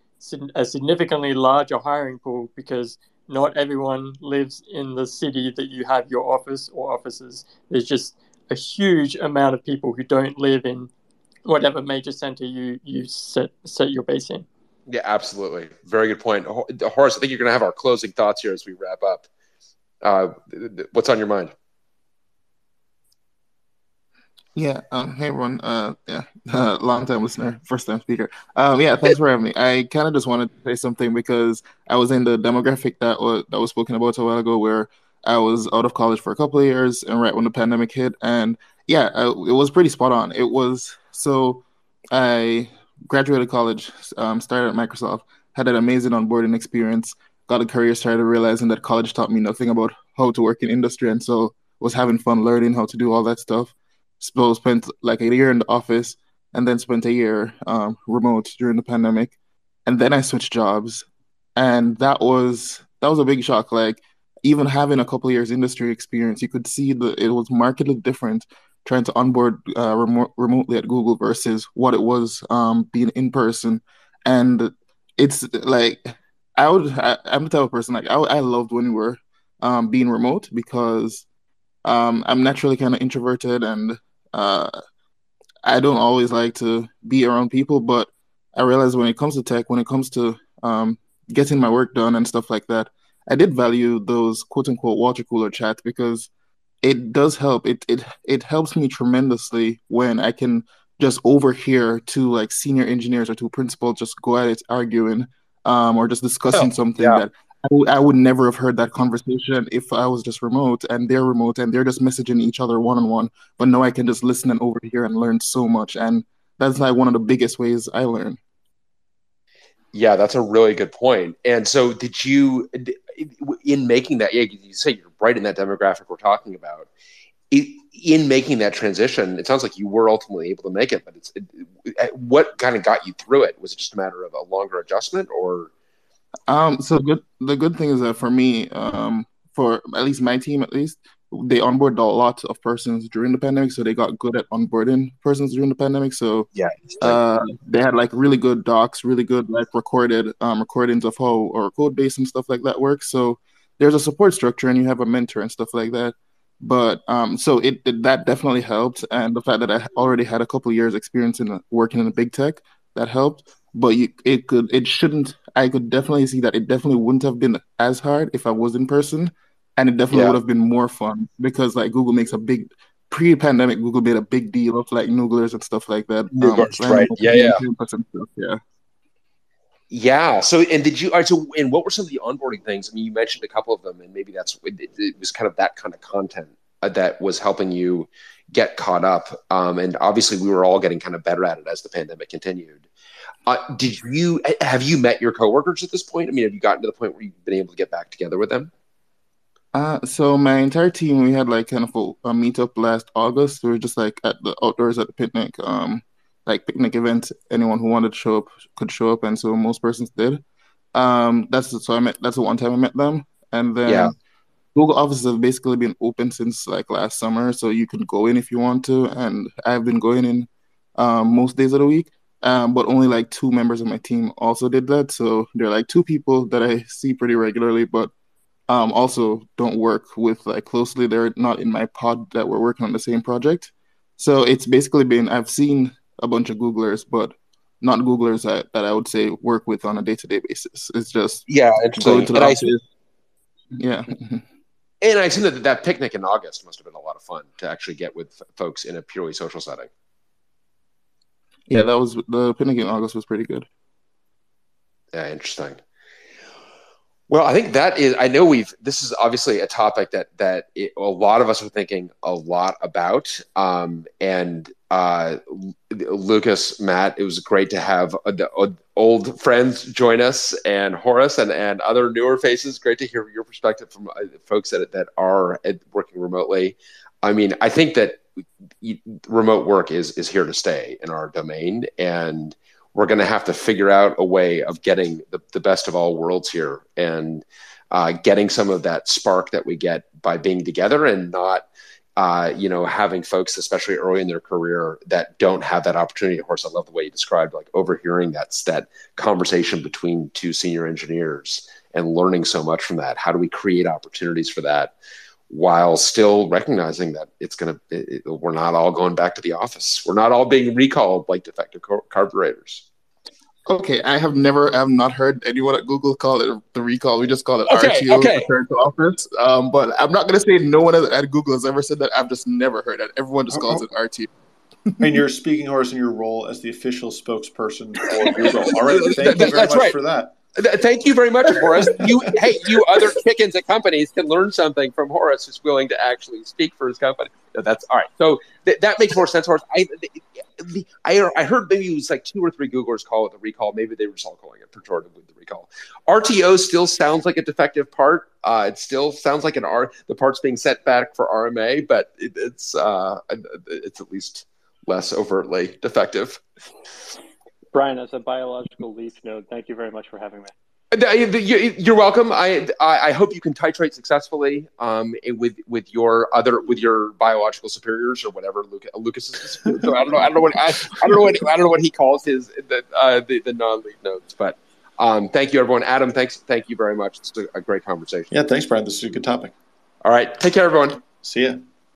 a significantly larger hiring pool because not everyone lives in the city that you have your office or offices. There's just a huge amount of people who don't live in whatever major center you you set set your base in. Yeah, absolutely. Very good point, Horace. I think you're going to have our closing thoughts here as we wrap up. Uh, what's on your mind? Yeah. Um, hey, everyone. Uh, yeah. Uh, long time listener, first time speaker. Um, yeah. Thanks for having me. I kind of just wanted to say something because I was in the demographic that was that was spoken about a while ago, where I was out of college for a couple of years, and right when the pandemic hit, and yeah, I, it was pretty spot on. It was so I graduated college, um, started at Microsoft, had an amazing onboarding experience, got a career started realizing that college taught me nothing about how to work in industry, and so was having fun learning how to do all that stuff spent like a year in the office and then spent a year um, remote during the pandemic, and then I switched jobs, and that was that was a big shock. Like even having a couple years industry experience, you could see that it was markedly different trying to onboard uh, remote, remotely at Google versus what it was um, being in person, and it's like I would I, am the type of person like I, I loved when we were um, being remote because um, I'm naturally kind of introverted and uh, I don't always like to be around people, but I realize when it comes to tech, when it comes to um, getting my work done and stuff like that, I did value those quote unquote water cooler chats because it does help. It it it helps me tremendously when I can just overhear two like senior engineers or two principals just go at it arguing um, or just discussing oh, something yeah. that I, w- I would never have heard that conversation if I was just remote and they're remote and they're just messaging each other one on one. But now I can just listen and overhear and learn so much. And that's like one of the biggest ways I learn. Yeah, that's a really good point. And so, did you, in making that, yeah, you say you're right in that demographic we're talking about. in making that transition, it sounds like you were ultimately able to make it. But it's it, what kind of got you through it? Was it just a matter of a longer adjustment, or um, so good. The good thing is that for me, um, for at least my team, at least they onboarded a lot of persons during the pandemic, so they got good at onboarding persons during the pandemic. So yeah, uh, they had like really good docs, really good like recorded um, recordings of how or code base and stuff like that works. So there's a support structure, and you have a mentor and stuff like that. But um, so it, it that definitely helped, and the fact that I already had a couple years experience in working in a big tech that helped. But you, it could, it shouldn't. I could definitely see that it definitely wouldn't have been as hard if I was in person, and it definitely Yeah. would have been more fun because like Google makes a big pre-pandemic. Google made a big deal of like Nooglers and stuff like that. So right. Yeah, yeah. Stuff, yeah. Yeah. So, and did you? All right. So, and what were some of the onboarding things? I mean, you mentioned a couple of them, and maybe that's it, it was kind of that kind of content uh, that was helping you get caught up. Um, and obviously, we were all getting kind of better at it as the pandemic continued. Uh, did you have you met your coworkers at this point? I mean, have you gotten to the point where you've been able to get back together with them? Uh, so my entire team, we had like kind of a, a meetup last August. We were just like at the outdoors at the picnic, um, like picnic event. Anyone who wanted to show up could show up, and so most persons did. Um, that's so I met. That's the one time I met them, and then Yeah. Google offices have basically been open since like last summer, so you can go in if you want to, and I've been going in um, most days of the week. Um, but only like two members of my team also did that, so they're like two people that I see pretty regularly, but um, also don't work with like closely. They're not in my pod that we're working on the same project. So it's basically been I've seen a bunch of Googlers, but not Googlers that, that I would say work with on a day to day basis. It's just Yeah, go interesting. into the office. Yeah. and I assume that that picnic in August must have been a lot of fun to actually get with folks in a purely social setting. Yeah, that was the in August was pretty good. Yeah, interesting. Well, I think that is. I know we've. This is obviously a topic that that it, a lot of us are thinking a lot about. Um, and uh, Lucas, Matt, it was great to have uh, the uh, old friends join us, and Horace and and other newer faces. Great to hear your perspective from uh, folks that that are working remotely. I mean, I think that remote work is is here to stay in our domain, and we're going to have to figure out a way of getting the, the best of all worlds here and uh, getting some of that spark that we get by being together and not uh, you know having folks especially early in their career that don't have that opportunity. Of course i love the way you described like overhearing that that conversation between two senior engineers and learning so much from that. How do we create opportunities for that while still recognizing that it's going to we're not all going back to the office we're not all being recalled like defective car- carburetors Okay, I have never, I have not heard anyone at Google call it the recall. We just call it Okay, RTO, okay. return to office. Um, but I'm not going to say no one at at Google has ever said that. I've just never heard that. Everyone just calls it RTO. and you're speaking, Horace, in your role as the official spokesperson for Google. All right, thank you very that's much right. for that. Th- Thank you very much, Horace. You, hey, you other chickens at companies can learn something from Horace, who's willing to actually speak for his company. That's all right. So th- that makes more sense, Horace. I, I, I heard maybe it was like two or three Googlers call it the recall. Maybe they were all calling it pejoratively the recall. RTO still sounds like a defective part. Uh, it still sounds like an R. The part's being set back for RMA, but it, it's uh, it's at least less overtly defective. Bryan, as a biological leaf node, thank you very much for having me. You- You're welcome. I, I I hope you can titrate successfully um, with with your other with your biological superiors or whatever Lucas, Lucas is. So I don't know. I don't know what I, I don't know what I don't know what he calls his the uh, the, the non-leaf nodes. But um, thank you, everyone. Adam, thanks. Thank you very much. It's a, a great conversation. Yeah, thanks, Bryan. This is a good topic. All right. Take care, everyone. See ya.